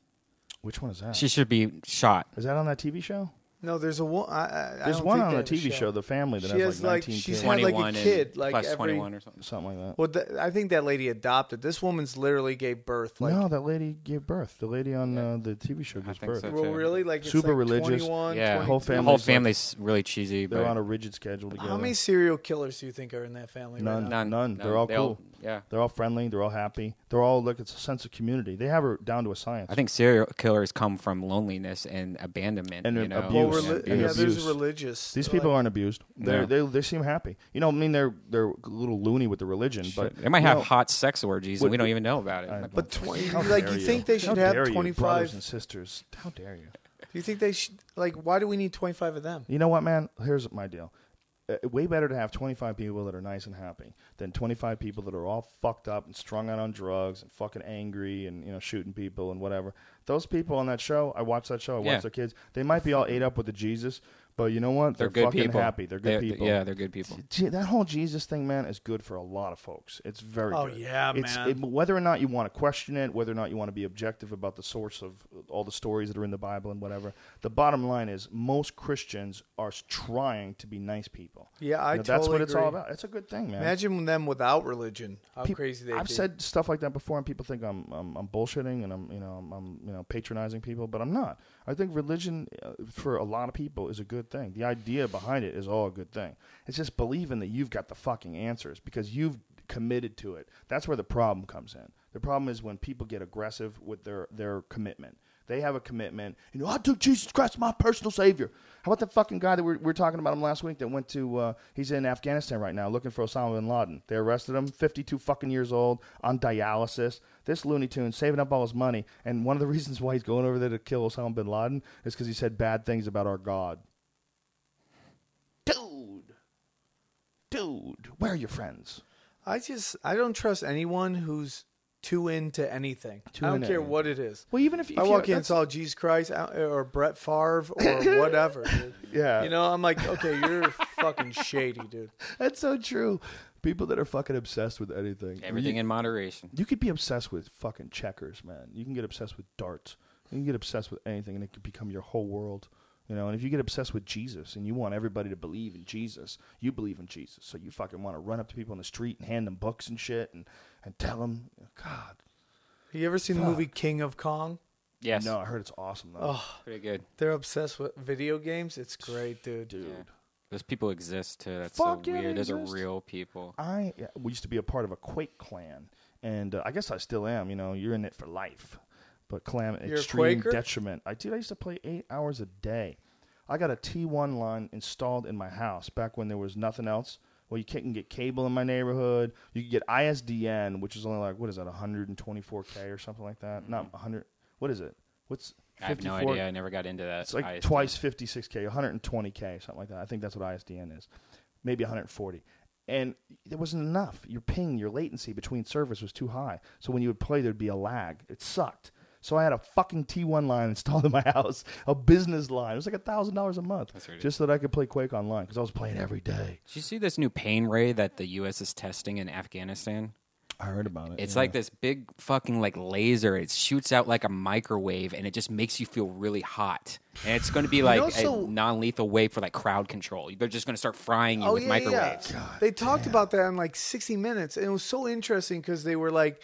Which one is that? She should be shot. is that on that TV show? No, there's a one. I, I, I There's don't one think on they the have a TV show, The Family, that She has, has, like like, 19 she's kids. had, like, a 21 kid, like, plus every- 21 or something. something like that. Well, th- I think that lady adopted. This woman's literally gave birth. Like, no, that lady gave birth. The lady on uh, the TV show gives think birth. so. well, really, like it's Super like religious. 21, Yeah, 20 whole the family's whole like- family's really cheesy. They're but on a rigid schedule together. How many serial killers do you think are in that family? right None. now? none, None. They're all They cool. Yeah, They're all friendly. They're all happy. They're all look. It's a sense of community. They have it down to a science. I think serial killers come from loneliness and abandonment. And you know? abuse. Well, reli- And yeah, abuse. there's religious. These like- people aren't abused. They're, Yeah. they they seem happy. You know, I mean, they're they're a little loony with the religion, but they might have know, hot sex orgies what- and we don't even know about it. I- But 20, like dare you think they should have 25? brothers and sisters. How dare you? Do you think they should? Like, why do we need 25 of them? You know what, man? Here's my deal. Uh, way better to have 25 people that are nice and happy than 25 people that are all fucked up and strung out on drugs and fucking angry and you know shooting people and whatever. Those people on that show, I watch that show. I watch Yeah. their kids. They might be all ate up with the Jesus, but you know what? they're, They're, good fucking people. happy. They're good They're- people. Yeah, they're good people. Gee, that whole Jesus thing, man, is good for a lot of folks. It's very Oh, good. yeah, it's, man. It, whether or not you want to question it, whether or not you want to be objective about the source of all the stories that are in the Bible and whatever, the bottom line is most Christians are trying to be nice people. Yeah, I You know, That's totally what it's all about. It's a good thing, man. Imagine them without religion. How Peop- crazy they I've be. said stuff like that before, and people think I'm, I'm I'm bullshitting and I'm you know I'm, I'm you know patronizing people, but I'm not. I think religion uh, for a lot of people is a good thing. The idea behind it is all a good thing. It's just believing that you've got the fucking answers because you've committed to it. That's where the problem comes in. The problem is when people get aggressive with their their commitment. They have a commitment. You know, I took Jesus Christ, my personal savior. How about the fucking guy that we were, we were talking about him last week that went to? Uh, he's in Afghanistan right now, looking for Osama bin Laden. They arrested him, 52 fucking years old, on dialysis. This Looney Tune saving up all his money, and one of the reasons why he's going over there to kill Osama bin Laden is because he said bad things about our God. Dude, dude, where are your friends? I just I don't trust anyone who's too into anything. Too I don't into care anything. what it is. Well, even if, you I walk you, in and saw Jesus Christ uh, or Brett Favre or whatever. dude. Yeah. You know, I'm like, okay, you're fucking shady, dude. That's so true. People that are fucking obsessed with anything. Everything You- in moderation. You could be obsessed with fucking checkers, man. You can get obsessed with darts. You can get obsessed with anything, and it could become your whole world. You know, and if you get obsessed with Jesus and you want everybody to believe in Jesus, you believe in Jesus. So you fucking want to run up to people in the street and hand them books and shit and, and tell them, God. Have you ever seen the movie King of Kong? Yes, No, I heard it's awesome, though. Oh, pretty good. they're obsessed with video games. It's great, dude. Dude. Yeah. Those people exist too. That's Fuck so yeah, weird. Those are real people. I yeah, we used to be a part of a Quake clan, and uh, I guess I still am. You know, you're in it for life. But clan You're extreme detriment. I did. I used to play eight hours a day. I got a T1 line installed in my house back when there was nothing else. Well, you can't get cable in my neighborhood. You can get ISDN, which is only like what is that, 124k or something like that? Not mm-hmm. 100. What is it? What's I have no idea. I never got into that. It's like ISDN. twice 56k, 120k, something like that. I think that's what ISDN is. Maybe 140. And there wasn't enough. Your ping, your latency between servers was too high. So when you would play, there'd be a lag. It sucked. So I had a fucking T1 line installed in my house, a business line. It was like a thousand dollars a month, ridiculous. just so that I could play Quake online because I was playing every day. Did you see this new pain ray that the U.S. is testing in Afghanistan? I heard about it. It's yeah. like this big fucking like laser. It shoots out like a microwave, and it just makes you feel really hot. And it's going to be like know, so- a non-lethal way for like crowd control. They're just going to start frying you Oh with yeah, microwaves. yeah. They talked about that in like 60 minutes, and it was so interesting because they were like,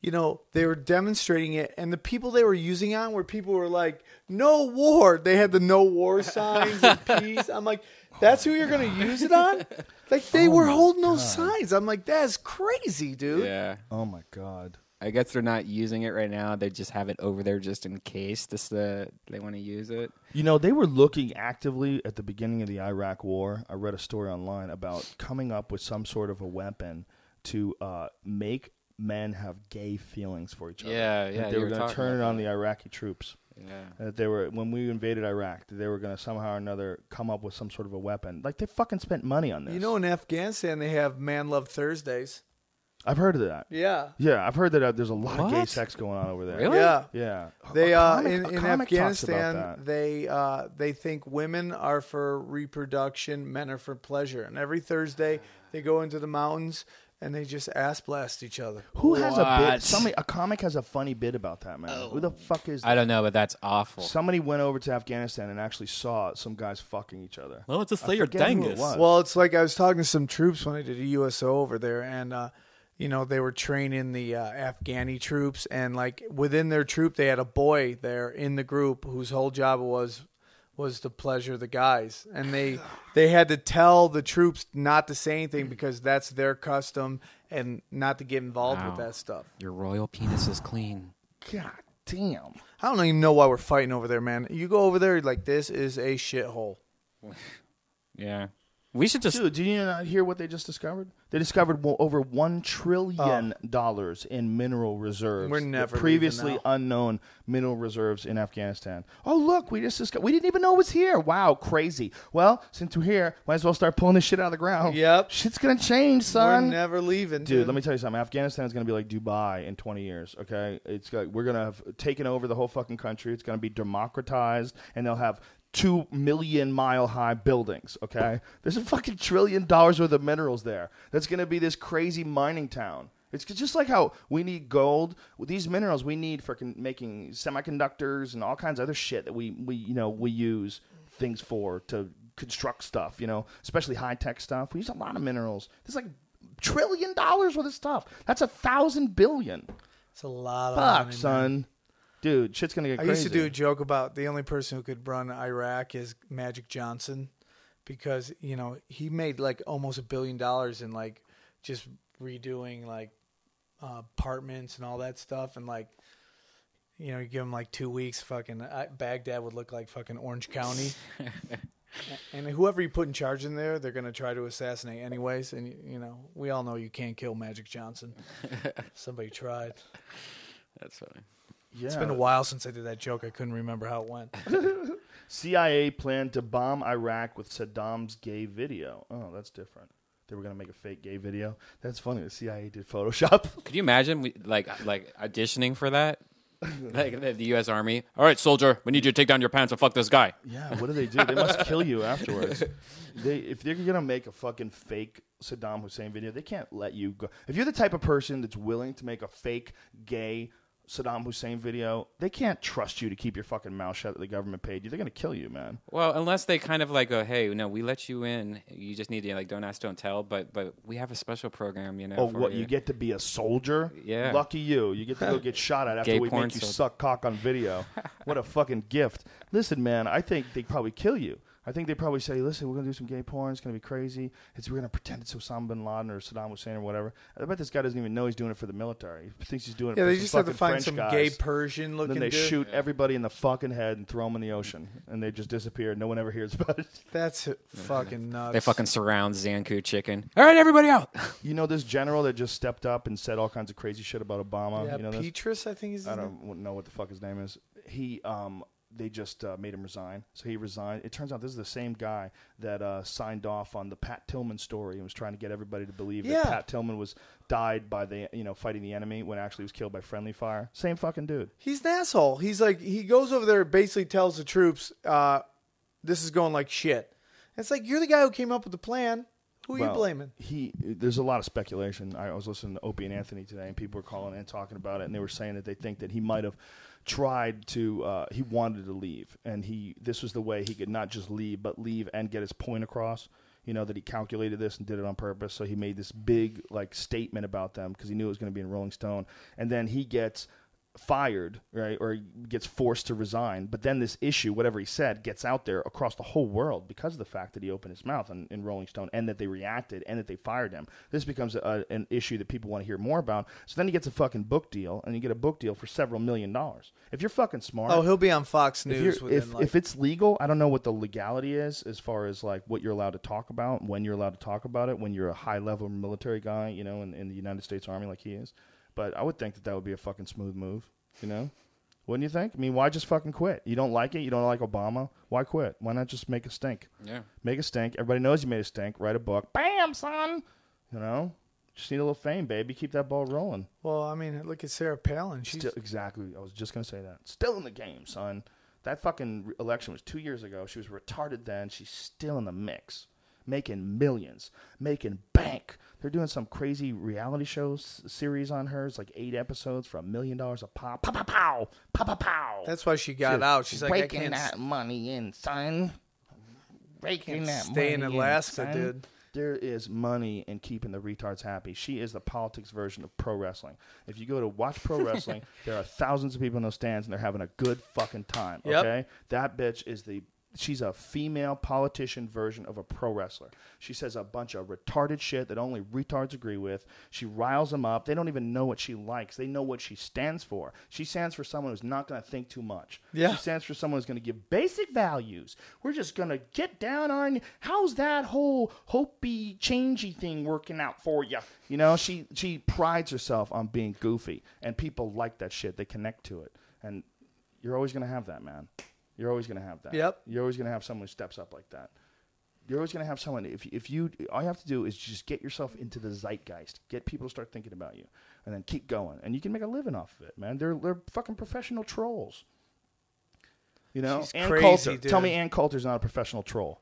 you know, they were demonstrating it, and the people they were using on were people who were like, "No war." They had the "No war" signs and peace. I'm like, that's who you're gonna use it on? Like they Oh were holding those signs. I'm like, that's crazy, dude. Yeah. oh my god. I guess they're not using it right now. They just have it over there just in case this the they want to use it. You know, they were looking actively at the beginning of the Iraq War. I read a story online about coming up with some sort of a weapon to uh, make men have gay feelings for each other. Yeah, That yeah, They were were going to turn it on that. the Iraqi troops. Yeah. That they were when we invaded Iraq, that they were going to somehow or another come up with some sort of a weapon. Like they fucking spent money on this. You know, in Afghanistan they have Man Love Thursdays. I've heard of that. Yeah. Yeah, I've heard that uh, there's a lot of gay sex going on over there. Really? Yeah. Yeah. They A uh, comic- in, in comic talks about Afghanistan they uh, they think women are for reproduction, men are for pleasure, and every Thursday they go into the mountains and they just ass blast each other. Who has a bit? Somebody, a comic has a funny bit about that, man. Who the fuck is? I don't know, but that's awful. Somebody went over to Afghanistan and actually saw some guys fucking each other. Well, it's a I Slayer forget who it Dangus. was. Well, it's like I was talking to some troops when I did a USO over there, and uh, you know they were training the uh, Afghani troops, and like within their troop, they had a boy there in the group whose whole job was was to pleasure the guys, and they they had to tell the troops not to say anything because that's their custom, and not to get involved with that stuff. Your royal penis is clean. God damn. I don't even know why we're fighting over there, man. You go over there, like this is a shithole. Yeah. We should just Dude, did you not hear what they just discovered? They discovered well, over one trillion oh. dollars in mineral reserves. We're never previously leaving now. unknown mineral reserves in Afghanistan. Oh, look, we just discovered. We didn't even know it was here. Wow, crazy. Well, since we're here, might as well start pulling this shit out of the ground. Yep. shit's gonna change, son. We're never leaving, Dude, let me tell you something. Afghanistan is going to be like Dubai in 20 years. Okay, it's got, we're going to have taken over the whole fucking country. It's going to be democratized, and they'll have two million mile high buildings. Okay, there's a fucking trillion dollars worth of minerals there. That's going to be this crazy mining town. It's just like how we need gold. These minerals, we need for con- making semiconductors and all kinds of other shit that we, we you know we use things for to construct stuff. You know, especially high tech stuff. We use a lot of minerals. There's like trillion dollars worth of stuff. That's a thousand billion. It's a lot of Fuck, money, son. Dude, shit's gonna get I crazy. used to do a joke about the only person who could run Iraq is Magic Johnson because, you know, he made like almost a billion dollars in like just redoing like uh, apartments and all that stuff. And like, you know, you give him like two weeks, fucking I, Baghdad would look like fucking Orange County. and whoever you put in charge in there, they're going to try to assassinate anyways. And, you know, we all know you can't kill Magic Johnson. Somebody tried. That's funny. Yeah. It's been a while since I did that joke. I couldn't remember how it went. CIA planned to bomb Iraq with Saddam's gay video. Oh, that's different. They were gonna make a fake gay video. That's funny. The CIA did Photoshop. Could you imagine we, like like auditioning for that? like the, the U.S. Army. All right, soldier, we need you to take down your pants and fuck this guy. yeah. What do they do? They must kill you afterwards. They if they're gonna make a fucking fake Saddam Hussein video, they can't let you go. If you're the type of person that's willing to make a fake gay Saddam Hussein video, they can't trust you to keep your fucking mouth shut. That the government paid you. They're gonna kill you, man. Well, unless they kind of like go, hey, no, we let you in. You just need to like don't ask, don't tell. But but we have a special program, you know. Oh, what you get to be a soldier? Yeah. lucky you. You get to go get shot at after Gay we make you soldier. suck cock on video. what a fucking gift! Listen, man, I think they probably kill you. I think they probably say, "Listen, we're gonna do some gay porn. It's gonna be crazy. It's we're gonna pretend it's Osama bin Laden or Saddam Hussein or whatever." I bet this guy doesn't even know he's doing it for the military. He thinks he's doing it. Yeah, for they just have to find French some guys. gay Persian looking Then they dude. shoot everybody in the fucking head and throw them in the ocean, and they just disappear. No one ever hears about it. That's fucking nuts. They fucking surround Zankou chicken. All right, everybody out. You know this general that just stepped up and said all kinds of crazy shit about Obama. yeah, you know this? Petraeus, I think he's. I don't know what the fuck his name is. He um they just uh, made him resign. So he resigned. It turns out this is the same guy that uh, signed off on the Pat Tillman story and was trying to get everybody to believe Yeah. that Pat Tillman was died by the you know fighting the enemy when actually he was killed by friendly fire. Same fucking dude. He's an asshole. He's like he goes over there, basically tells the troops, uh, "This is going like shit." It's like you're the guy who came up with the plan. Who are you blaming? He there's a lot of speculation. I was listening to Opie and Anthony today, and people were calling and talking about it, and they were saying that they think that he might have tried to. Uh, he wanted to leave, and he this was the way he could not just leave, but leave and get his point across. You know that he calculated this and did it on purpose. So he made this big like statement about them because he knew it was going to be in Rolling Stone, and then he gets fired, right, or gets forced to resign. But then this issue, whatever he said, gets out there across the whole world because of the fact that he opened his mouth in, in Rolling Stone and that they reacted and that they fired him. This becomes a, an issue that people want to hear more about. So then he gets a fucking book deal, and you get a book deal for several million dollars. If you're fucking smart, Oh, he'll be on Fox News you're- within if, like if it's legal, I don't know what the legality is as far as like what you're allowed to talk about, when you're allowed to talk about it, when you're a high level military guy, you know, in, in the United States Army like he is. But I would think that that would be a fucking smooth move, you know? Wouldn't you think? I mean, why just fucking quit? You don't like it? You don't like Obama? Why quit? Why not just make a stink? Yeah. Make a stink. Everybody knows you made a stink. Write a book. Bam, son. You know? Just need a little fame, baby. Keep that ball rolling. well, I mean, look at Sarah Palin. She's Still, exactly. I was just gonna say that. Still in the game, son. That fucking election was two years ago. She was retarded then. She's still in the mix, making millions, making bank. They're doing some crazy reality show s- series on her. It's like eight episodes for a million dollars a pop. Pow pow pow. Pow pow pow. that's why she got out. She's like, I raking can't that money in, son. Raking that stay in money Alaska, son. dude. There is money in keeping the retards happy. She is the politics version of pro wrestling. If you go to watch pro wrestling, there are thousands of people in those stands and they're having a good fucking time. Yep. Okay? That bitch is the she's a female politician version of a pro wrestler. She says a bunch of retarded shit that only retards agree with. She riles them up. They don't even know what she likes. They know what she stands for. She stands for someone who's not going to think too much. Yeah. She stands for someone who's going to give basic values. We're just going to get down on how's that whole hopey changey thing working out for you? You know, she she prides herself on being goofy and people like that shit. They connect to it. And you're always going to have that, man. You're always going to have that. Yep. You're always going to have someone who steps up like that. You're always going to have someone. If if you all you have to do is just get yourself into the zeitgeist, get people to start thinking about you, and then keep going, and you can make a living off of it, man. They're they're fucking professional trolls. You know, She's Ann crazy, Coulter. dude. Tell me, Ann Coulter's not a professional troll,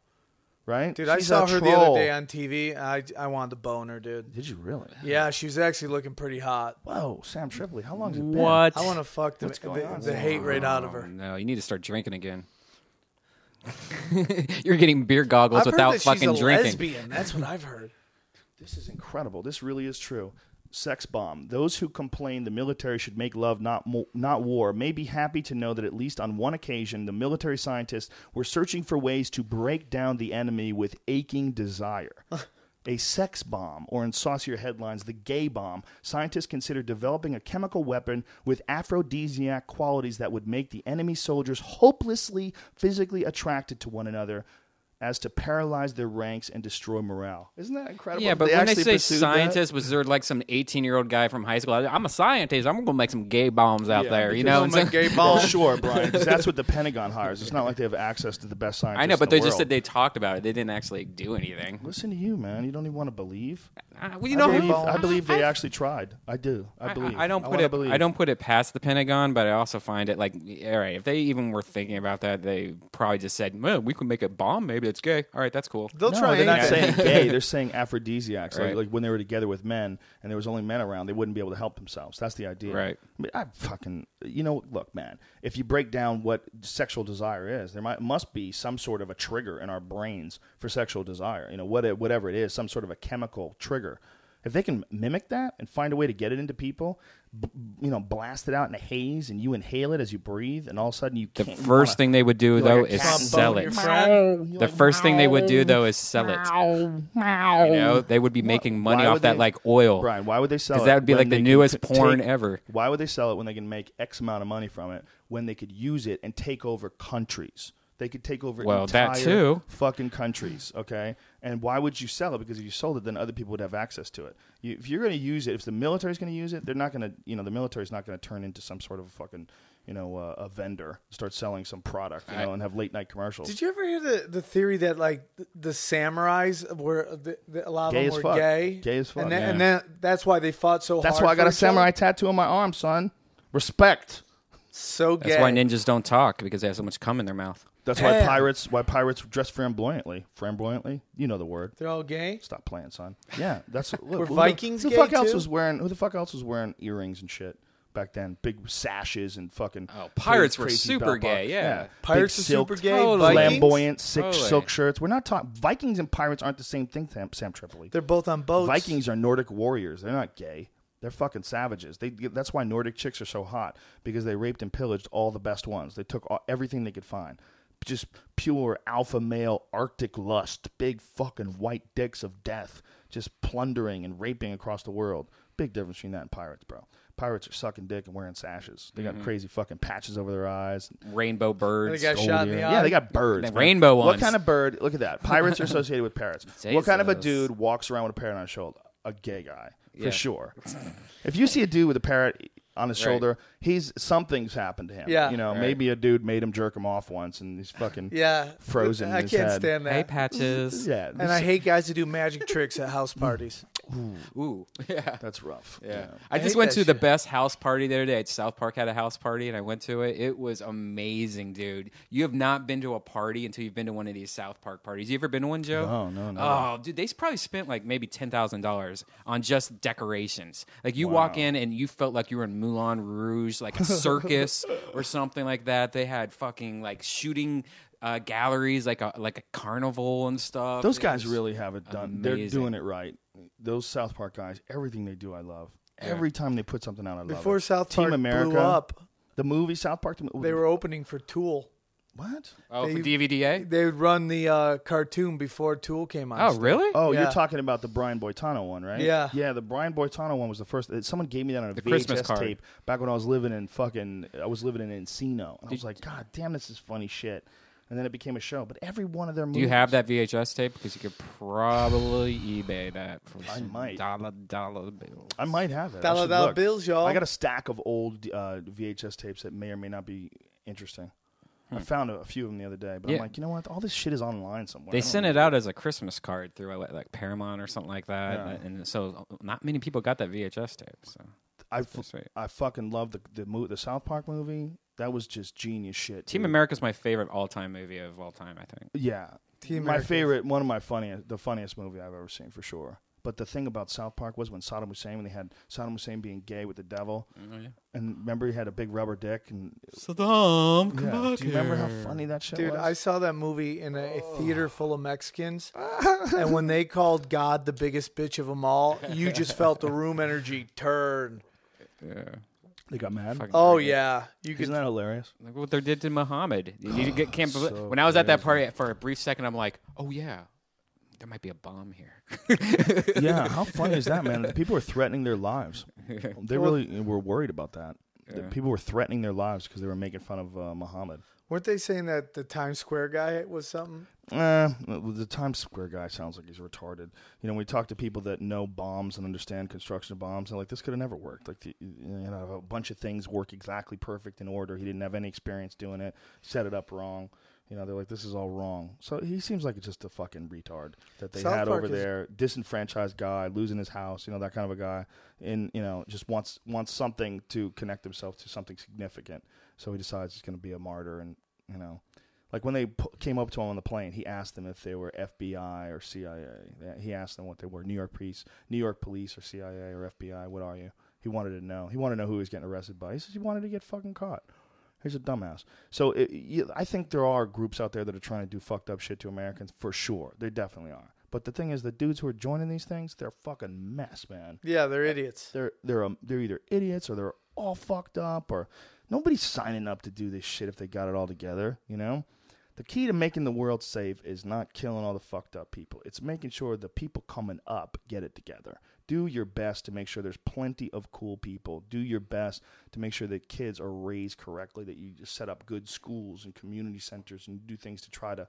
right? Dude, I saw a her the other day on TV. I I wanted to bone her, dude. Did you really? Yeah, she was actually looking pretty hot. Whoa, Sam Tripoli. How long has it been? What? I want to fuck the, What's the, the hate right out of Oh, her. no, you need to start drinking again. You're getting beer goggles I've heard without that fucking she's a drinking. lesbian. That's what I've heard. This is incredible. This really is true. Sex bomb. Those who complain the military should make love, not mo- not war, may be happy to know that at least on one occasion, the military scientists were searching for ways to break down the enemy with aching desire. a sex bomb, or in saucier headlines, the gay bomb. Scientists consider developing a chemical weapon with aphrodisiac qualities that would make the enemy soldiers hopelessly physically attracted to one another. As to paralyze their ranks and destroy morale. Isn't that incredible? Yeah, but They when they actually say pursued that? scientist, was there like some 18 year old guy from high school? I'm a scientist. I'm going to make some gay bombs out Yeah, there. You know, make and my gay Well, bomb. sure, Brian, 'cause that's what the Pentagon hires. It's not like they have access to the best scientists. I know, but in they the just said they talked about it. They didn't actually do anything. Listen to you, man. You don't even want to believe. Uh, well, you I know, believe. I believe they actually tried. I do. I I- believe. I, don't put wanna it. Believe. I don't put it past the Pentagon, but I also find it like, all right, if they even were thinking about that, they probably just said, "Well, we could make a bomb. Maybe it's gay. All right, that's cool." They'll No, try they're not anything. saying gay. They're saying aphrodisiacs. Like, Right. like when they were together with men and there was only men around, they wouldn't be able to help themselves. That's the idea. Right. I, mean, I fucking, you know, look, man. If you break down what sexual desire is, there might must be some sort of a trigger in our brains for sexual desire. You know, what it, whatever it is, some sort of a chemical trigger. If they can mimic that and find a way to get it into people, b- you know, blast it out in a haze and you inhale it as you breathe, and all of a sudden you The can't. you first wanna- thing they would do though like is sell it. your friend. You're The like, first thing they would do though is sell it. meow, meow." You know, they would be making money Why off that they- like oil. Brian, why would they sell it? Because that would be like the newest t- porn take- ever. Why would they sell it when they can make X amount of money from it when they could use it and take over countries? They could take over Well, entire that too. fucking countries, okay? And why would you sell it? Because if you sold it, then other people would have access to it. You, if you're going to use it, if the military's going to use it, they're not going to, you know, the military's not going to turn into some sort of fucking, you know, uh, a vendor, start selling some product, you I- know, and have late night commercials. Did you ever hear the, the theory that like the, the samurais were the, the, a lot of them were fuck. gay, Gay as fuck, and, then, yeah. and then that's why they fought so That's hard. That's why I got a each other? samurai tattoo on my arm, son. Respect. So gay. That's why ninjas don't talk because they have so much cum in their mouth. That's why Damn. pirates. Why pirates dress flamboyantly. Flamboyantly, you know the word. They're all gay. Stop playing, son. Yeah, that's. Look, Were who the- Vikings Who the gay, fuck else too? was wearing? Who the fuck else was wearing earrings and shit back then? Big sashes and fucking. Oh, pirates were super belt gay, buckles. yeah. Pirates Big are silk, super gay. Totally. Vikings, Flamboyant, sick Totally. silk shirts. We're not talking. Vikings and pirates aren't the same thing, Sam, Sam Tripoli. They're both on boats. Vikings are Nordic warriors. They're not gay. They're fucking savages. They, that's why Nordic chicks are so hot because they raped and pillaged all the best ones. They took all, everything they could find. Just pure alpha male Arctic lust, big fucking white dicks of death, just plundering and raping across the world. Big difference between that and pirates, bro. Pirates are sucking dick and wearing sashes. They got Mm-hmm. crazy fucking patches over their eyes. Rainbow birds. They got shot in the eye. Yeah, they got birds. The man. rainbow What kind of bird? Look at that. Pirates are associated with parrots. what kind of a dude walks around with a parrot on his shoulder? A gay guy, for Yeah. sure. if you see a dude with a parrot on his Right. shoulder, he's something's happened to him. Yeah. you know, Right. maybe a dude made him jerk him off once, and he's fucking Yeah, Frozen in I his can't head. stand that. Hey, patches. Yeah, and I hate guys who do magic tricks at house parties. Ooh. Yeah. that's rough. Yeah. Yeah. I I just went that to the best house party the other day. South Park had a house party, and I went to it. It was amazing, dude. You have not been to a party until you've been to one of these South Park parties. You ever been to one, Joe? No, no, no. Oh, dude, they probably spent like maybe ten thousand dollars on just decorations. Like you walk in and you felt like you were in Moulin Rouge, like a circus or something like that. They had fucking like shooting. Uh, galleries like a like a carnival and stuff. Those It guys was- really have it done. They're amazing. doing it right. Those South Park guys, everything they do, I love. Every time they put something out, I love Before it. South Team Park America, blew up, the movie South Park. The, mo- they were opening for Tool. What? oh for they- DVDA. They would run the uh, cartoon before Tool came out. Oh, still. really? Oh, Yeah. you're talking about the Brian Boitano one, right? Yeah. Yeah, the Brian Boitano one was the first. uh, Someone gave me that on a The VHS Christmas card. tape back when I was living in fucking. I was living in Encino. And I was like, God damn, this is funny shit. And then it became a show. But every one of their movies. Do you have that VHS tape? Because you could probably eBay that for I some might. dollar dollar bills. I might have it. I Dollar dollar look. bills, y'all. I got a stack of old uh, VHS tapes that may or may not be interesting. I found a, a few of them the other day, but I'm Hmm. Yeah. like, you know what? All this shit is online somewhere. They sent it out as a Christmas card through uh, like Paramount or something like that, Yeah. and so not many people got that VHS tape. So I, That's f- I fucking love the the, mo- the South Park movie. That was just genius shit. Team dude. America's my favorite all time movie of all time. I think. Yeah, Team my America. favorite, one of my funniest, the funniest movie I've ever seen for sure. But the thing about South Park was when Saddam Hussein, when they had Saddam Hussein being gay with the devil, oh, and remember he had a big rubber dick, and Saddam, come yeah. back do you remember how funny that shit was? Dude, was? I saw that movie in a, a theater oh. full of Mexicans, and when they called God the biggest bitch of them all, you just felt the room energy turn. Yeah. they got mad. Fucking Oh great. yeah, you could. Isn't that hilarious? Like what they did to Muhammad. You, you get, can't believe- So when I was at that party for a brief second, I'm like, oh yeah, there might be a bomb here. yeah, how funny is that, man? People were threatening their lives. They really were worried about that. That Yeah. People were threatening their lives because they were making fun of uh, Muhammad. Weren't they saying that the Times Square guy was something? Uh, the Times Square guy sounds like he's retarded. You know, we talk to people that know bombs and understand construction of bombs, and like this could have never worked. Like, the, you know, a bunch of things work exactly perfect in order. He didn't have any experience doing it. Set it up wrong. You know, they're like, this is all wrong. So he seems like just a fucking retard that they South had Park over is- there. Disenfranchised guy, losing his house. You know, that kind of a guy, and you know, just wants wants something to connect himself to something significant. So he decides he's going to be a martyr, and you know, like when they pu- came up to him on the plane, he asked them if they were FBI or CIA. He asked them what they were: New York police, New York police, or CIA or FBI. What are you? He wanted to know. He wanted to know who he was getting arrested by. He says he wanted to get fucking caught. He's a dumbass. So it, you, I think there are groups out there that are trying to do fucked up shit to Americans for sure. They definitely are. But the thing is, the dudes who are joining these things, they're fucking mess, man. Yeah, they're idiots. They're they're um, they're either idiots or they're all fucked up or nobody's signing up to do this shit if they got it all together. You know, the key to making the world safe is not killing all the fucked up people. It's making sure the people coming up get it together. Do your best to make sure there's plenty of cool people. Do your best to make sure that kids are raised correctly. That you set up good schools and community centers and do things to try to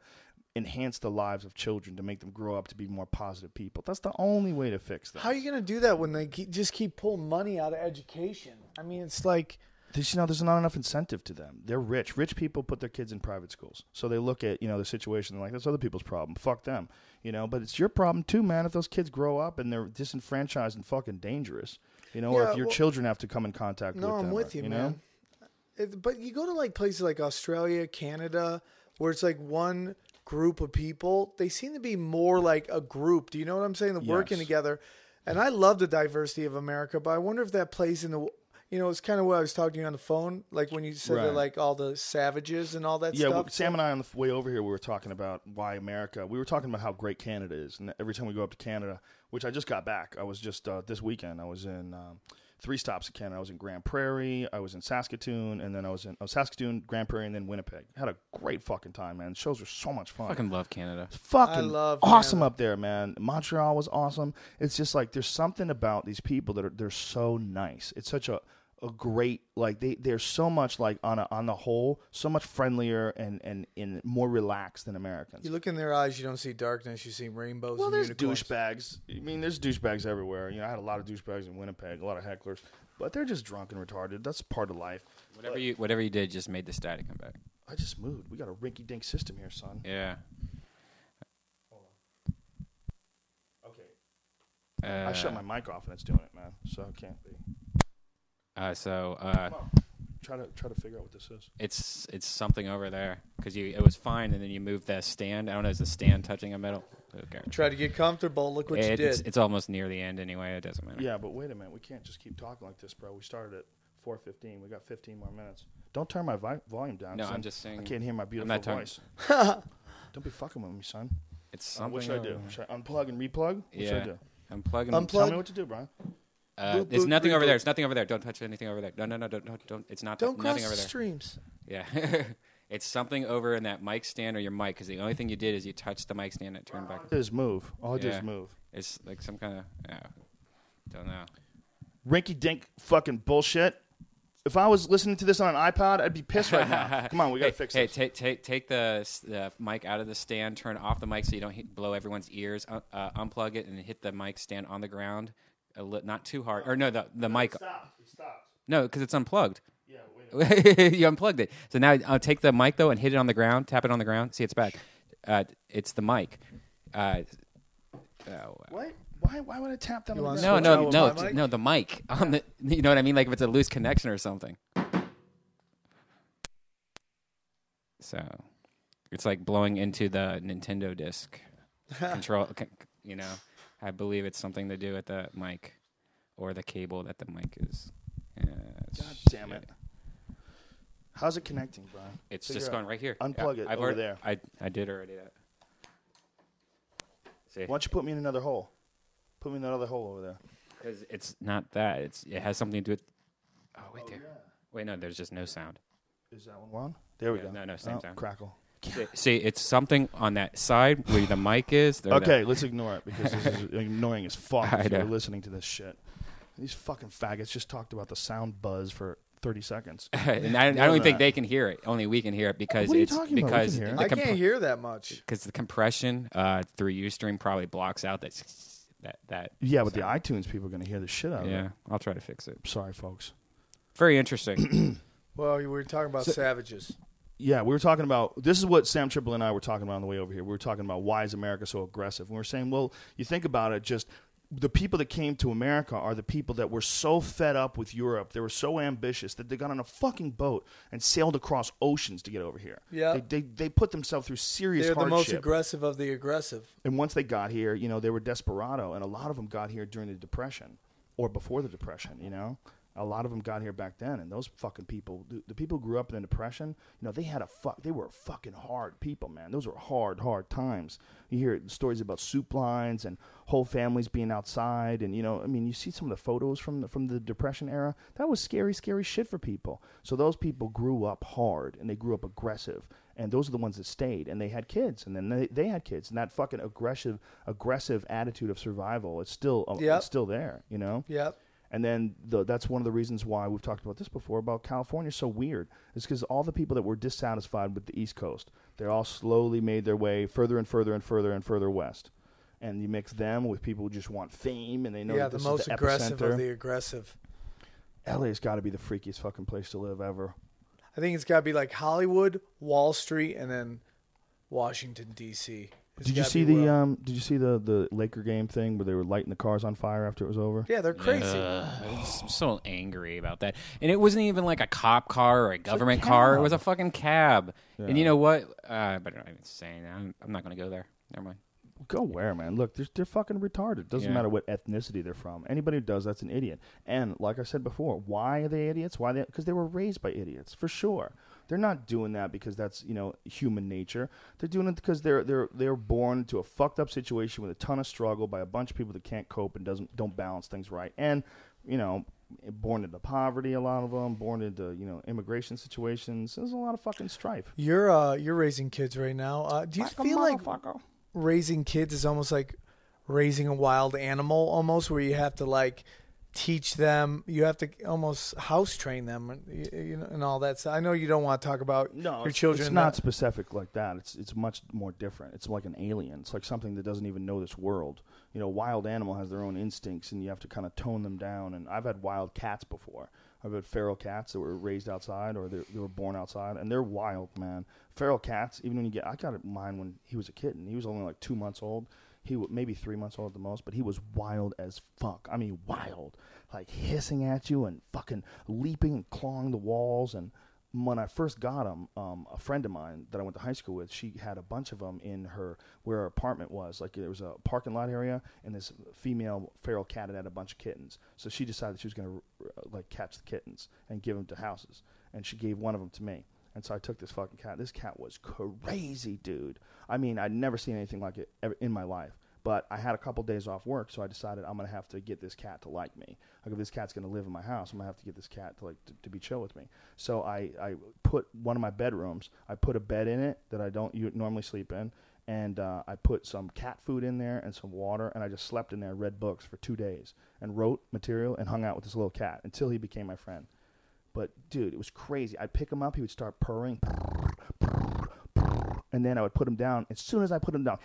enhance the lives of children to make them grow up to be more positive people. That's the only way to fix that. How are you going to do that when they keep, just keep pulling money out of education? I mean, it's like There's, you know, there's not enough incentive to them. They're rich. Rich people put their kids in private schools, so they look at you know the situation. They're like, that's other people's problem. Fuck them, you know. But it's your problem too, man. If those kids grow up and they're disenfranchised and fucking dangerous, you know, or if your well- children have to come in contact No, with them. I'm with or- you, you man. Know? Uh, it, but you go to like places like Australia, Canada, where it's like one group of people. They seem to be more like a group. Do you know what I'm saying? They're working together. And I love the diversity of America, but I wonder if that plays in the. You know, it's kind of what I was talking to you on the phone, like when you said that, like all the savages and all that Yeah, stuff. well, Sam and I on the way over here, we were talking about why America. We were talking about how great Canada is, and every time we go up to Canada, which I just got back, I was just uh, this weekend. I was in um, three stops in Canada. I was in Grande Prairie, I was in Saskatoon, and then I was in oh, Saskatoon, Grande Prairie, and then Winnipeg. I Had a great fucking time, man. Shows were so much fun. Fucking love Canada. fucking I love awesome Canada. up there, man. Montreal was awesome. It's just like there's something about these people that are they're so nice. It's such a a great like they they're so much like on a, on the whole so much friendlier and and, and more relaxed than Americans. you look in their eyes, you don't see darkness, you see rainbows. well, and there's unicorns. douchebags. I mean, there's douchebags everywhere. You know, I had a lot of douchebags in Winnipeg, a lot of hecklers, but they're just drunk and retarded. That's part of life. Whatever you whatever you did just made the static come back. I just moved. We got a rinky dink system here, son. Yeah. Okay. Uh, I shut my mic off and it's doing it, man. So it can't be. Uh, so uh, Try to try to figure out what this is. it's it's something over there because you it was fine and then you moved the stand. I don't know, is the stand touching a metal? Okay. Try to get comfortable. Look what you It- did. it's, it's almost near the end anyway. It doesn't matter. Yeah, but wait a minute. We can't just keep talking like this, bro. We started at 4:15. We got 15 more minutes. Don't turn my vi- volume down. No, 'cause I'm just saying- I can't hear my beautiful not turning- voice. Don't be fucking with me, son. It's Uh, something. what should I do? over- Should I unplug and replug? What should I Yeah. do? I'm plugging. Unplug. Tell me what to do, Brian. Uh, there's nothing over there. It's nothing over there. Don't touch anything over there. No, no, no, don't, don't, don't. It's not. don't nothing cross over the there. streams. Yeah, it's something over in that mic stand or your mic because the only thing you did is you touched the mic stand and it turned back. All is move. All Yeah. is move. It's like some kind of. Yeah, don't know. Rinky dink fucking bullshit. If I was listening to this on an iPod, I'd be pissed right now. Come on, we gotta hey, fix hey, this. take take take the, the mic out of the stand. Turn off the mic so you don't hit, blow everyone's ears. Uh, uh, unplug it and hit the mic stand on the ground. A li- not too hard. Or no, the the mic. stopped. It stopped. No, because it's unplugged. Yeah, wait. you unplugged it. So now I'll take the mic though and hit it on the ground. Tap it on the ground. See, it's back. Uh, it's the mic. Uh, oh, What? Why? Why would I tap that? You on want the no, Switch no, out with no, my mic? no. The mic on the. You know what I mean? Like if it's a loose connection or something. So, it's like blowing into the Nintendo disc control. c- You know, I believe it's something to do with the mic or the cable that the mic is. Yeah, God damn it. How's it connecting, Brian? It's Figure just out. going right here. Unplug Yeah, it I've over already, there. I I did already that. See, Why don't you put me in another hole? Put me in that other hole over there. because it's not that. It's it has something to do with. Oh wait oh, there. Wait no, there's just no sound. Is that one on? There we Yeah, go. no, no, same Oh, sound. Crackle. See, see, it's something on that side where the mic is. There, Okay, let's ignore it because this is annoying as fuck I if you're listening to this shit. These fucking faggots just talked about the sound buzz for 30 seconds. and I, I don't than think they can hear it. Only we can hear it because What are you it's talking about? We because can hear it. the I comp- can't hear that much. because the compression uh, through UStream probably blocks out that that that. Yeah, but the iTunes people are going to hear the shit out of Yeah, it. I'll try to fix it. Sorry, folks. Very interesting. Well, you were talking about savages. Yeah, we were talking about this is what Sam Tripoli and I were talking about on the way over here. We were talking about why is America so aggressive? And we were saying, well, you think about it, just the people that came to America are the people that were so fed up with Europe. They were so ambitious that they got on a fucking boat and sailed across oceans to get over here. Yeah. They they, they put themselves through serious They're the most aggressive of the aggressive. and once they got here, you know, they were desperado, and a lot of them got here during the Depression or before the Depression, you know. A lot of them got here back then, and those fucking people, the, the people who grew up in the depression, you know, they had a fuck. They were fucking hard people, man. Those were hard, hard times. You hear stories about soup lines and whole families being outside, and you know, I mean, you see some of the photos from the, from the depression era. That was scary, scary shit for people. So those people grew up hard, and they grew up aggressive, and those are the ones that stayed, and they had kids, and then they, they had kids, and that fucking aggressive, aggressive attitude of survival, it's still, uh, Yep. it's still there, you know. Yep. And then the, that's one of the reasons why we've talked about this before about California so weird. It's because all the people that were dissatisfied with the East Coast, they all slowly made their way further and further and further and further west. And you mix them with people who just want fame and they know yeah, that the this most is the aggressive epicenter. of the aggressive. LA's got to be the freakiest fucking place to live ever. I think it's got to be like Hollywood, Wall Street, and then Washington D.C. It's Did you see the where- um? Did you see the the Laker game thing where they were lighting the cars on fire after it was over? Yeah, they're crazy. Ugh, I'm so angry about that. And it wasn't even like a cop car or a government cab. car. It was a fucking cab. And you know what? Uh, I better not even say that. I'm, I'm not going to go there. Never mind. Go where, man? Look, they're, they're fucking retarded. Doesn't Yeah. matter what ethnicity they're from. Anybody who does that's an idiot. And like I said before, why are they idiots? Why they? Because they were raised by idiots, for sure. They're not doing that because that's you know human nature. They're doing it because they're they're they're born to a fucked up situation with a ton of struggle by a bunch of people that can't cope and doesn't don't balance things right. And you know, born into poverty, a lot of them, born into you know immigration situations. There's a lot of fucking strife. You're uh, you're raising kids right now. Uh, do you Like feel like raising kids is almost like raising a wild animal, almost where you have to like teach them, you have to almost house train them, and, you know, and all that. So I know you don't want to talk about No, your it's, children. It's not specific like that. It's it's much more different. It's like an alien. It's like something that doesn't even know this world. You know, wild animal has their own instincts, and you have to kind of tone them down. And I've had wild cats before. I've had feral cats that were raised outside or they were born outside, and they're wild, man. Feral cats, even when you get, I got mine when he was a kitten. He was only like two months old. He wa- maybe three months old at the most, but he was wild as fuck. I mean, wild, like hissing at you and fucking leaping and clawing the walls. And when I first got him, um, a friend of mine that I went to high school with, she had a bunch of them in her where her apartment was. Like there was a parking lot area, and this female feral cat had had a bunch of kittens. So she decided she was going to like catch the kittens and give them to houses, and she gave one of them to me. And so I took this fucking cat. This cat was crazy, dude. I mean, I'd never seen anything like it in my life. But I had a couple days off work, so I decided I'm gonna have to get this cat to like me. Like if this cat's gonna live in my house, I'm gonna have to get this cat to like to, to be chill with me. So I I put one of my bedrooms. I put a bed in it that I don't normally sleep in, and uh, I put some cat food in there and some water, and I just slept in there, read books for two days, and wrote material and hung out with this little cat until he became my friend. But dude, it was crazy. I'd pick him up, he would start purring, and then I would put him down. As soon as I put him down,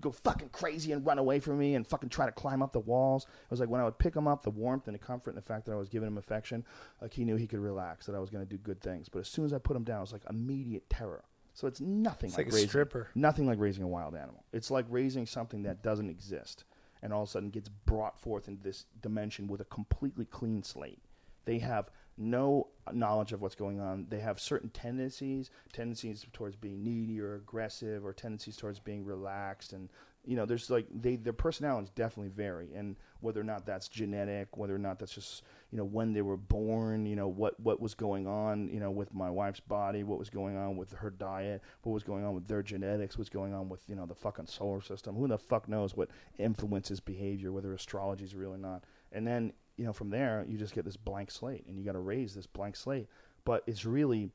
go fucking crazy and run away from me and fucking try to climb up the walls. It was like when I would pick him up, the warmth and the comfort and the fact that I was giving him affection, like he knew he could relax, that I was going to do good things. But as soon as I put him down, it was like immediate terror. So it's nothing It's like, like a raising, stripper. Nothing like raising a wild animal. It's like raising something that doesn't exist and all of a sudden gets brought forth into this dimension with a completely clean slate. They have no knowledge of what's going on. They have certain tendencies, tendencies towards being needy or aggressive, or tendencies towards being relaxed. And you know, there's like they their personalities definitely vary, and whether or not that's genetic, whether or not that's just you know when they were born, you know what what was going on, you know with my wife's body, what was going on with her diet, what was going on with their genetics, what's going on with you know the fucking solar system. Who the fuck knows what influences behavior, whether astrology is real or not. And then you know from there you just get this blank slate, and you got to raise this blank slate. But it's really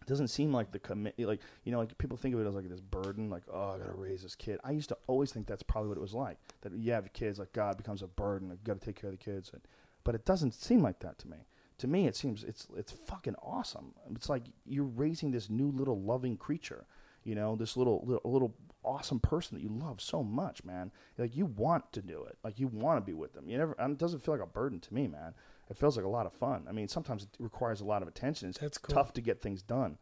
it doesn't seem like the commit like you know like people think of it as like this burden like oh i gotta raise this kid. I used to always think that's probably what it was like that you have kids like god becomes a burden like, you gotta take care of the kids and, but it doesn't seem like that to me. To me it seems it's it's fucking awesome. It's like you're raising this new little loving creature you know this little little, little awesome person that you love so much man. Like you want to do it. Like you want to be with them. You never and it doesn't feel like a burden to me man. It feels like a lot of fun. I mean sometimes it requires a lot of attention. It's That's cool. tough to get things done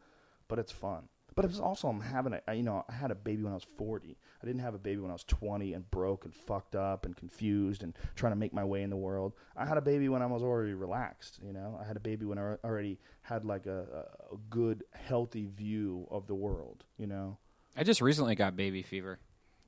but it's fun. But it's also i'm having a you know i had a baby when i was 40 i didn't have a baby when i was 20 and broke and fucked up and confused and trying to make my way in the world. I had a baby when i was already relaxed you know? I had a baby when i already had like a, a good healthy view of the world you know I just recently got baby fever.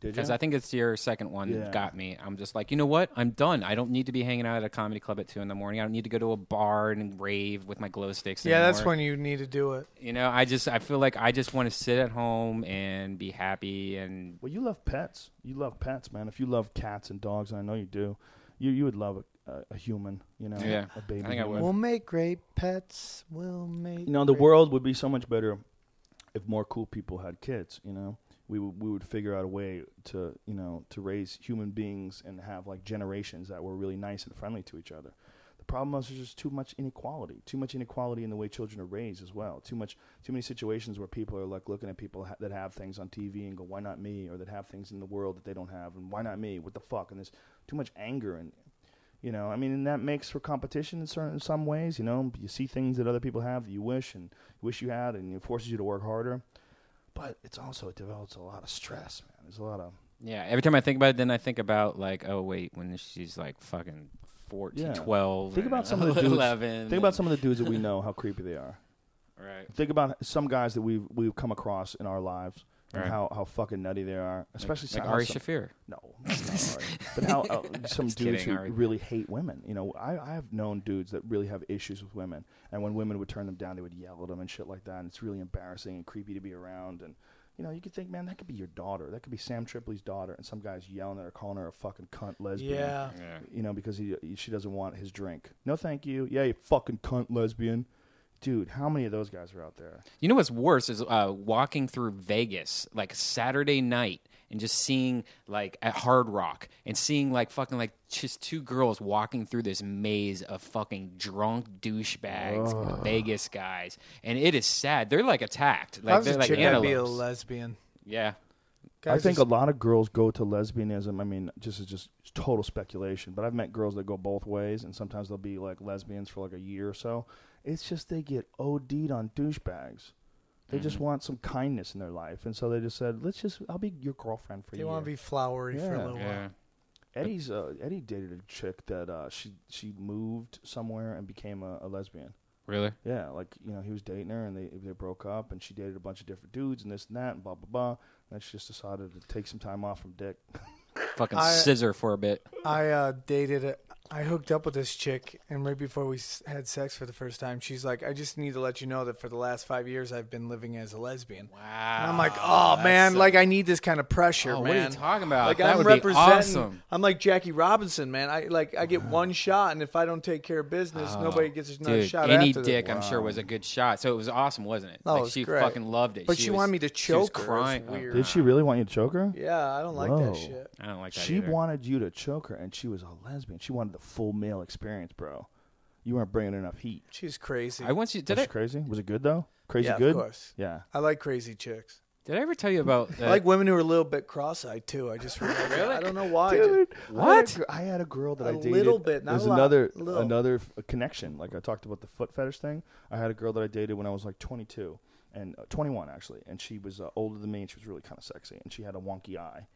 Did because? I think it's your second one Yeah. that got me. I'm just like, you know what? I'm done. I don't need to be hanging out at a comedy club at two in the morning. I don't need to go to a bar and rave with my glow sticks. Yeah, that's anymore. when you need to do it. you know. I just I feel like I just want to sit at home and be happy and Well, you love pets. You love pets, man. If you love cats and dogs, and I know you do, you you would love a, a, a human. You know, Yeah, a baby. I think I human. would. We'll make great pets. We'll make. You know, the great- world would be so much better if more cool people had kids. You know, we would we would figure out a way to you know to raise human beings and have like generations that were really nice and friendly to each other. The problem is there's just too much inequality, too much inequality in the way children are raised as well. Too much, too many situations where people are like looking at people ha- that have things on TV and go, "Why not me?" or that have things in the world that they don't have, and "Why not me?" What the fuck? And there's too much anger and you know, I mean, and that makes for competition in certain in some ways. You know, you see things that other people have that you wish and you wish you had, and it forces you to work harder. But it's also it develops a lot of stress, man. There's a lot of yeah. Every time I think about it, then I think about like, oh wait, when she's like fucking 14, Yeah. 12. think about some of the dudes. 11. Think about some of the dudes that we know how creepy they are. Right. Think about some guys that we've we've come across in our lives and Right. how, how fucking nutty they are, especially like some, Ari some- Shaffir. No, not Ari. but how uh, some dudes kidding, who Ari. really hate women. You know, I I have known dudes that really have issues with women, and when women would turn them down, they would yell at them and shit like that, and it's really embarrassing and creepy to be around. And you know, you could think, man, that could be your daughter. That could be Sam Tripoli's daughter, and some guy's yelling at her, calling her a fucking cunt lesbian. Yeah. Yeah. You know, because he, he she doesn't want his drink. No, thank you. Yeah, you fucking cunt lesbian. Dude, how many of those guys are out there? You know what's worse is uh, walking through Vegas like Saturday night and just seeing like at Hard Rock and seeing like fucking like just two girls walking through this maze of fucking drunk douchebags, Vegas guys, and it is sad. They're like attacked. Like I was they're like chick, be a lesbian. yeah. I think just- a lot of girls go to lesbianism. I mean, just is just total speculation. But I've met girls that go both ways, and sometimes they'll be like lesbians for like a year or so. It's just they get OD'd on douchebags. They just Mm-hmm. want some kindness in their life, and so they just said, "Let's just, I'll be your girlfriend for They you." want to be flowery for a Yeah. little Yeah. while. Eddie's uh, Eddie dated a chick that uh, she she moved somewhere and became a, a lesbian. Really? Yeah, like you know, he was dating her and they they broke up, and she dated a bunch of different dudes and this and that and blah blah blah. And then she just decided to take some time off from dick. Fucking I- scissor for a bit. I uh, dated. A, I hooked up with this chick, and right before we s- had sex for the first time, she's like, "I just need to let you know that for the last five years, I've been living as a lesbian." Wow. And I'm like, "Oh man, like I need this kind of pressure, Oh, man." what are you talking about? Like that I'm would be representing. awesome. I'm like Jackie Robinson, man. I like I get one shot, and if I don't take care of business, oh, nobody gets another Oh, Dude, shot. any after that. dick, I'm sure, was a good shot. So it was awesome, wasn't it? Oh, it like was she great. fucking loved it. But she was- wanted me to she was choke her. It was Crying. Oh, weird. Did she really want you to choke her? Yeah, I don't like Whoa. that shit. I don't like that. She either. wanted you to choke her, and she was a lesbian. She wanted the full male experience, bro. You weren't bringing enough heat. She's crazy. I once you did was I she crazy? Was it good though? Crazy yeah, good. of course. Yeah. I like crazy chicks. did I ever tell you about? I Uh, like women who are a little bit cross-eyed too. I just realized that. Really? I don't know why. Dude, What? I had, a, had a girl that I A dated. A little bit, not There's a lot, another little. another f- connection. Like I talked about the foot fetish thing. I had a girl that I dated when I was like 22 and uh, 21 actually, and she was uh, older than me, and she was really kind of sexy, and she had a wonky eye.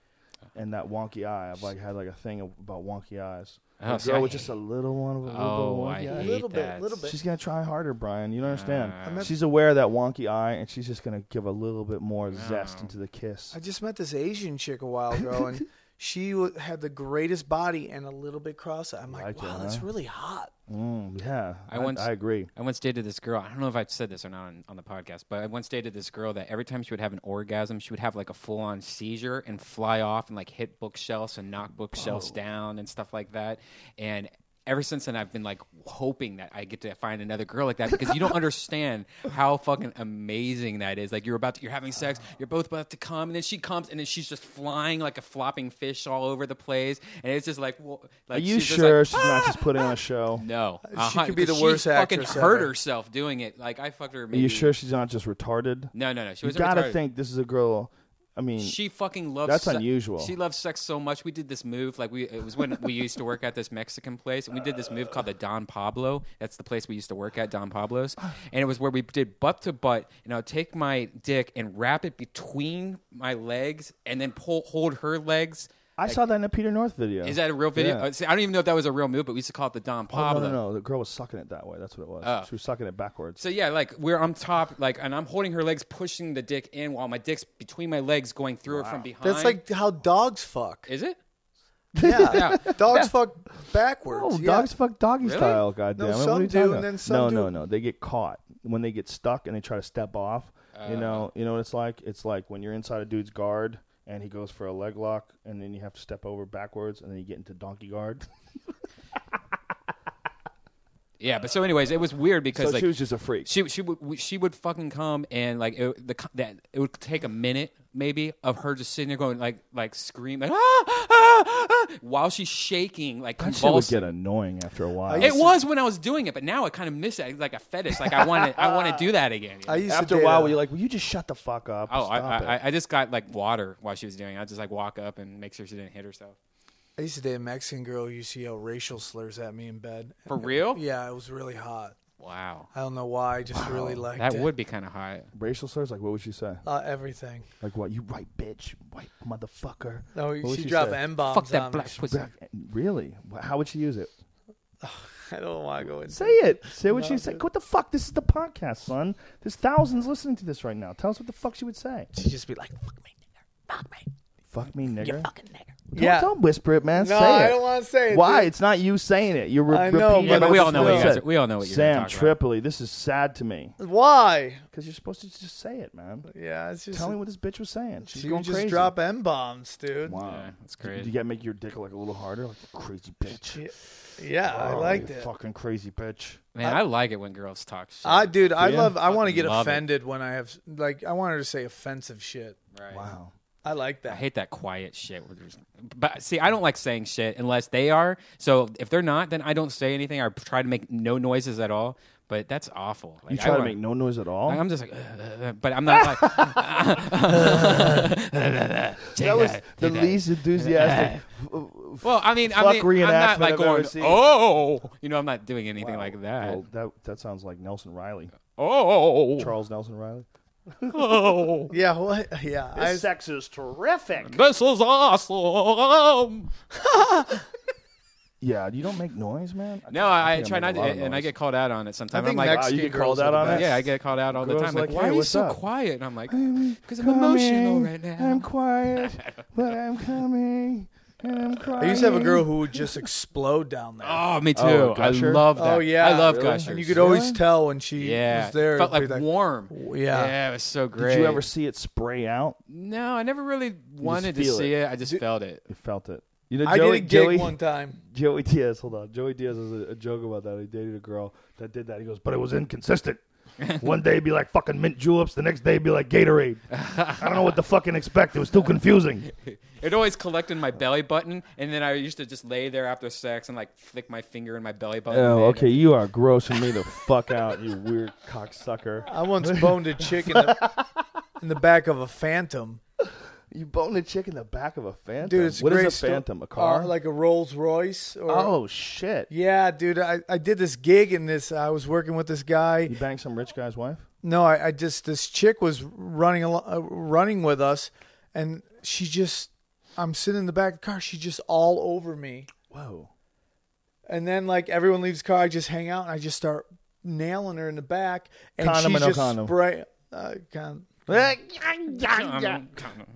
And that wonky eye, I've like had like a thing about wonky eyes. Oh, the see, girl I with just a little one, with a little Oh, bit I of a wonky eye. hate Little bit, that. little bit. She's gonna try harder, Brian. You don't understand. Uh, She's aware of that wonky eye, and she's just gonna give a little bit more zest into the kiss. I just met this Asian chick a while ago, and she w- had the greatest body and a little bit cross-eyed. I'm like, Like wow, that's huh? really hot. Mm, yeah, I once- I agree. I once dated this girl. I don't know if I've said this or not on, on the podcast, but I once dated this girl that every time she would have an orgasm, she would have like a full on seizure and fly off and like hit bookshelves and knock bookshelves down and stuff like that. And ever since then, I've been like hoping that I get to find another girl like that because you don't understand how fucking amazing that is. Like you're about to, you're having sex, you're both about to come, and then she comes, and then she's just flying like a flopping fish all over the place, and it's just like, wha- like Are you she's sure like, she's not just putting on a show? no, She Uh-huh, could be the worst she fucking actress hurt ever. herself doing it. Like I fucked her. Are you sure she's not just retarded? No, no, no. She You gotta think this is a girl. I mean, She fucking loves. That's se- unusual. She loves sex so much. We did this move. Like we, it was when we used to work at this Mexican place, and we did this move called the Don Pablo. That's the place we used to work at, Don Pablo's, and it was where we did butt to butt. And I would take my dick and wrap it between my legs, and then pull hold her legs I saw that in a Peter North video. Is that a real video? Yeah. Uh, see, I don't even know if that was a real move, but we used to call it the Don Oh, Pablo. no, no, no. The girl was sucking it that way. That's what it was. Oh. She was sucking it backwards. So yeah, like we're on top, like, and I'm holding her legs, pushing the dick in, while my dick's between my legs, going through her from behind. That's like how dogs fuck. is it? Yeah, Yeah. dogs fuck backwards. Oh, yeah. dogs fuck doggy Really? style. Goddamn No, it. What some are you do, talking and about? then some no, do- no, no. They get caught when they get stuck and they try to step off. Uh. you know, you know what it's like. It's like when you're inside a dude's guard and he goes for a leg lock, and then you have to step over backwards, and then you get into donkey guard. Yeah, but so anyways, it was weird because so like she was just a freak. she she would she would fucking come and like it, the that it would take a minute maybe of her just sitting there going like like screaming like, ah, ah, ah, while she's shaking like that shit would convulsing. get annoying after a while. It was when I was doing it, but now I kind of miss it. It's like a fetish. Like I want to, I want to do that again. I used after to a date while, a- where you're like, "Will you just shut the fuck up?" oh, I, Stop I, it. I just got like water while she was doing. it. I just like walk up and make sure she didn't hit herself. I used to date a Mexican girl who used to yell racial slurs at me in bed. For real? Yeah, it was really hot. Wow, I don't know why. I just really liked that it. would be kind of hot. Racial slurs, like what would she say? uh, everything. Like what? You right, bitch, white motherfucker. No, What would she she dropped say? m bombs Fuck that black me. pussy. Really? Wh- How would she use it? I don't want to go into Say it. Say what No, she said. dude. What the fuck? This is the podcast, son. There's thousands listening to this right now. Tell us what the fuck she would say. She'd just be like, "Fuck me, nigger. Fuck me, Fuck me, nigger. You fucking nigger." Don't, Yeah. don't whisper it, man. No, say I don't want to say it. Why? dude. It's not you saying it. You're re- I know, repeating Yeah, but we all know what you said. guys. Are, we all know what you're Sam talking about. Tripoli, this is sad to me Why? because you're supposed to just say it, man. Yeah, it's just. Tell me what this bitch was saying. She's she going would just crazy. drop m bombs, dude. Wow, Yeah, that's Do great. you gotta make your dick like a little harder, like a crazy bitch. Yeah, yeah I Oh, liked you it. Fucking crazy bitch. Man, I, like it when girls talk shit. I, dude, I Yeah. love. I want to get love it. offended when I have like. I want her to say offensive shit. right. Wow. I like that. I hate that quiet shit. Where there's, but see, I don't like saying shit unless they are. So if they're not, then I don't say anything. I try to make no noises at all. But that's awful. Like, You I try to want- make no noise at all. I'm just like, "Ugh," but I'm not like. that was the least enthusiastic. Well, I mean, I fuck mean, I'm reenactment not like I've going, oh, you know, I'm not doing anything Wow. like that. Well, that that sounds like Nelson Reilly, oh, Charles Nelson Reilly. Oh, Yeah, what? Yeah, I, sex is terrific. this is awesome. Yeah, you don't make noise, man. No, I, I think try not to, and I get called out on it sometimes. I I'm like, Wow, Mexican oh, you get called out on it? yeah, I get called out all the time. like, Like, why "Hey, are you so up?" quiet? And I'm like, I'm because I'm emotional right now. I'm quiet, but I'm coming, and I'm crying. I used to have a girl who would just explode down there. Ah, oh, me too. Oh, I Gusher? love that. Oh, yeah. I love Really? gushers. and you could always Really? tell when she yeah, was there. felt it'd like be warm. Yeah. yeah, it was so great. Did you ever see it spray out? No, I never really wanted to feel see it. it. I just felt it. You felt it. You know, I Joey, did a gig Joey, one time. Joey Diaz. Hold on, Joey Diaz has a, a joke about that. He dated a girl that did that. He goes, but it was inconsistent. One day it'd be like fucking mint juleps. The next day it'd be like Gatorade. I don't know what to fucking expect. It was too confusing. It always collected in my belly button, and then I used to just lay there after sex and like flick my finger in my belly button. Oh, and- okay. You are grossing me the fuck out, you weird cocksucker. I once boned a chick in the, in the back of a Phantom. You boned a chick in the back of a Phantom. Dude, it's What is a sto- Phantom? A car? Uh, like a Rolls Royce. Or, oh shit! Yeah, dude. I, I did this gig in this. I was working with this guy. You banged some rich guy's wife? No, I, I just this chick was running al- uh, running with us, and she just I'm sitting in the back of the car. She just all over me, Whoa. and then like everyone leaves the car, I just hang out and I just start nailing her in the back, and Condom she or no just condom? spray. Uh, con-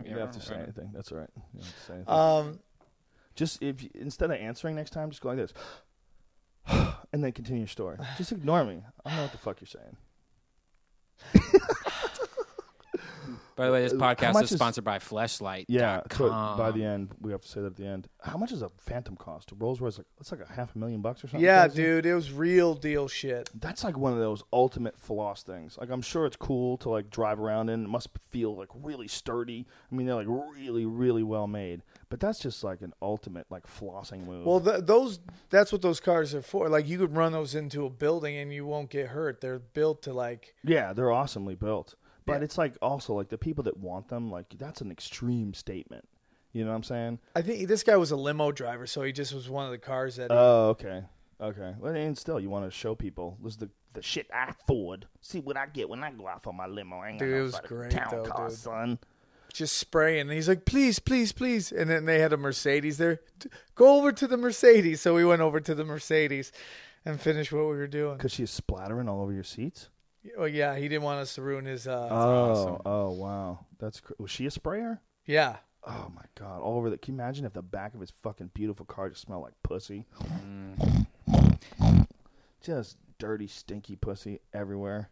You don't have to say anything. That's all right. You don't have to say anything. um, Just if you, instead of answering next time, just go like this, and then continue your story. Just ignore me. I don't know what the fuck you're saying. By the way, this Uh, podcast is is- sponsored by Fleshlight. Yeah. So by the end, we have to say that at the end. How much does a Phantom cost? A Rolls Royce, like it's like a half a million bucks or something. yeah, crazy? dude, it was real deal shit. That's like one of those ultimate floss things. Like I'm sure it's cool to like drive around in. It must feel like really sturdy. I mean, they're like really, really well made. But that's just like an ultimate like flossing move. Well, th- those that's what those cars are for. Like you could run those into a building and you won't get hurt. They're built to like yeah, they're awesomely built. But Yeah. it's like also like the people that want them, like that's an extreme statement. You know what I'm saying? I think this guy was a limo driver, so he just was one of the cars that. Uh, oh, okay, okay. Well, and still, you want to show people this is the the shit I afford. See what I get when I go out for my limo. I ain't Dude, it was great, town though, car, dude. son. just spraying. And he's like, please, please, please. And then they had a Mercedes there. Go over to the Mercedes. So we went over to the Mercedes and finished what we were doing. Because she's splattering all over your seats. Well, yeah, he didn't want us to ruin his. Uh, oh, oh, wow. That's cr- was she a sprayer? yeah. Oh my god! All over the. Can you imagine if the back of his fucking beautiful car just smelled like pussy? Just dirty, stinky pussy everywhere.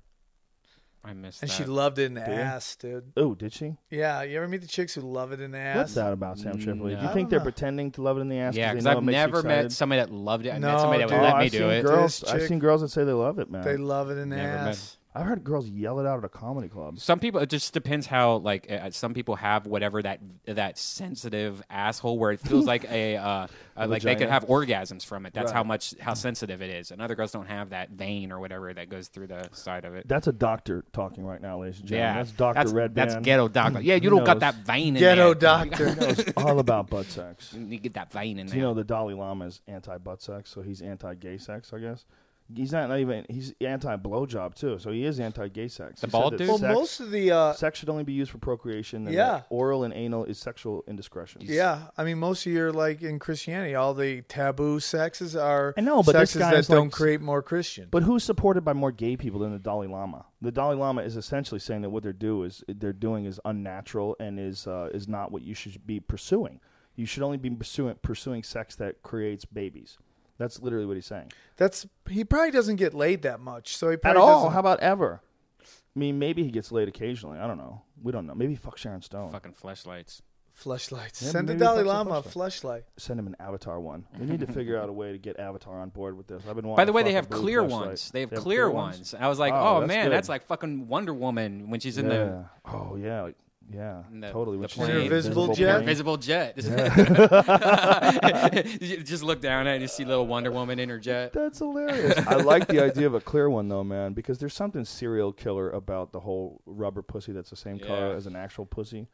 I missed that. And that. she loved it in the you? ass, dude. Oh, did she? Yeah, you ever meet the chicks who love it in the ass? What's that about, Sam Tripoli? No. Do you think they're know. pretending to love it in the ass? yeah, because because they know I've it makes you never met somebody that loved it. I No, met somebody that dude. would Oh, let me I've do seen it. girls. I've chick- seen girls that say they love it, man. They love it in the Never met. ass. I've heard girls yell it out at a comedy club. Some people, it just depends how like uh, some people have whatever that that sensitive asshole where it feels like a uh, uh, like they could have orgasms from it. That's how much how sensitive it is. And other girls don't have that vein or whatever that goes through the side of it. That's a doctor talking right now, ladies and gentlemen. yeah, that's Doctor that's, Red That's ghetto doctor. Yeah, you don't got knows. that vein in Ghetto there. doctor. knows all about butt sex. You get that vein in Do there. you know the Dalai Lama is anti-butt sex, so he's anti-gay sex, I guess. He's not, not even he's anti-blowjob too, so he is anti-gay sex. The He bald dude? well, sex, most of the uh, sex should only be used for procreation. And Yeah. that oral and anal is sexual indiscretion. Yeah, I mean, most of your like in Christianity, all the taboo sexes are I know, but this guy that is, like, don't create more Christian. But who's supported by more gay people than the Dalai Lama? The Dalai Lama is essentially saying that what they're do is they're doing is unnatural and is uh, is not what you should be pursuing. You should only be pursuing pursuing sex that creates babies. That's literally what he's saying. That's he probably doesn't get laid that much, so he At probably all? doesn't- How about ever? I mean, maybe he gets laid occasionally. I don't know. We don't know. Maybe fuck Sharon Stone. fucking fleshlights. Fleshlights. Yeah, Send the maybe Dalai fuck some Lama a fleshlight. fleshlight. Send him an Avatar one. We need to figure out a way to get Avatar on board with this. I've been wanting By the way, they have clear ones. They have clear ones. I was like, Oh, oh, that's man, good. that's like fucking Wonder Woman when she's in yeah. the Oh yeah. like- Yeah. The- totally. the When she's plane. Invisible invisible jet? invisible jet. You just look down at it and you see little Wonder Woman in her jet. That's hilarious. I like the idea of a clear one though, man, because there's something serial killer about the whole rubber pussy that's the same color as an actual pussy.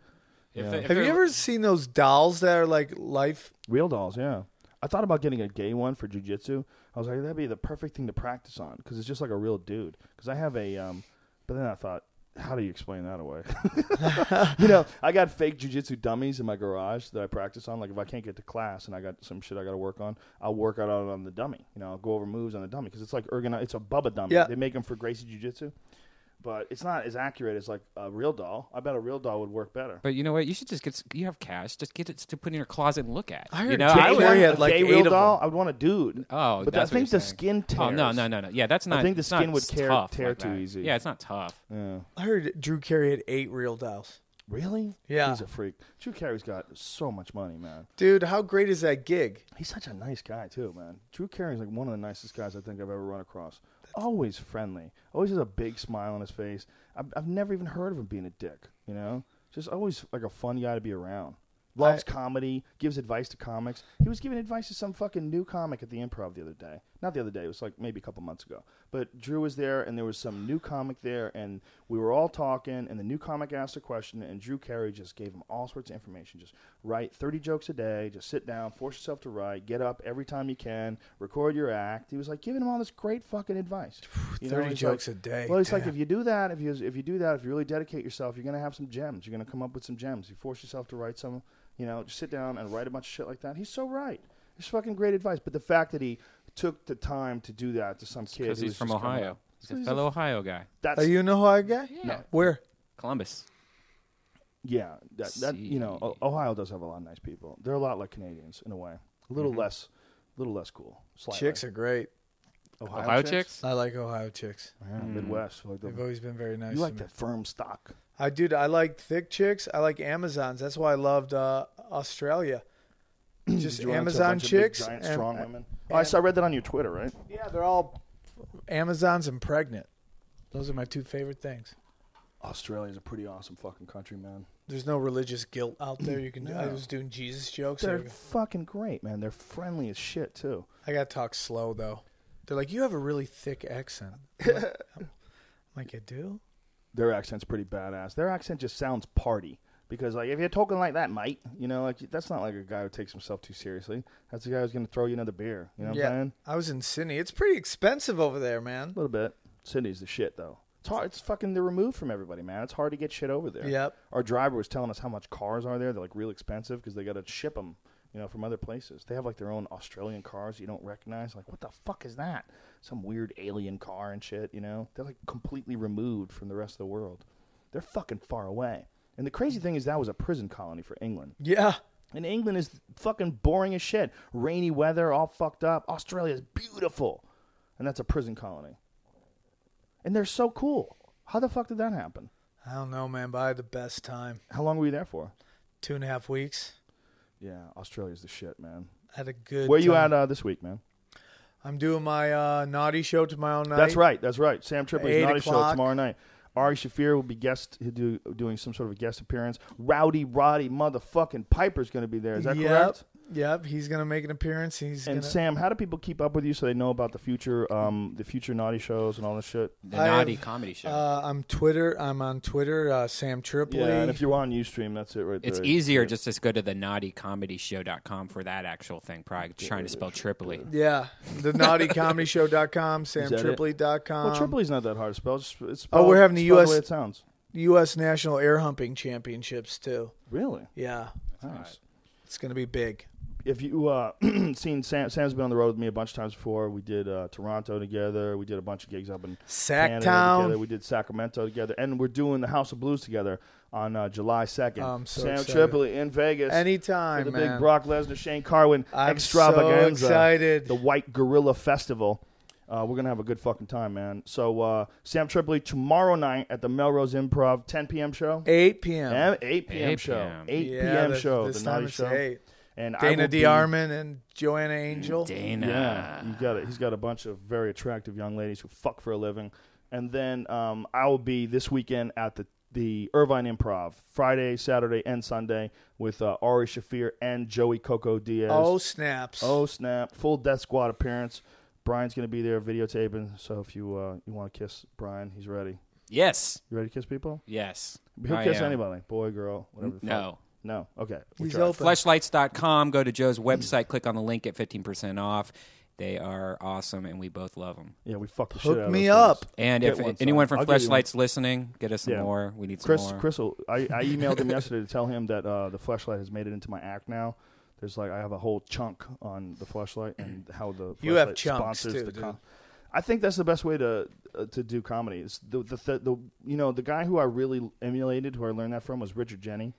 Yeah. they- Have you ever seen those dolls that are like life? Real dolls, yeah. I thought about getting a gay one for jujitsu. I was like, that'd be the perfect thing to practice on because it's just like a real dude. Because I have a, um, but then I thought, how do you explain that away? you know, I got fake jujitsu dummies in my garage that I practice on. Like if I can't get to class and I got some shit I got to work on, I'll work out on on the dummy. You know, I'll go over moves on the dummy because it's like ergon. It's a Bubba dummy. Yeah. They make them for Gracie Jiu-Jitsu, but it's not as accurate as like a real doll. I bet a real doll would work better. But you know what? You should just get. You have cash. Just get it to put in your closet and look at. I you heard know, Jay I would- Carey want had a like gay eight real of doll. them. I would want a dude. Oh, but that's I think what you're the saying. skin tears. Oh no, no, no, no. Yeah, that's not. I think the it's skin not would tear- tough tear like too that. easy. Yeah, it's not tough. Yeah. I heard Drew Carey had eight real dolls. Really? Yeah. He's a freak. Drew Carey's got so much money, man. Dude, how great is that gig? He's such a nice guy too, man. Drew Carey's like one of the nicest guys I think I've ever run across. Always friendly. Always has a big smile on his face. I've, I've never even heard of him being a dick. You know, just always like a fun guy to be around. Loves comedy. Gives advice to comics. He was giving advice to some fucking new comic at the Improv the other day. Not the other day. It was like maybe a couple months ago. But Drew was there, and there was some new comic there, and we were all talking. And the new comic asked a question, and Drew Carey just gave him all sorts of information. Just write 30 jokes a day. Just sit down, force yourself to write. Get up every time you can. Record your act. He was like giving him all this great fucking advice. You 30 he's jokes like- a day. Well, it's like if you do that, if you if you do that, if you really dedicate yourself, you're gonna have some gems. You're gonna come up with some gems. You force yourself to write some, you know, just sit down and write a bunch of shit like that. He's so right. It's fucking great advice. But the fact that he took the time to do that to some kid Because who he's was from just coming Ohio. up. He's a fellow Ohio guy. That's Are you an Ohio guy? No. Where? Columbus. yeah. That, that you know, O- Ohio does have a lot of nice people. They're a lot like Canadians in a way. A little less, a little less cool. Slightly. Chicks are great. Ohio, Ohio chicks? I like Ohio chicks. Yeah, Midwest. Like the, They've always been very nice. you like to me. the firm stock. I do. I like thick chicks. I like Amazons. That's why I loved uh, Australia. Just you run into a Amazon bunch of big, chicks. giant, and- strong women. Oh, I saw. I read that on your Twitter, right? Yeah, they're all Amazons and pregnant. Those are my two favorite things. Australia's a pretty awesome fucking country, man. There's no religious guilt out there. You can. do I was doing Jesus jokes. They're I, fucking great, man. They're friendly as shit too. I gotta talk slow though. They're like, you have a really thick accent. I'm like, oh. I'm like, I do. Their accent's pretty badass. Their accent just sounds party. Because like if you're talking like that, mate, you know, like that's not like a guy who takes himself too seriously. That's the guy who's gonna throw you another beer. You know what yeah, I'm saying? I was in Sydney. It's pretty expensive over there, man. A little bit. Sydney's the shit though. It's hard. It's fucking they're removed from everybody, man. It's hard to get shit over there. Yep. Our driver was telling us how much cars are there. They're like real expensive because they got to ship them, you know, from other places. They have like their own Australian cars you don't recognize. Like, what the fuck is that? Some weird alien car and shit. You know, they're like completely removed from the rest of the world. They're fucking far away. And the crazy thing is that was a prison colony for England. Yeah. And England is fucking boring as shit. Rainy weather, all fucked up. Australia is beautiful. And that's a prison colony. And they're so cool. How the fuck did that happen? I don't know, man, but I had the best time. How long were you there for? Two and a half weeks. Yeah, Australia's the shit, man. I had a good. Where you at uh, this week, man? I'm doing my uh, naughty show tomorrow night. That's right. That's right. Sam Tripoli's Naughty Show tomorrow night. Ari Shaffir will be guest do, doing some sort of a guest appearance. Rowdy Roddy motherfucking Piper's going to be there. Is that yep. correct? Yep. He's gonna make an appearance. He's And gonna. Sam, how do people keep up with you so they know about the future, um, the future naughty shows and all this shit? The I naughty have, comedy show. Uh, I'm Twitter. I'm on Twitter. Uh, Sam Tripoli. Yeah, and if you're on UStream, that's it right there. it's easier just to go to the naughtycomedyshow.com for that actual thing. Probably trying to spell Tripoli. yeah, the naughtycomedyshow.com, that it? samtripoli.com. Well, Tripoli's not that hard to spell. Just, it's Um, Oh, we're having the spelled US way it sounds. U.S. National Air Humping Championships too. Really Yeah, nice. it's gonna be big. If you uh, seen Sam, Sam's been on the road with me a bunch of times before. We did uh, Toronto together. We did a bunch of gigs up in Canada Sacktown. together. We did Sacramento together, and we're doing the House of Blues together on uh, July second. I'm so Sam excited. Tripoli in Vegas. Anytime, for the man. big Brock Lesnar, Shane Carwin I'm extravaganza. so excited. The White Gorilla Festival. Uh, we're gonna have a good fucking time, man. So uh, Sam Tripoli tomorrow night at the Melrose Improv, 10 p.m. show. 8 p.m. 8 p.m. 8 show. 8 Yeah, p.m. the- show. The time naughty show. 8. And Dana will be- and Joanna Angel. Dana. Yeah, you got it. He's got a bunch of very attractive young ladies who fuck for a living. And then um, I will be this weekend at the the Irvine Improv Friday, Saturday, and Sunday with uh, Ari Shaffir and Joey Coco Diaz. Oh snaps! Oh snap! Full Death Squad appearance. Brian's gonna be there videotaping. So if you uh, you want to kiss Brian, he's ready. Yes. You ready to kiss people? Yes. He'll I kiss am. anybody, boy, girl, whatever. the fuck. No. no. Okay, we He's tried. open. Fleshlights.com. Go to Joe's website. Click on the link. Get 15% off. They are awesome, and we both love them. Yeah, we fucked the Hook shit out of me those up. things. And Get if one anyone from I'll give you one. Fleshlights listening, get us some Yeah. more. We need some Chris, more. Chris, will- I, I emailed him yesterday to tell him that uh, the fleshlight has made it into my act now. There's like I have a whole chunk on the fleshlight and how the You have Fleshlight chunks, sponsors too, the dude. com- I think that's the best way to uh, to do comedy. It's the, the the the you know the guy who I really emulated, who I learned that from, was Richard Jeni.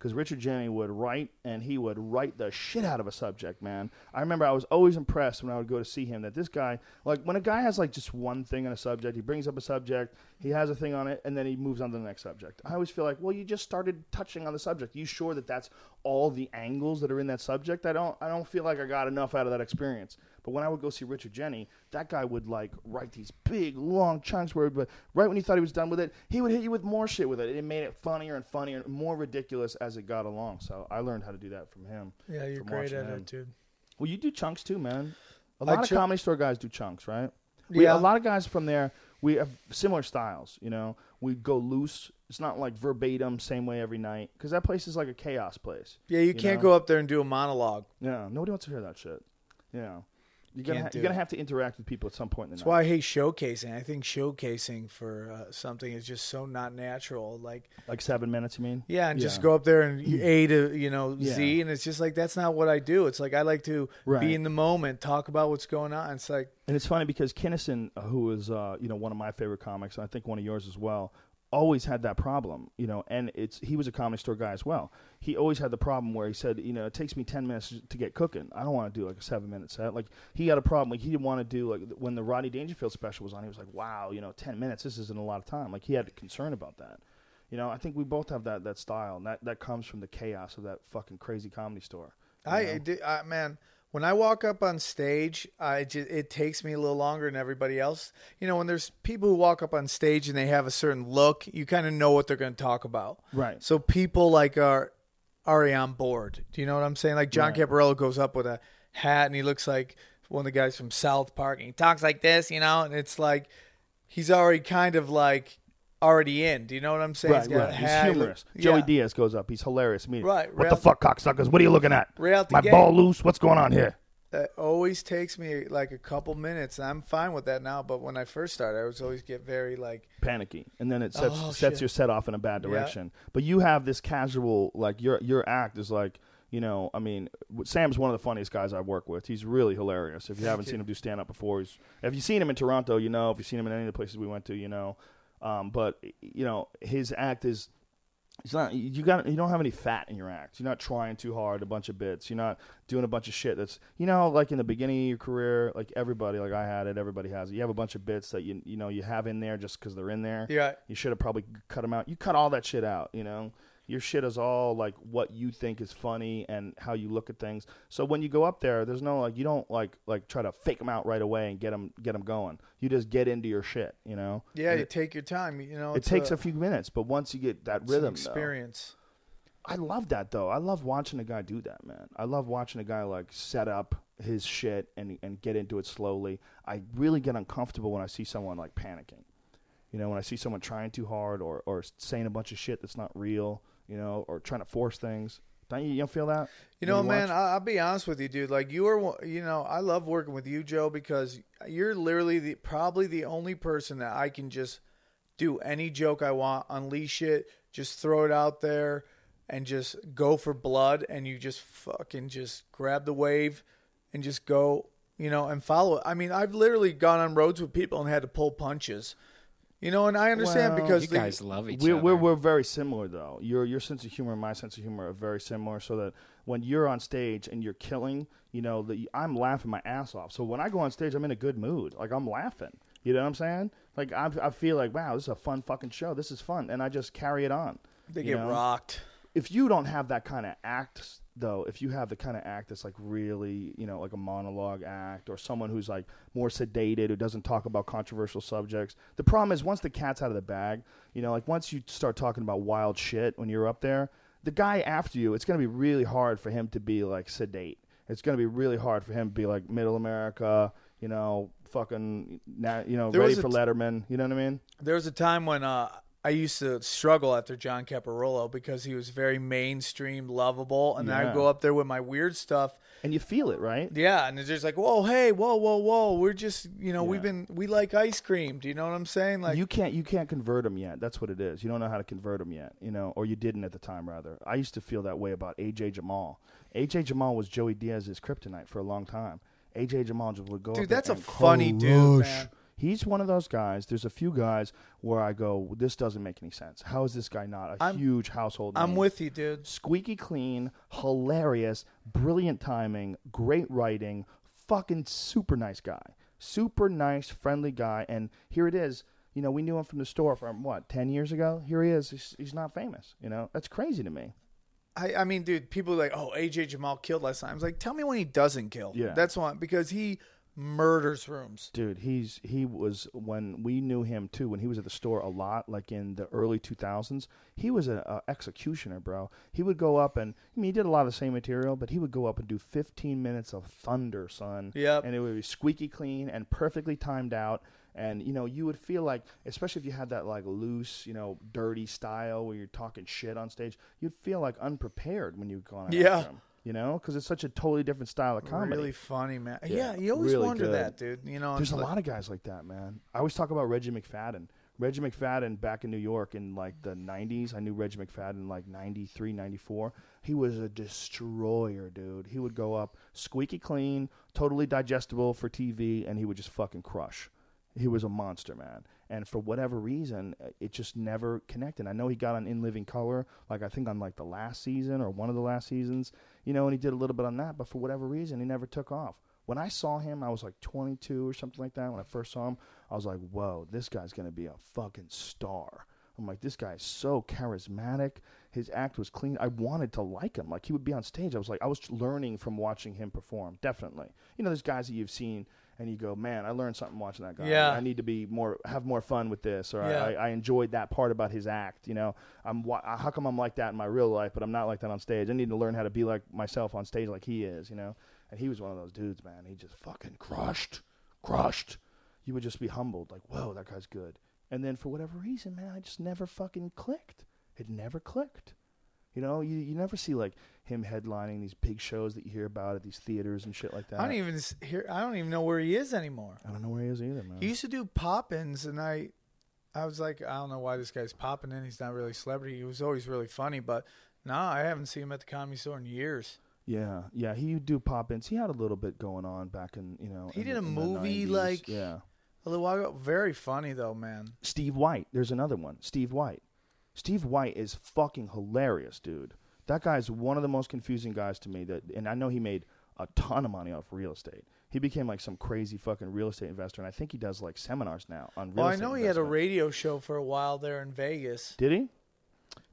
Because Richard Jeni would write, and he would write the shit out of a subject, man. I remember I was always impressed when I would go to see him that this guy, like when a guy has like just one thing on a subject, he brings up a subject, he has a thing on it, and then he moves on to the next subject. I always feel like, well, you just started touching on the subject. you sure that that's all the angles that are in that subject? I don't, I don't feel like I got enough out of that experience. But when I would go see Richard Jeni, that guy would like write these big long chunks where, but right when he thought he was done with it, he would hit you with more shit with it. It made it funnier and funnier and more ridiculous as it got along. So I learned how to do that from him. Yeah, you're great at him. it, dude. Well, you do chunks too, man. A lot of chu- comedy store guys do chunks, right? We, Yeah. a lot of guys from there. We have similar styles. You know, we go loose. It's not like verbatim, same way every night, because that place is like a chaos place. Yeah, you, can't know? go up there and do a monologue. Yeah, nobody wants to hear that shit. Yeah, you're gonna ha- you're gonna have to interact with people at some point in the That's night. why I hate showcasing. I think showcasing for uh, something is just so not natural. Like, Like seven minutes, you mean? yeah, and just go up there and you A to you know Yeah. Z, and it's just like that's not what I do. It's like I like to Right. be in the moment, talk about what's going on. It's like And it's funny because Kinnison, uh, who is uh, you know one of my favorite comics, and I think one of yours as well, always had that problem. You know, and it's he was a comedy store guy as well. He always had the problem where he said, you know, it takes me ten minutes to get cooking. I don't want to do like a seven minute set. Like he had a problem. Like he didn't want to do like when the Rodney Dangerfield special was on. He was like, wow, you know, ten minutes. This isn't a lot of time. Like he had a concern about that. You know, I think we both have that that style, and that that comes from the chaos of that fucking crazy comedy store. I, know? I man, when I walk up on stage, I just, it takes me a little longer than everybody else. You know, when there's people who walk up on stage and they have a certain look, you kind of know what they're going to talk about. Right. So people like are already on board. Do you know what I'm saying? Like John Right. Caparulo goes up with a hat and he looks like one of the guys from South Park and he talks like this, you know, and it's like he's already kind of like already in. Do you know what I'm saying? Right, He's right. He's humorous. Yeah. Joey Diaz goes up. He's hilarious. immediately. Right, What right the fuck, cocksuckers? What are you looking at? Right My gate. ball loose. What's going on here? That always takes me like a couple minutes, I'm fine with that now. But when I first started, I was always get very like, panicky, and then it sets Oh, sets shit. your set off in a bad Yeah. direction. But you have this casual, like your your act is like, you know, I mean, Sam's one of the funniest guys I work with. He's really hilarious. If you haven't seen him do stand up before, he's if you've seen him in Toronto, you know. If you've seen him in any of the places we went to, you know. Um, but you know, his act is. It's not you got you don't have any fat in your act. You're not trying too hard, a bunch of bits. You're not doing a bunch of shit that's you know like in the beginning of your career, like everybody, like I had it, everybody has it. You have a bunch of bits that you you know you have in there just because they're in there. Yeah. You should have probably cut them out. You cut all that shit out. You know, your shit is all like what you think is funny and how you look at things. So when you go up there, there's no like you don't like like try to fake them out right away and get them get them going. You just get into your shit. You know. yeah, And you it, take your time. You know, it takes a, few minutes, but once you get that rhythm, though, experience. I love that though. I love watching a guy do that, man. I love watching a guy like set up his shit and and get into it slowly. I really get uncomfortable when I see someone like panicking. You know, when I see someone trying too hard or or saying a bunch of shit that's not real, you know, or trying to force things. Don't you, you don't feel that? You know, man, watch? I, I'll be honest with you, dude. Like you are, you know, I love working with you, Joe, because you're literally the probably the only person that I can just do any joke I want, unleash it, just throw it out there, and just go for blood, and you just fucking just grab the wave, and just go, you know, and follow it. I mean, I've literally gone on roads with people and had to pull punches, you know, and I understand Well, because You the- guys love each we're, other. we're we're very similar though. Your your sense of humor and my sense of humor are very similar. So that when you're on stage and you're killing, you know, the, I'm laughing my ass off. So when I go on stage, I'm in a good mood. Like I'm laughing. You know what I'm saying? Like I I feel like wow, this is a fun fucking show. This is fun, and I just carry it on. they get know? rocked. if you don't have that kind of act though if you have the kind of act that's like really you know like a monologue act or someone who's like more sedated who doesn't talk about controversial subjects the problem is once the cat's out of the bag you know like once you start talking about wild shit when you're up there the guy after you it's going to be really hard for him to be like sedate. It's going to be really hard for him to be like middle america you know fucking you know There ready for letterman you know what i mean? There was a time when uh, I used to struggle after John Caparulo because he was very mainstream, lovable, and Yeah. I'd go up there with my weird stuff. and you feel it right Yeah, and it's just like, whoa, hey, whoa, whoa, whoa, we're just, you know, we've been, we like ice cream. Do you know what I'm saying? Like, you can't you can't convert them yet. That's what it is. You don't know how to convert them yet, you know, or you didn't at the time rather. I used to feel that way about AJ Jamal. AJ Jamal was Joey Diaz's kryptonite for a long time. AJ Jamal just would go. Dude, up there that's a funny dude, man. He's one of those guys. There's a few guys where I go, this doesn't make any sense. How is this guy not a I'm- huge household? I'm name? with you, dude. squeaky clean, hilarious, brilliant timing, great writing, fucking super nice guy. Super nice, friendly guy. And here it is. You know, we knew him from the store from what, 10 years ago? Here he is. He's, he's not famous. You know, that's crazy to me. I, I mean, dude, people are like, oh, AJ Jamal killed last time. I was like, tell me when he doesn't kill. Yeah. That's why, because he murders rooms. Dude, he's he was when we knew him too. When he was at the store a lot, like in the early two thousands, he was a, a executioner, bro. He would go up and I mean, he did a lot of the same material, but he would go up and do fifteen minutes of thunder, son. Yep. and it would be squeaky clean and perfectly timed out. And you know, you would feel like, especially if you had that like loose, you know, dirty style where you're talking shit on stage, you'd feel like unprepared when you go on. Yeah. him, you know, because it's such a totally different style of comedy. Really funny, man. Yeah, Yeah, you always really wonder good. that, dude. You know, There's a like- lot of guys like that, man. I always talk about Reggie McFadden. Reggie McFadden back in New York in like the 90s. I knew Reggie McFadden like 93, 94. He was a destroyer, dude. He would go up squeaky clean, totally digestible for TV, and he would just fucking crush. He was a monster, man. And for whatever reason, uh, it just never connected. I know he got on In Living Color, like I think on like the last season or one of the last seasons, you know, and he did a little bit on that, but for whatever reason, he never took off. When I saw him, I was like 22 or something like that. When I first saw him, I was like, whoa, this guy's going to be a fucking star. I'm like, this guy is so charismatic. His act was clean. I wanted to like him. Like, he would be on stage. I was like, I was learning from watching him perform. Definitely. You know, there's guys that you've seen and you go, man, I learned something watching that guy. Yeah. I need to be more, have more fun with this. Or Yeah. I, I enjoyed that part about his act. You know, I'm, how come I'm like that in my real life, but I'm not like that on stage? I need to learn how to be like myself on stage like he is, you know? And he was one of those dudes, man. He just fucking crushed, crushed. You would just be humbled, like, whoa, that guy's good. And then for whatever reason, man, I just never fucking clicked. It never clicked. You know, you you never see like him headlining these big shows that you hear about at these theaters and shit like that. I don't even s- hear. I don't even know where he is anymore. I don't know where he is either, man. He used to do pop-ins, and I, I was like, I don't know why this guy's popping in. He's not really a celebrity. He was always really funny, but nah, I haven't seen him at the comedy store in years. Yeah, yeah, he would do pop ins. He had a little bit going on back in you know. He in did the- a in the movie, 90s. like- yeah. A little while ago, very funny though, man. Steve White. There's another one. Steve White. Steve White is fucking hilarious, dude. That guy's one of the most confusing guys to me. That, and I know he made a ton of money off real estate. He became like some crazy fucking real estate investor, and I think he does like seminars now on real estate. Well, I know he had a radio show for a while there in Vegas. Did he?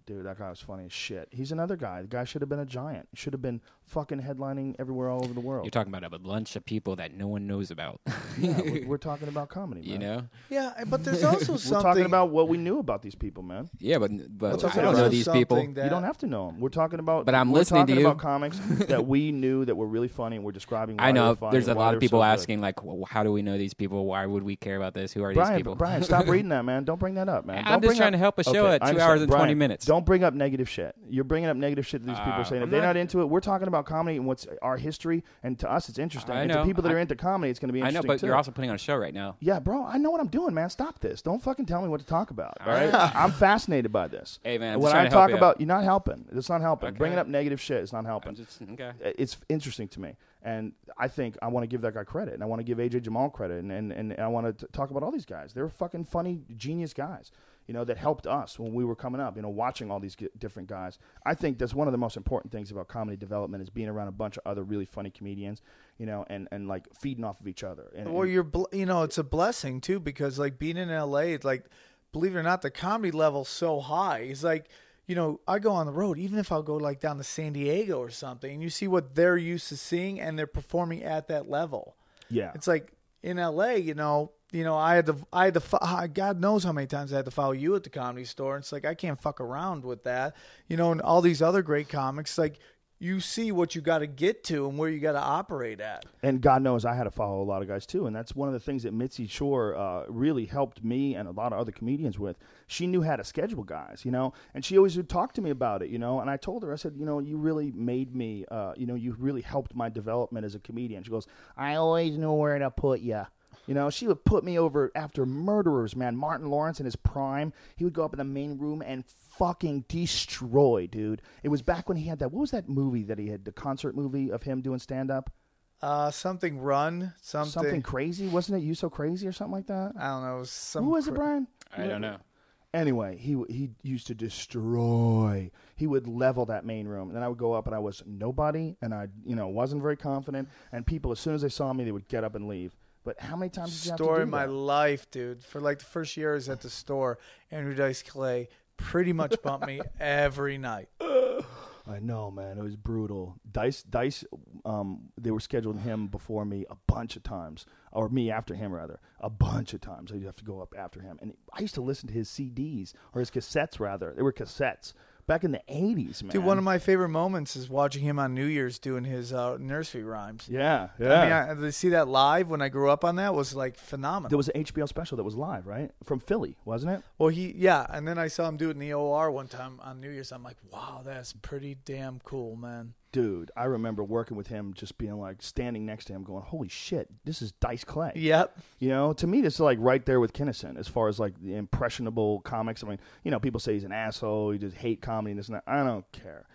Dude, that guy was funny as shit. He's another guy. The guy should have been a giant. Should have been fucking headlining everywhere all over the world. You're talking about a bunch of people that no one knows about. yeah, we're, we're talking about comedy, man. you know? Yeah, but there's also something. We're talking about what we knew about these people, man. Yeah, but but I don't about know these people. That, you don't have to know them. We're talking about, But I'm we're listening to talking you. about comics that we knew that were really funny, and we're describing. Why I know funny there's a lot of people so good. asking like, "Wh- how do we know these people? Why would we care about this? Who are these people? Brian, stop reading that, man. Don't bring that up, man. I'm Don't just bring trying up- to help a show Okay, at two hours and 20 Brian, minutes. Don't bring up negative shit. You're bringing up negative shit that these people Uh, are saying. If I'm they're not- not into it, we're talking about comedy and what's our history, and to us, it's interesting. I and know. to people that I- are into comedy, it's going to be I know, interesting but too. you're also putting on a show right now. Yeah, bro, I know what I'm doing, man. Stop this. Don't fucking tell me what to talk about. All right, I'm fascinated by this. Hey, man, I'm when just I to help talk you about, you're not helping. It's not helping. Okay. Bringing up negative shit is not helping. I'm just okay. it's interesting to me, and I think I want to give that guy credit, and I want to give AJ Jamal credit, and and, and I want to talk about all these guys. They're fucking funny, genius guys. You know that helped us when we were coming up. You know, watching all these g- different guys. I think that's one of the most important things about comedy development is being around a bunch of other really funny comedians. You know, and and like feeding off of each other. And, Well, and- you're, bl- you know, it's a blessing too because like being in LA, it's like, believe it or not, the comedy level's so high. It's like, you know, I go on the road, even if I'll go like down to San Diego or something, and you see what they're used to seeing, and they're performing at that level. yeah, It's like in LA, you know, you know, I had to, I had to, God knows how many times I had to follow you at the comedy store. It's like I can't fuck around with that, you know. And all these other great comics, like you see what you got to get to and where you got to operate at. and God knows I had to follow a lot of guys too, and that's one of the things that Mitzi Shore uh, really helped me and a lot of other comedians with. She knew how to schedule guys, you know, and she always would talk to me about it, you know. And I told her, I said, you know, you really made me, uh, you know, you really helped my development as a comedian. She goes, I always knew where to put you. You know, she would put me over after murderers, man. Martin Lawrence in his prime, he would go up in the main room and fucking destroy, dude. It was back when he had that. What was that movie that he had? The concert movie of him doing stand up. Uh, something run, something. Something crazy, wasn't it? You so crazy or something like that. I don't know. Some Who was it, Brian? I don't know. Anyway, he he used to destroy. He would level that main room, and then I would go up, and I was nobody, and I you know wasn't very confident, and people as soon as they saw me, they would get up and leave. But how many times did you have to Story do of my that? life, dude. For like the first year I was at the store, Andrew Dice Clay pretty much bumped me every night. I know, man. It was brutal. Dice, Dice, um, they were scheduling him before me a bunch of times, or me after him rather, a bunch of times. I'd have to go up after him, and I used to listen to his CDs or his cassettes rather. They were cassettes back in the '80s, man. Dude, one of my favorite moments is watching him on New Year's doing his uh, nursery rhymes. yeah, yeah. I mean, I, to see that live when I grew up on that was like phenomenal. there was an HBO special that was live, right, from Philly, wasn't it? Well, he yeah, and then I saw him do it in the OR one time on New Year's. I'm like, wow, that's pretty damn cool, man. Dude, I remember working with him, just being like standing next to him, going, "Holy shit, this is Dice Clay." Yep. You know, to me, this is like right there with Kinnison as far as like the impressionable comics. I mean, you know, people say he's an asshole, he just hate comedy and this and that. I don't care.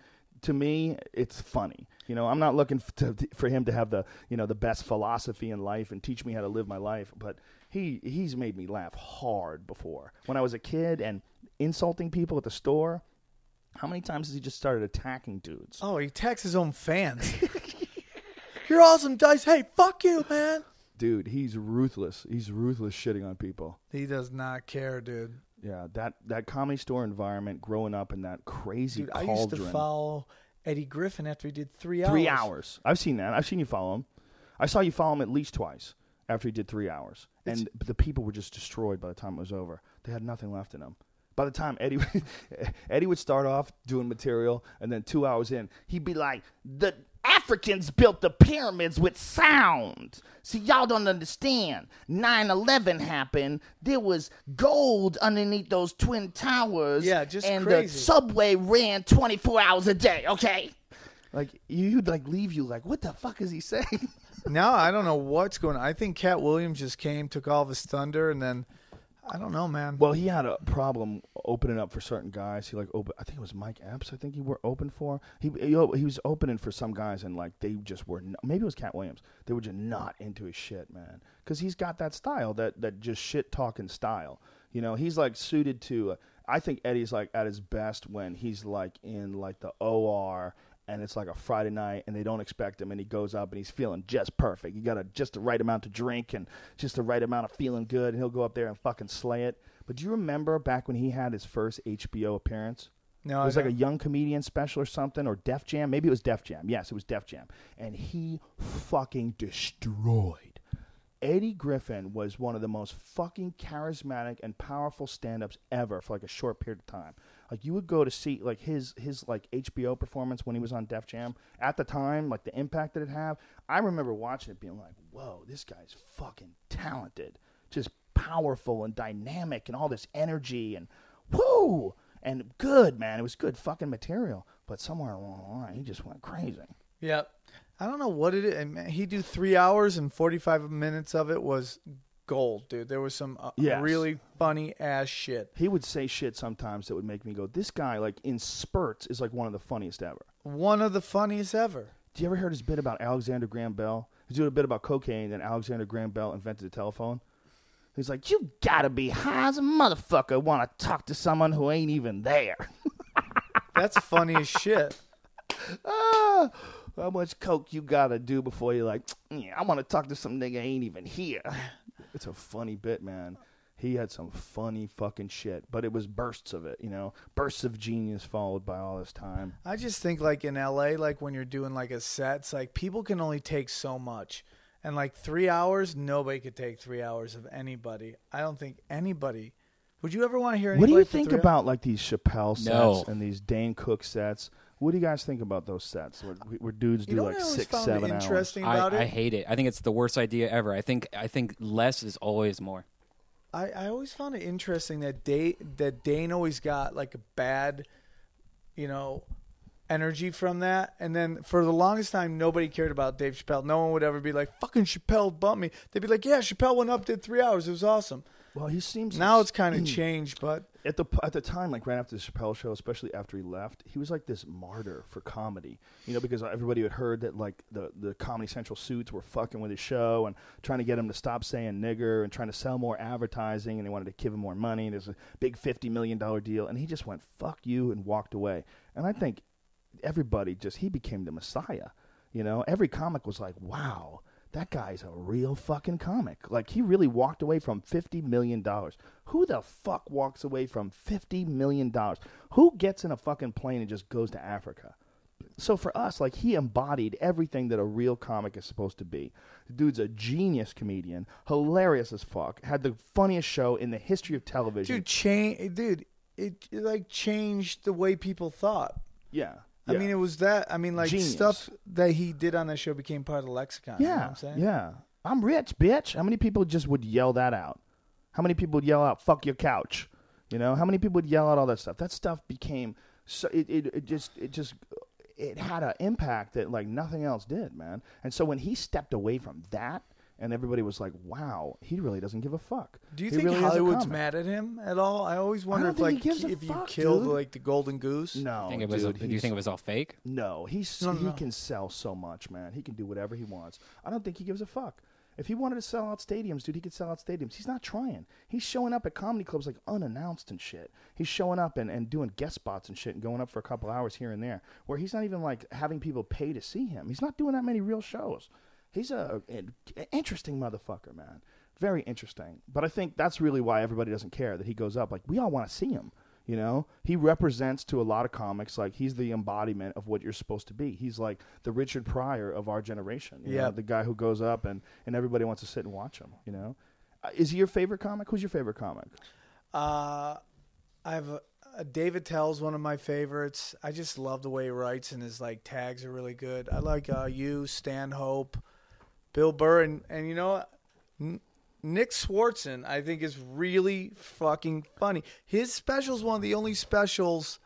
To me, it's funny. You know, I'm not looking f- to, for him to have the you know the best philosophy in life and teach me how to live my life. But he he's made me laugh hard before when I was a kid and insulting people at the store. How many times has he just started attacking dudes? Oh, he attacks his own fans. You're awesome, Dice. Hey, fuck you, man. Dude, he's ruthless. He's ruthless shitting on people. He does not care, dude. Yeah, that that comedy store environment, growing up in that crazy Dude, I cauldron. used to follow Eddie Griffin after he did three hours. three hours. I've seen that. I've seen you follow him. I saw you follow him at least twice after he did three hours, and the people were just destroyed by the time it was over. They had nothing left in them. By the time Eddie Eddie would start off doing material, and then two hours in, he'd be like, "the Africans built the pyramids with sound. See, y'all don't understand. 9 11 happened. There was gold underneath those twin towers. Yeah, just And crazy. the subway ran 24 hours a day, okay? Like, you'd like leave you like, what the fuck is he saying? now I don't know what's going on. I think Katt Williams just came, took all of his thunder, and then I don't know, man. Well, he had a problem opening up for certain guys. He like open. I think it was Mike Epps. I think he were open for. He he, was opening for some guys, and like they just were. n maybe it was Katt Williams. They were just not into his shit, man. Because he's got that style, that that just shit talking style. You know, he's like suited to. Uh, I think Eddie's like at his best when he's like in like the OR and it's like a Friday night and they don't expect him and he goes up and he's feeling just perfect. You got a, just the right amount to drink and just the right amount of feeling good and he'll go up there and fucking slay it. But do you remember back when he had his first HBO appearance? No, it was like a young comedian special or something or Def Jam. Maybe it was Def Jam. Yes, it was Def Jam. And he fucking destroyed. Eddie Griffin was one of the most fucking charismatic and powerful stand-ups ever for like a short period of time. Like you would go to see like his his like HBO performance when he was on Def Jam at the time, like the impact that it had. I remember watching it being like, "Whoa, this guy's fucking talented, just powerful and dynamic and all this energy and whoo and good, man. It was good fucking material." But somewhere along the line, he just went crazy. Yep. I don't know what it is. He do three hours and forty five minutes of it was gold, dude. There was some uh, Yes. really funny ass shit. He would say shit sometimes that would make me go, "This guy, like in spurts, is like one of the funniest ever." One of the funniest ever. Do you ever heard his bit about Alexander Graham Bell? He's doing a bit about cocaine, and Alexander Graham Bell invented the telephone. He's like, "You gotta be high as a motherfucker want to talk to someone who ain't even there." That's funny as shit. ah, how much coke you gotta do before you're like, yeah, I want to talk to some nigga ain't even here. It's a funny bit, man. He had some funny fucking shit, but it was bursts of it, you know, bursts of genius followed by all this time. I just think like in LA, like when you're doing like a set, it's like people can only take so much. And like three hours, nobody could take three hours of anybody. I don't think anybody. Would you ever want to hear What do you think three about like these Chappelle sets No. and these Dane Cook sets? What do you guys think about those sets where, where dudes You do know like what I always six, found seven hours? interesting about I, I it? hate it. I think it's the worst idea ever. I think I think less is always more. I, I always found it interesting that Dane, that Dane always got like a bad, you know, energy from that. And then for the longest time, nobody cared about Dave Chappelle. No one would ever be like, fucking Chappelle bumped me. They'd be like, yeah, Chappelle went up, did three hours. It was awesome. Well, he seems Now it's kind of changed, but at the at the time, like right after the Chappelle show, especially after he left, he was like this martyr for comedy. You know, because everybody had heard that like the the Comedy Central suits were fucking with his show and trying to get him to stop saying nigger and trying to sell more advertising, and they wanted to give him more money. And there's a big fifty million dollar deal, and he just went fuck you and walked away. And I think everybody just he became the messiah. You know, every comic was like, wow. That guy's a real fucking comic. Like he really walked away from fifty million dollars. Who the fuck walks away from fifty million dollars? Who gets in a fucking plane and just goes to Africa? So for us, like he embodied everything that a real comic is supposed to be. The dude's a genius comedian, hilarious as fuck, had the funniest show in the history of television. dude, change, dude, it, it like changed the way people thought. yeah, I yeah. mean, it was that. I mean, like Genius. stuff that he did on that show became part of the lexicon. you know what Yeah, I'm saying? yeah. I'm rich, bitch. How many people just would yell that out? How many people would yell out "fuck your couch"? You know, how many people would yell out all that stuff? That stuff became so it, it, it just it just it had an impact that like nothing else did, man. And so when he stepped away from that, and everybody was like, "Wow, he really doesn't give a fuck." Do you He think really Hollywood's mad at him at all? I always wonder don't if like gives a if you fuck, killed dude. like the golden goose. No, think it was. dude, do you think it was all fake? No, he's No, no, he no. can sell so much, man. He can do whatever he wants. I don't think he gives a fuck. If he wanted to sell out stadiums, dude, he could sell out stadiums. He's not trying. He's showing up at comedy clubs like unannounced and shit. He's showing up and, and doing guest spots and shit and going up for a couple hours here and there. Where he's not even like having people pay to see him. He's not doing that many real shows. He's a, an interesting motherfucker, man. Very interesting. But I think that's really why everybody doesn't care that he goes up. Like we all want to see him. You know, he represents to a lot of comics like he's the embodiment of what you're supposed to be. He's like the Richard Pryor of our generation. You know, Yeah. the guy who goes up and and everybody wants to sit and watch him. You know, uh, is he your favorite comic? Who's your favorite comic? Uh, I have a, uh, Dave Attell's one of my favorites. I just love the way he writes, and his like tags are really good. I like uh, you, Stanhope, Bill Burr, and and you know? Nick Swardson. I think is really fucking funny. His special is one of the only specials.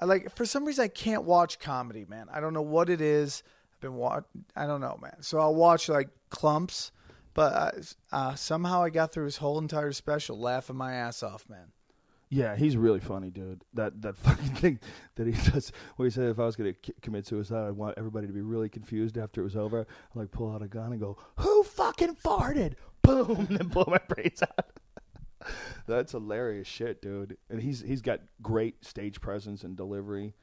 I like for some reason I can't watch comedy, man. I don't know what it is. I've been wa- I don't know, man. So I'll watch like clumps, but uh, uh, somehow I got through his whole entire special laughing my ass off, man. Yeah, he's really funny, dude. That that fucking thing that he does, where he said, "If I was going to commit suicide, I want everybody to be really confused after it was over." I like pull out a gun and go, "Who fucking farted?" Boom, and then blow my brains out. That's hilarious shit, dude. And he's he's got great stage presence and delivery.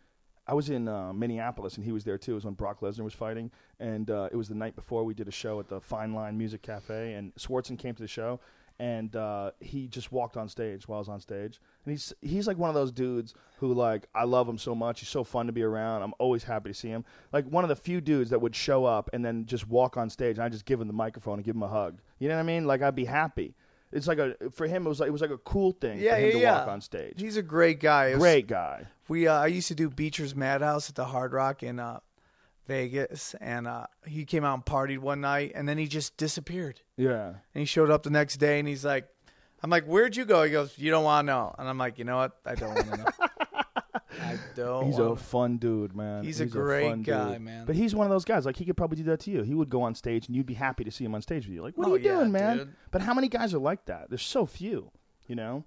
I was in uh, Minneapolis and he was there too. It was when Brock Lesnar was fighting, and uh, it was the night before we did a show at the Fine Line Music Cafe, and Swardson came to the show, and uh, he just walked on stage while I was on stage, and he's he's like one of those dudes who like I love him so much. He's so fun to be around. I'm always happy to see him. Like one of the few dudes that would show up and then just walk on stage, and I just give him the microphone and give him a hug. You know what I mean? Like I'd be happy. It's like a for him it was like it was like a cool thing Yeah, for him yeah, to yeah. walk on stage. He's a great guy. It was- Great guy. We uh, I used to do Beacher's Madhouse at the Hard Rock and uh, Vegas, and uh, he came out and partied one night, and then he just disappeared. Yeah. And he showed up the next day, and he's like, "I'm like, where'd you go?" He goes, "You don't want to know." And I'm like, "You know what? I don't want to know. I don't." He's a wanna- fun dude, man. He's a great fun guy, dude. man. But he's one of those guys. Like he could probably do that to you. He would go on stage, and you'd be happy to see him on stage with you. Like, what Oh, are you yeah, doing, man? dude. But how many guys are like that? There's so few. You know,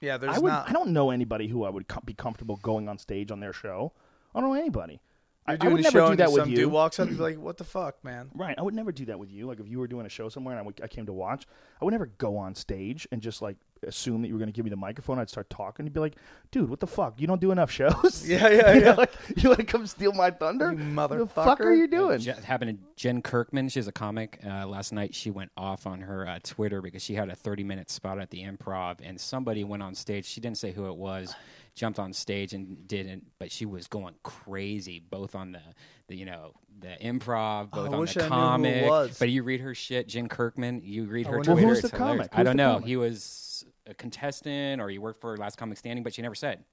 yeah, there's I would. not. I don't know anybody who I would com- be comfortable going on stage on their show. I don't know anybody. I, You're I would a never show do that with some you. dude walks up and be like, "What the fuck, man?" Right. I would never do that with you. Like if you were doing a show somewhere and I, would- I came to watch, I would never go on stage and just like assume that you were going to give me the microphone. I'd start talking. You'd be like, dude, what the fuck? You don't do enough shows. Yeah, yeah, You know, yeah. like, you want to come steal my thunder? You What the fuck are you doing? Je- happened to Jen Kirkman. She's a comic. Uh, last night she went off on her uh, Twitter because she had a 30 minute spot at the Improv, and somebody went on stage. She didn't say who it was. Jumped on stage and didn't, but she was going crazy, both on the, the you know, the improv, both I on the I knew who it comic. But you read her shit, Jen Kirkman. You read her Twitter. Who's the hilarious. comic? I don't know. comic? He was a contestant, or he worked for Last Comic Standing, but she never said.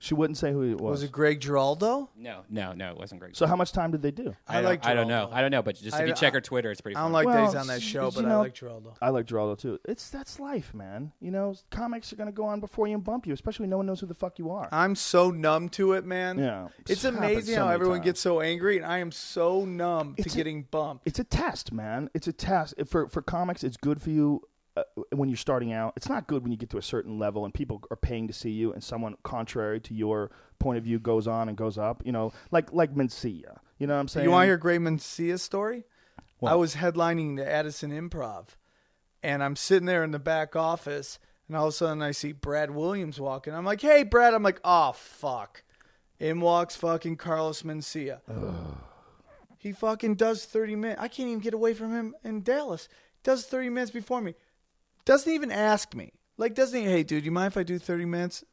She wouldn't say who it was. Was it Greg Giraldo? No, no, no, it wasn't Greg. so how much time did they do? I, I, don't, like I don't know. Giraldo. I don't know, but just if I- you check I- her Twitter, it's pretty. I don't funny. like Well, that he's on that show, you but I know- like Giraldo. I like Geraldo too. It's that's life, man. You know, comics are gonna go on before you and bump you, especially when no one knows who the fuck you are. I'm so numb to it, man. Yeah. It's It's happened amazing so how many everyone times. gets so angry, and I am so numb It's to a- getting bumped. it's a test, man. It's a test for for comics. It's good for you uh, when you're starting out. It's not good when you get to a certain level and people are paying to see you, and someone contrary to your point of view goes on and goes up. You know, like like Mencia. You know what I'm saying? You want to hear Gray Mencia's story? What? I was headlining the Addison Improv, and I'm sitting there in the back office, and all of a sudden I see Brad Williams walking. I'm like, "Hey, Brad!" I'm like, "Oh fuck!" In walks fucking Carlos Mencia. he fucking does 30 minutes. I can't even get away from him in Dallas. Does 30 minutes before me. Doesn't even ask me. Like, doesn't he? Hey, dude, you mind if I do 30 minutes?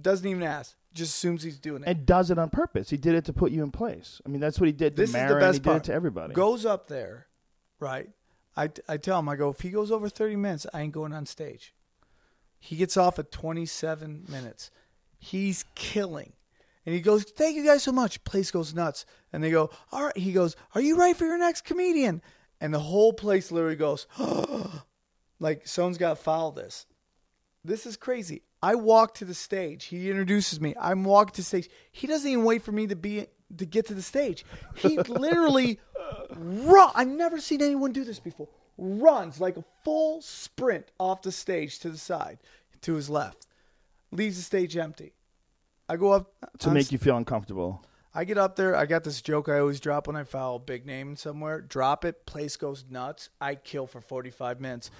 Doesn't even ask. Just assumes he's doing it. And does it on purpose. He did it to put you in place. I mean, that's what he did to this is the best he part. did it to everybody. Goes up there, right? I, I tell him, I go, if he goes over 30 minutes, I ain't going on stage. He gets off at 27 minutes. He's killing. And he goes, thank you guys so much. Place goes nuts. And they go, all right. He goes, are you ready for your next comedian? And the whole place literally goes, oh, like someone's got to follow this. This is crazy. I walk to the stage. He introduces me. I'm walking to stage. He doesn't even wait for me to be to get to the stage. He literally run. I've never seen anyone do this before. Runs like a full sprint off the stage to the side, to his left. Leaves the stage empty. I go up to on make you feel uncomfortable. I get up there. I got this joke I always drop when I a big name somewhere. Drop it. Place goes nuts. I kill for 45 minutes.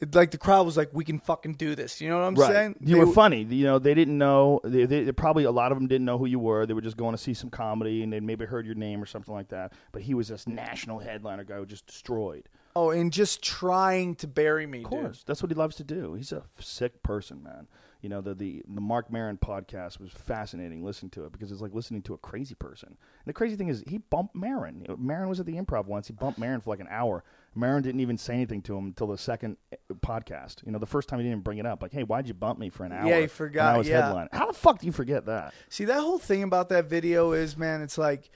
It, like the crowd was like, "We can fucking do this." You know what I'm saying? You They were w- funny. You know, they didn't know. They, they, they probably a lot of them didn't know who you were. They were just going to see some comedy, and they maybe heard your name or something like that. But he was this national headliner guy who just destroyed. Oh, and just trying to bury me, Of course, that's what he loves to do. He's a sick person, man. You know, the the the Marc Maron podcast was fascinating listening to it because it's like listening to a crazy person. And the crazy thing is, he bumped Maron. Maron was at the Improv once. He bumped Maron for like an hour. Maron didn't even say anything to him until the second eh, podcast. You know, the first time he didn't even bring it up. Like, hey, why'd you bump me for an hour? Yeah, he forgot, I was yeah. headline. How the fuck do you forget that? See, that whole thing about that video is, man, it's like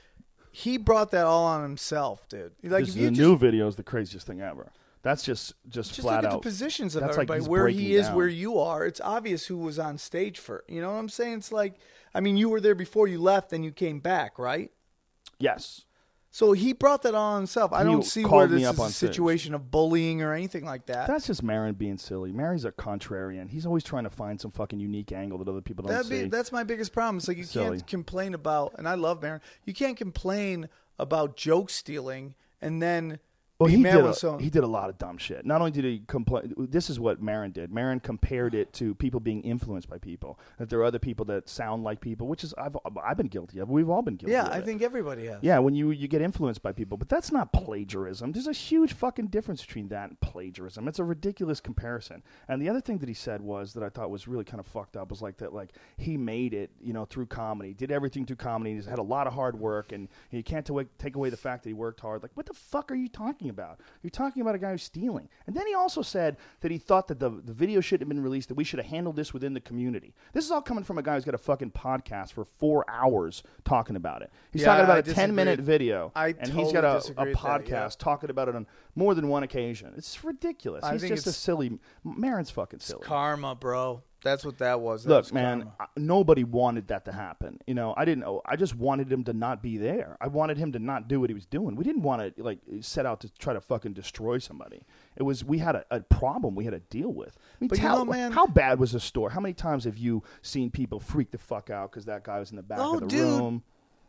he brought that all on himself, dude. Like This- if you the just, new video is the craziest thing ever. That's just just, just flat look at out. the positions of That's everybody, he's where he is, down. where you are. It's obvious who was on stage for. You know what I'm saying? It's like, I mean, you were there before you left, and you came back, right? yes. So he brought that on himself. I don't see where this is a situation of bullying or anything like that. That's just Maron being silly. Mary's a contrarian. He's always trying to find some fucking unique angle that other people don't That'd see. be, that's my biggest problem. It's like you Silly. can't complain about, and I love Maron. You can't complain about joke stealing and then well, he did, a, he did a lot of dumb shit. Not only did he complain, this is what Maron did. Maron compared it to people being influenced by people. That there are other people that sound like people, which is I've I've been guilty of. We've all been guilty. yeah, of I it. think everybody has. Yeah, when you you get influenced by people, but that's not plagiarism. There's a huge fucking difference between that and plagiarism. It's a ridiculous comparison. And the other thing that he said was that I thought was really kind of fucked up was like that like he made it, you know, through comedy, did everything through comedy. He's had a lot of hard work, and you can't ta- take away the fact that he worked hard. Like, what the fuck are you talking about? You're talking about a guy who's stealing. And then he also said that he thought that the the video shouldn't have been released. That we should have handled this within the community. This is all coming from a guy who's got a fucking podcast for four hours talking about it. He's Yeah, talking about I a ten minute video, I and he's got a, a podcast that, yeah. talking about it on more than one occasion. It's ridiculous. I he's just a silly. Maron's fucking silly. Karma, bro. That's what that was. That Look, was man. I- nobody wanted that to happen. You know, I didn't. know. I just wanted him to not be there. I wanted him to not do what he was doing. We didn't want to like set out to try to fucking destroy somebody. It was we had a, a problem we had to deal with. I mean, But you know, man- how bad was the store? How many times have you seen people freak the fuck out because that guy was in the back Oh, of the dude. room?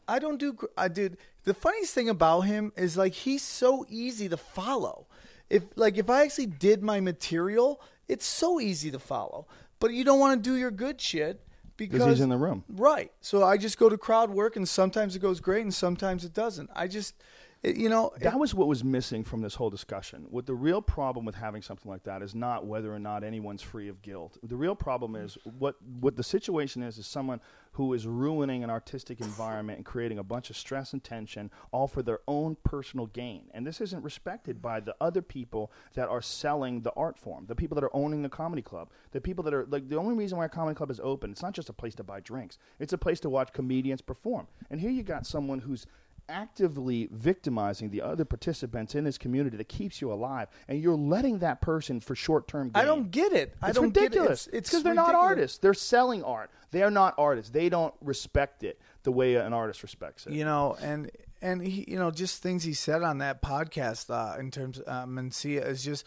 I don't do. I did. The funniest thing about him is like he's so easy to follow. If like if I actually did my material, it's so easy to follow. But you don't want to do your good shit because he's in the room. Right. So I just go to crowd work, and sometimes it goes great, and sometimes it doesn't. I just, you know, That was what was missing from this whole discussion. What the real problem with having something like that is not whether or not anyone's free of guilt. The real problem mm. is what what the situation is is someone who is ruining an artistic environment and creating a bunch of stress and tension all for their own personal gain. And this isn't respected by the other people that are selling the art form, the people that are owning the comedy club, the people that are like the only reason why a comedy club is open, it's not just a place to buy drinks. It's a place to watch comedians perform. And here you got someone who's actively victimizing the other participants in this community that keeps you alive, and you're letting that person for short term. I don't get it. I It's don't ridiculous. get it. It's because they're not artists. They're selling art. They are not artists. They don't respect it the way an artist respects it. you know, and and he, you know, just things he said on that podcast uh, in terms of uh, Mencia is just,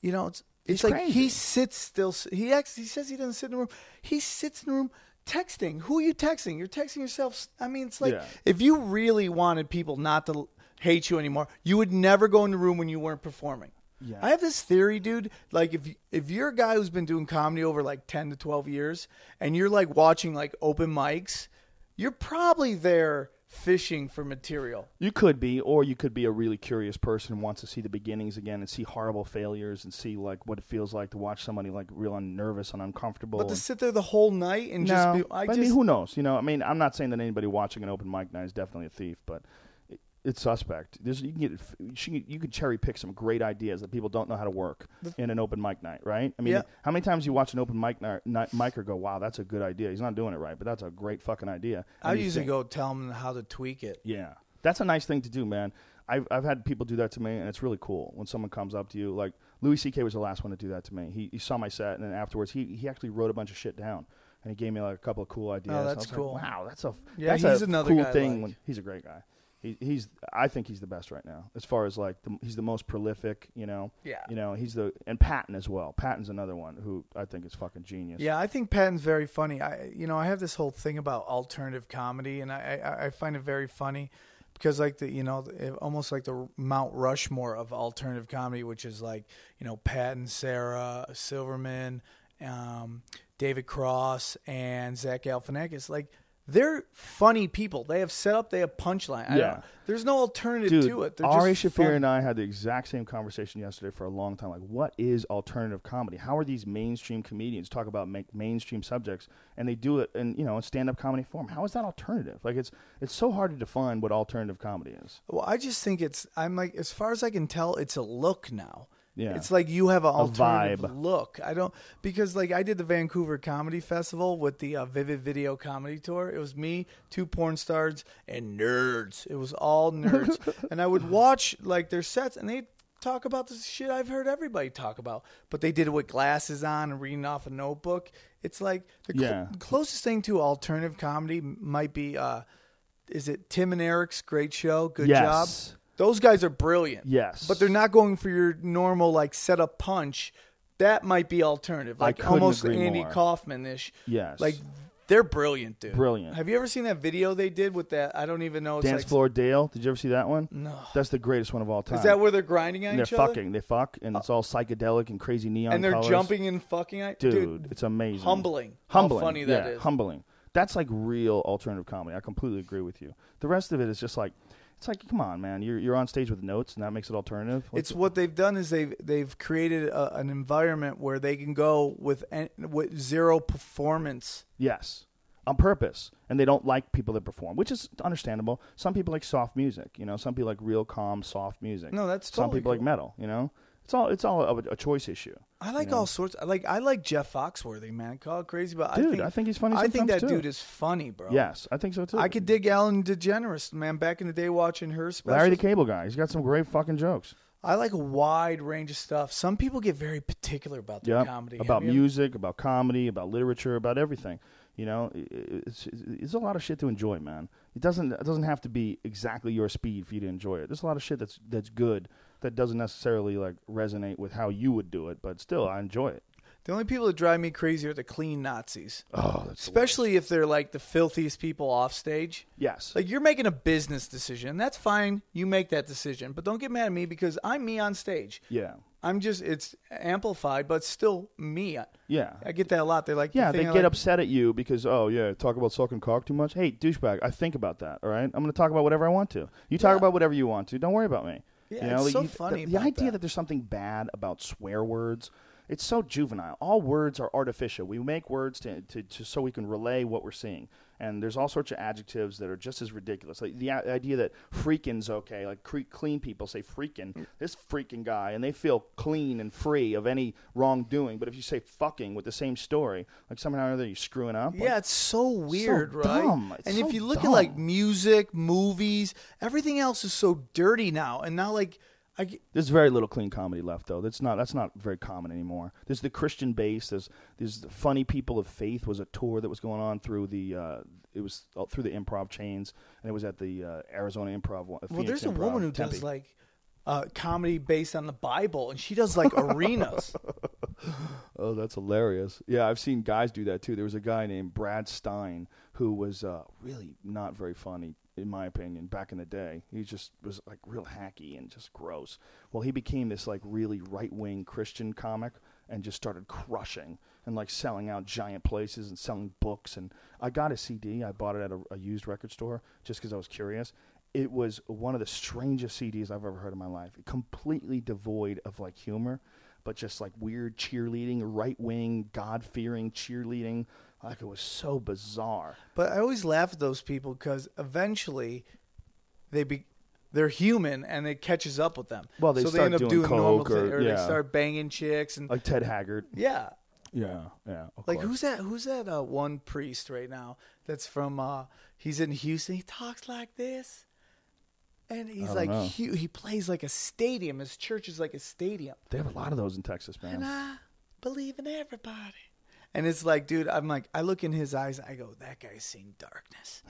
you know, it's It's it's, like crazy. he sits still. He actually he says he doesn't sit in the room. He sits in the room texting. Who are you texting? You're texting yourself. I mean, it's like Yeah. if you really wanted people not to hate you anymore, you would never go in the room when you weren't performing. Yeah. I have this theory, dude. Like if if you're a guy who's been doing comedy over like ten to twelve years, and you're like watching like open mics, you're probably there fishing for material. You could be, or you could be a really curious person who wants to see the beginnings again and see horrible failures and see like what it feels like to watch somebody like real nervous and uncomfortable. But to and- sit there the whole night and no, just be, I I, mean, who knows? You know, I mean, I'm not saying that anybody watching an open mic night is definitely a thief, but it's suspect. There's you can get you can- could cherry pick some great ideas that people don't know how to work in an open mic night, right? I mean, Yeah. how many times you watch an open mic night, night micer go, "Wow, that's a good idea." He's not doing it right, but that's a great fucking idea. I usually think- go tell them how to tweak it. yeah, that's a nice thing to do, man. I've I've had people do that to me, and it's really cool when someone comes up to you. Like Louis C.K. was the last one to do that to me. He, he saw my set, and then afterwards, he he actually wrote a bunch of shit down, and he gave me like a couple of cool oh, ideas. Oh, that's was like, cool. wow, that's a Yeah, that's he's a another cool thing. like. When he's a great guy. He, he's I think he's the best right now as far as like the, he's the most prolific. You know. Yeah. You know he's the and Patton as well. Patton's another one who I think is fucking genius. Yeah, I think Patton's very funny. I, you know, I have this whole thing about alternative comedy, and I, I, I find it very funny because, like the, you know, it- almost like the Mount Rushmore of alternative comedy, which is like, you know, Patton, Sarah Silverman, um, David Cross, and Zach Galifianakis. Like, they're funny people. They have setup. They have punchline. I Yeah. there's no alternative Dude, to it. They're Ari just Shaffir funny. and I had the exact same conversation yesterday for a long time. Like, what is alternative comedy? How are these mainstream comedians talk about make mainstream subjects and they do it in you know in stand up comedy form? How is that alternative? Like, it's it's so hard to define what alternative comedy is. Well, I just think it's. I'm like, as far as I can tell, it's a look now. Yeah. It's like you have an alternative vibe. look. I don't because like I did the Vancouver Comedy Festival with the uh, Vivid Video Comedy Tour. It was me, two porn stars, and nerds. It was all nerds, and I would watch like their sets, and they talk about the shit I've heard everybody talk about. But they did it with glasses on and reading off a notebook. It's like the cl- Yeah. closest thing to alternative comedy might be. uh is it Tim and Eric's great show? Good Yes. job. Those guys are brilliant. Yes. But they're not going for your normal like setup punch. That might be alternative. Like almost Andy. Kaufman ish. Yes. Like they're brilliant, dude. Brilliant. Have you ever seen that video they did with that? I don't even know. It's Dance like, Floor Dale. Did you ever see that one? No. That's the greatest one of all time. Is that where they're grinding on And they're each other? fucking? They fuck, and it's all psychedelic and crazy neon. and they're colors. jumping and fucking. on- dude, It's amazing. humbling. How Humbling. funny that yeah, is. Humbling. That's like real alternative comedy. I completely agree with you. The rest of it is just like, it's like, come on, man. You're you're on stage with notes, and that makes it alternative. Let's- It's what they've done is they've they've created a, an environment where they can go with with zero performance. Yes, on purpose, and they don't like people that perform, which is understandable. Some people like soft music, you know. Some people like real calm, soft music. No, that's some totally people like metal. You know, it's all it's all a, a choice issue. I like you know? all sorts. I like I like Jeff Foxworthy, man. Call it crazy, but Dude, I think I think he's funny I think that too. dude is funny, bro. Yes, I think so too. I could dig Ellen DeGeneres, man. Back in the day, watching her specials. Larry the Cable Guy. He's got some great fucking jokes. I like a wide range of stuff. Some people get very particular about their Yep. comedy. About ever- music, about comedy, about literature, about everything. You know, it's, it's a lot of shit to enjoy, man. It doesn't it doesn't have to be exactly your speed for you to enjoy it. There's a lot of shit that's that's good that doesn't necessarily like resonate with how you would do it, but still I enjoy it. The only people that drive me crazy are the clean Nazis, Oh, that's the especially if they're like the filthiest people off stage. yes. Like you're making a business decision. That's fine. You make that decision, but don't get mad at me because I'm me on stage. yeah. I'm just it's amplified, but still me. Yeah. I get that a lot. They're like, Yeah, thing they I get like- upset at you because oh yeah, talk about sucking cock too much. Hey, douchebag, I think about that. All right, I'm going to talk about whatever I want to. You talk Yeah. about whatever you want to. Don't worry about me. Yeah, you know, it's so you- funny The, the idea that. that there's something bad about swear words, it's so juvenile. All words are artificial. We make words to, to, to so we can relay what we're seeing. And there's all sorts of adjectives that are just as ridiculous. Like the i- idea that freaking's okay. Like cre- clean people say freaking. Mm. This freaking guy, and they feel clean and free of any wrongdoing. But if you say fucking with the same story, like somehow or other you're screwing up. Yeah, it's so weird, right? dumb. It's and so if you look at like music, movies, everything else is so dirty now. And now, like, I There's very little clean comedy left, though. That's not that's not very common anymore. There's the Christian base. There's there's the Funny People of Faith was a tour that was going on through the uh, it was uh, through the improv chains, and it was at the uh, Arizona Improv. one- well, Phoenix there's a Improv, woman who Tempe. does like uh, comedy based on the Bible, and she does like arenas. Oh, that's hilarious. Yeah, I've seen guys do that too. There was a guy named Brad Stine who was uh, really not very funny, in my opinion, back in the day. He just was like real hacky and just gross. Well, he became this like really right wing Christian comic and just started crushing and like selling out giant places and selling books. And I got a CD. I bought it at a, a used record store just because I was curious. It was one of the strangest CDs I've ever heard in my life. Completely devoid of like humor but just like weird cheerleading, right wing, God fearing cheerleading. Like it was so bizarre. but I always laugh at those people because eventually they be they're human and it catches up with them. Well, they so start they end up doing doing normal or- things, or yeah. they start banging chicks and Like Ted Haggard. yeah. Yeah, yeah. Like course. who's that? Who's that? Uh, one priest right now that's from. uh He's in Houston. He talks like this, and he's like hu- he plays like a stadium. His church is like a stadium, They have a lot of those in Texas, man. and. I believe in everybody. And it's like, dude, I'm like, I look in his eyes. I go, that guy's seen darkness.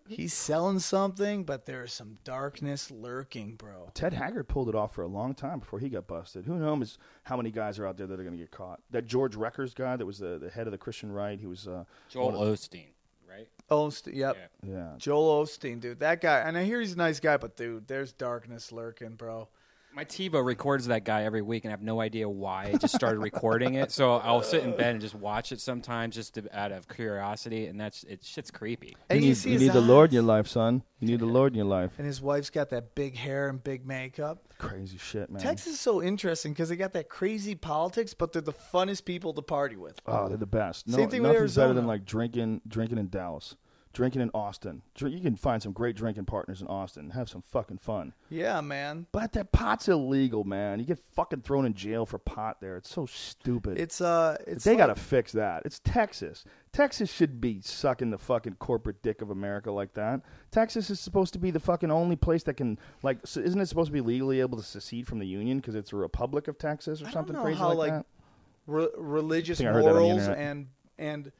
he's selling something, but there's some darkness lurking, bro. Ted Haggard pulled it off for a long time before he got busted. Who knows how many guys are out there that are going to get caught? That George Rekers guy that was the, the head of the Christian right. He was, uh, Joel Osteen, right? Osteen, yep. Yeah. yeah. Joel Osteen, dude, that guy. And I hear he's a nice guy, but dude, there's darkness lurking, bro. My TiVo records that guy every week, and I have no idea why. I just started recording it, so I'll sit in bed and just watch it sometimes, just to, out of curiosity, and that's it. Shit's creepy. And you need, see you his need the Lord in your life, son. You need the Lord in your life. And his wife's got that big hair and big makeup. Crazy shit, man. Texas is so interesting because they got that crazy politics, but they're the funnest people to party with. Oh, they're the best. No, Same thing with nothing's better than like drinking, drinking in Dallas, drinking in Austin. Drink, you can find some great drinking partners in Austin. Have some fucking fun. Yeah, man. But that pot's illegal, man. You get fucking thrown in jail for pot there. It's so stupid. It's uh, it's they like- gotta fix that. It's Texas. Texas should be sucking the fucking corporate dick of America like that. Texas is supposed to be the fucking only place that can like. So isn't it supposed to be legally able to secede from the union because it's a republic of Texas or something crazy how, like, like, that? re- religious I I heard that on the morals and and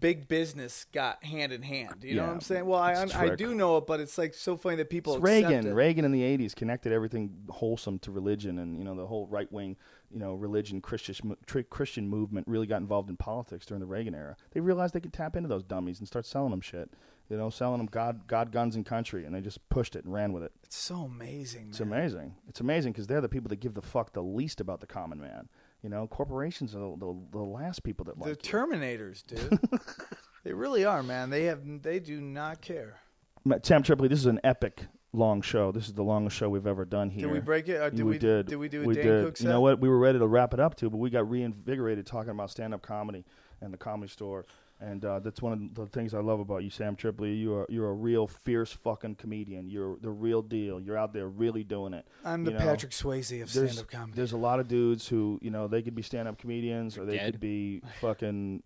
big business got hand in hand. You know what I'm saying? Well, I I do know it, but it's like so funny that people Reagan. it. Reagan in the '80s connected everything wholesome to religion, and you know the whole right wing, you know, religion Christian Christian movement really got involved in politics during the Reagan era. They realized they could tap into those dummies and start selling them shit. You know, selling them God, God, guns, and country, and they just pushed it and ran with it. It's so amazing. It's amazing. It's amazing because they're the people that give the fuck the least about the common man. You know, corporations are the, the, the last people that like. you. Terminators, dude. they really are, man. They have they do not care. Sam Tripoli, this is an epic long show. This is the longest show we've ever done here. Did we break it? Or did we, we, did. Did we do a we did. Cook set? You know what? We were ready to wrap it up too, but we got reinvigorated talking about stand-up comedy and the comedy store. And uh, that's one of the things I love about you, Sam Tripoli. You are you're a real fierce fucking comedian. You're the real deal. You're out there really doing it. I'm the know? Patrick Swayze of There's stand-up comedy. there's a lot of dudes who you know they could be stand-up comedians or they Dead. could be fucking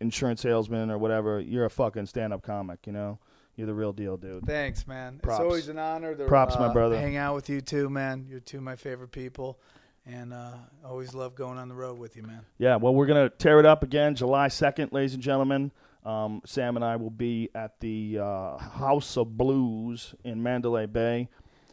insurance salesmen or whatever. You're a fucking stand-up comic. You know, you're the real deal, dude. Thanks, man. Props. It's always an honor to Props, my uh, brother. hang out with you too, man. You're two of my favorite people, and uh, always love going on the road with you, man. Yeah, well, we're to tear it up again July 2nd, ladies and gentlemen. Um, Sam and I will be at the uh, House of Blues in Mandalay Bay.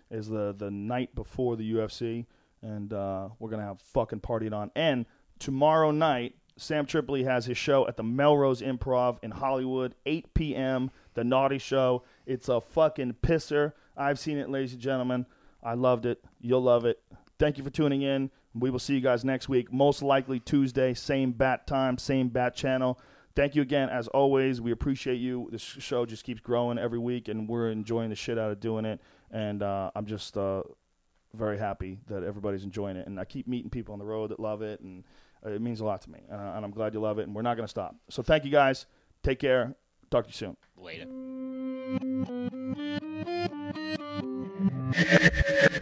Is the, the night before the UFC, and uh, we're to have fucking partying on. And tomorrow night, Sam Tripoli has his show at the Melrose Improv in Hollywood, 8 p.m., The Naughty Show. It's a fucking pisser. I've seen it, ladies and gentlemen. I loved it. You'll love it. Thank you for tuning in. We will see you guys next week. Most likely Tuesday, same bat time, same bat channel. Thank you again, as always. We appreciate you. This show just keeps growing every week, and we're enjoying the shit out of doing it. And uh, I'm just uh, very happy that everybody's enjoying it. And I keep meeting people on the road that love it, and uh, it means a lot to me. Uh, and I'm glad you love it. And we're not going to stop. So thank you guys. Take care. Talk to you soon. Later.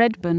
Redban.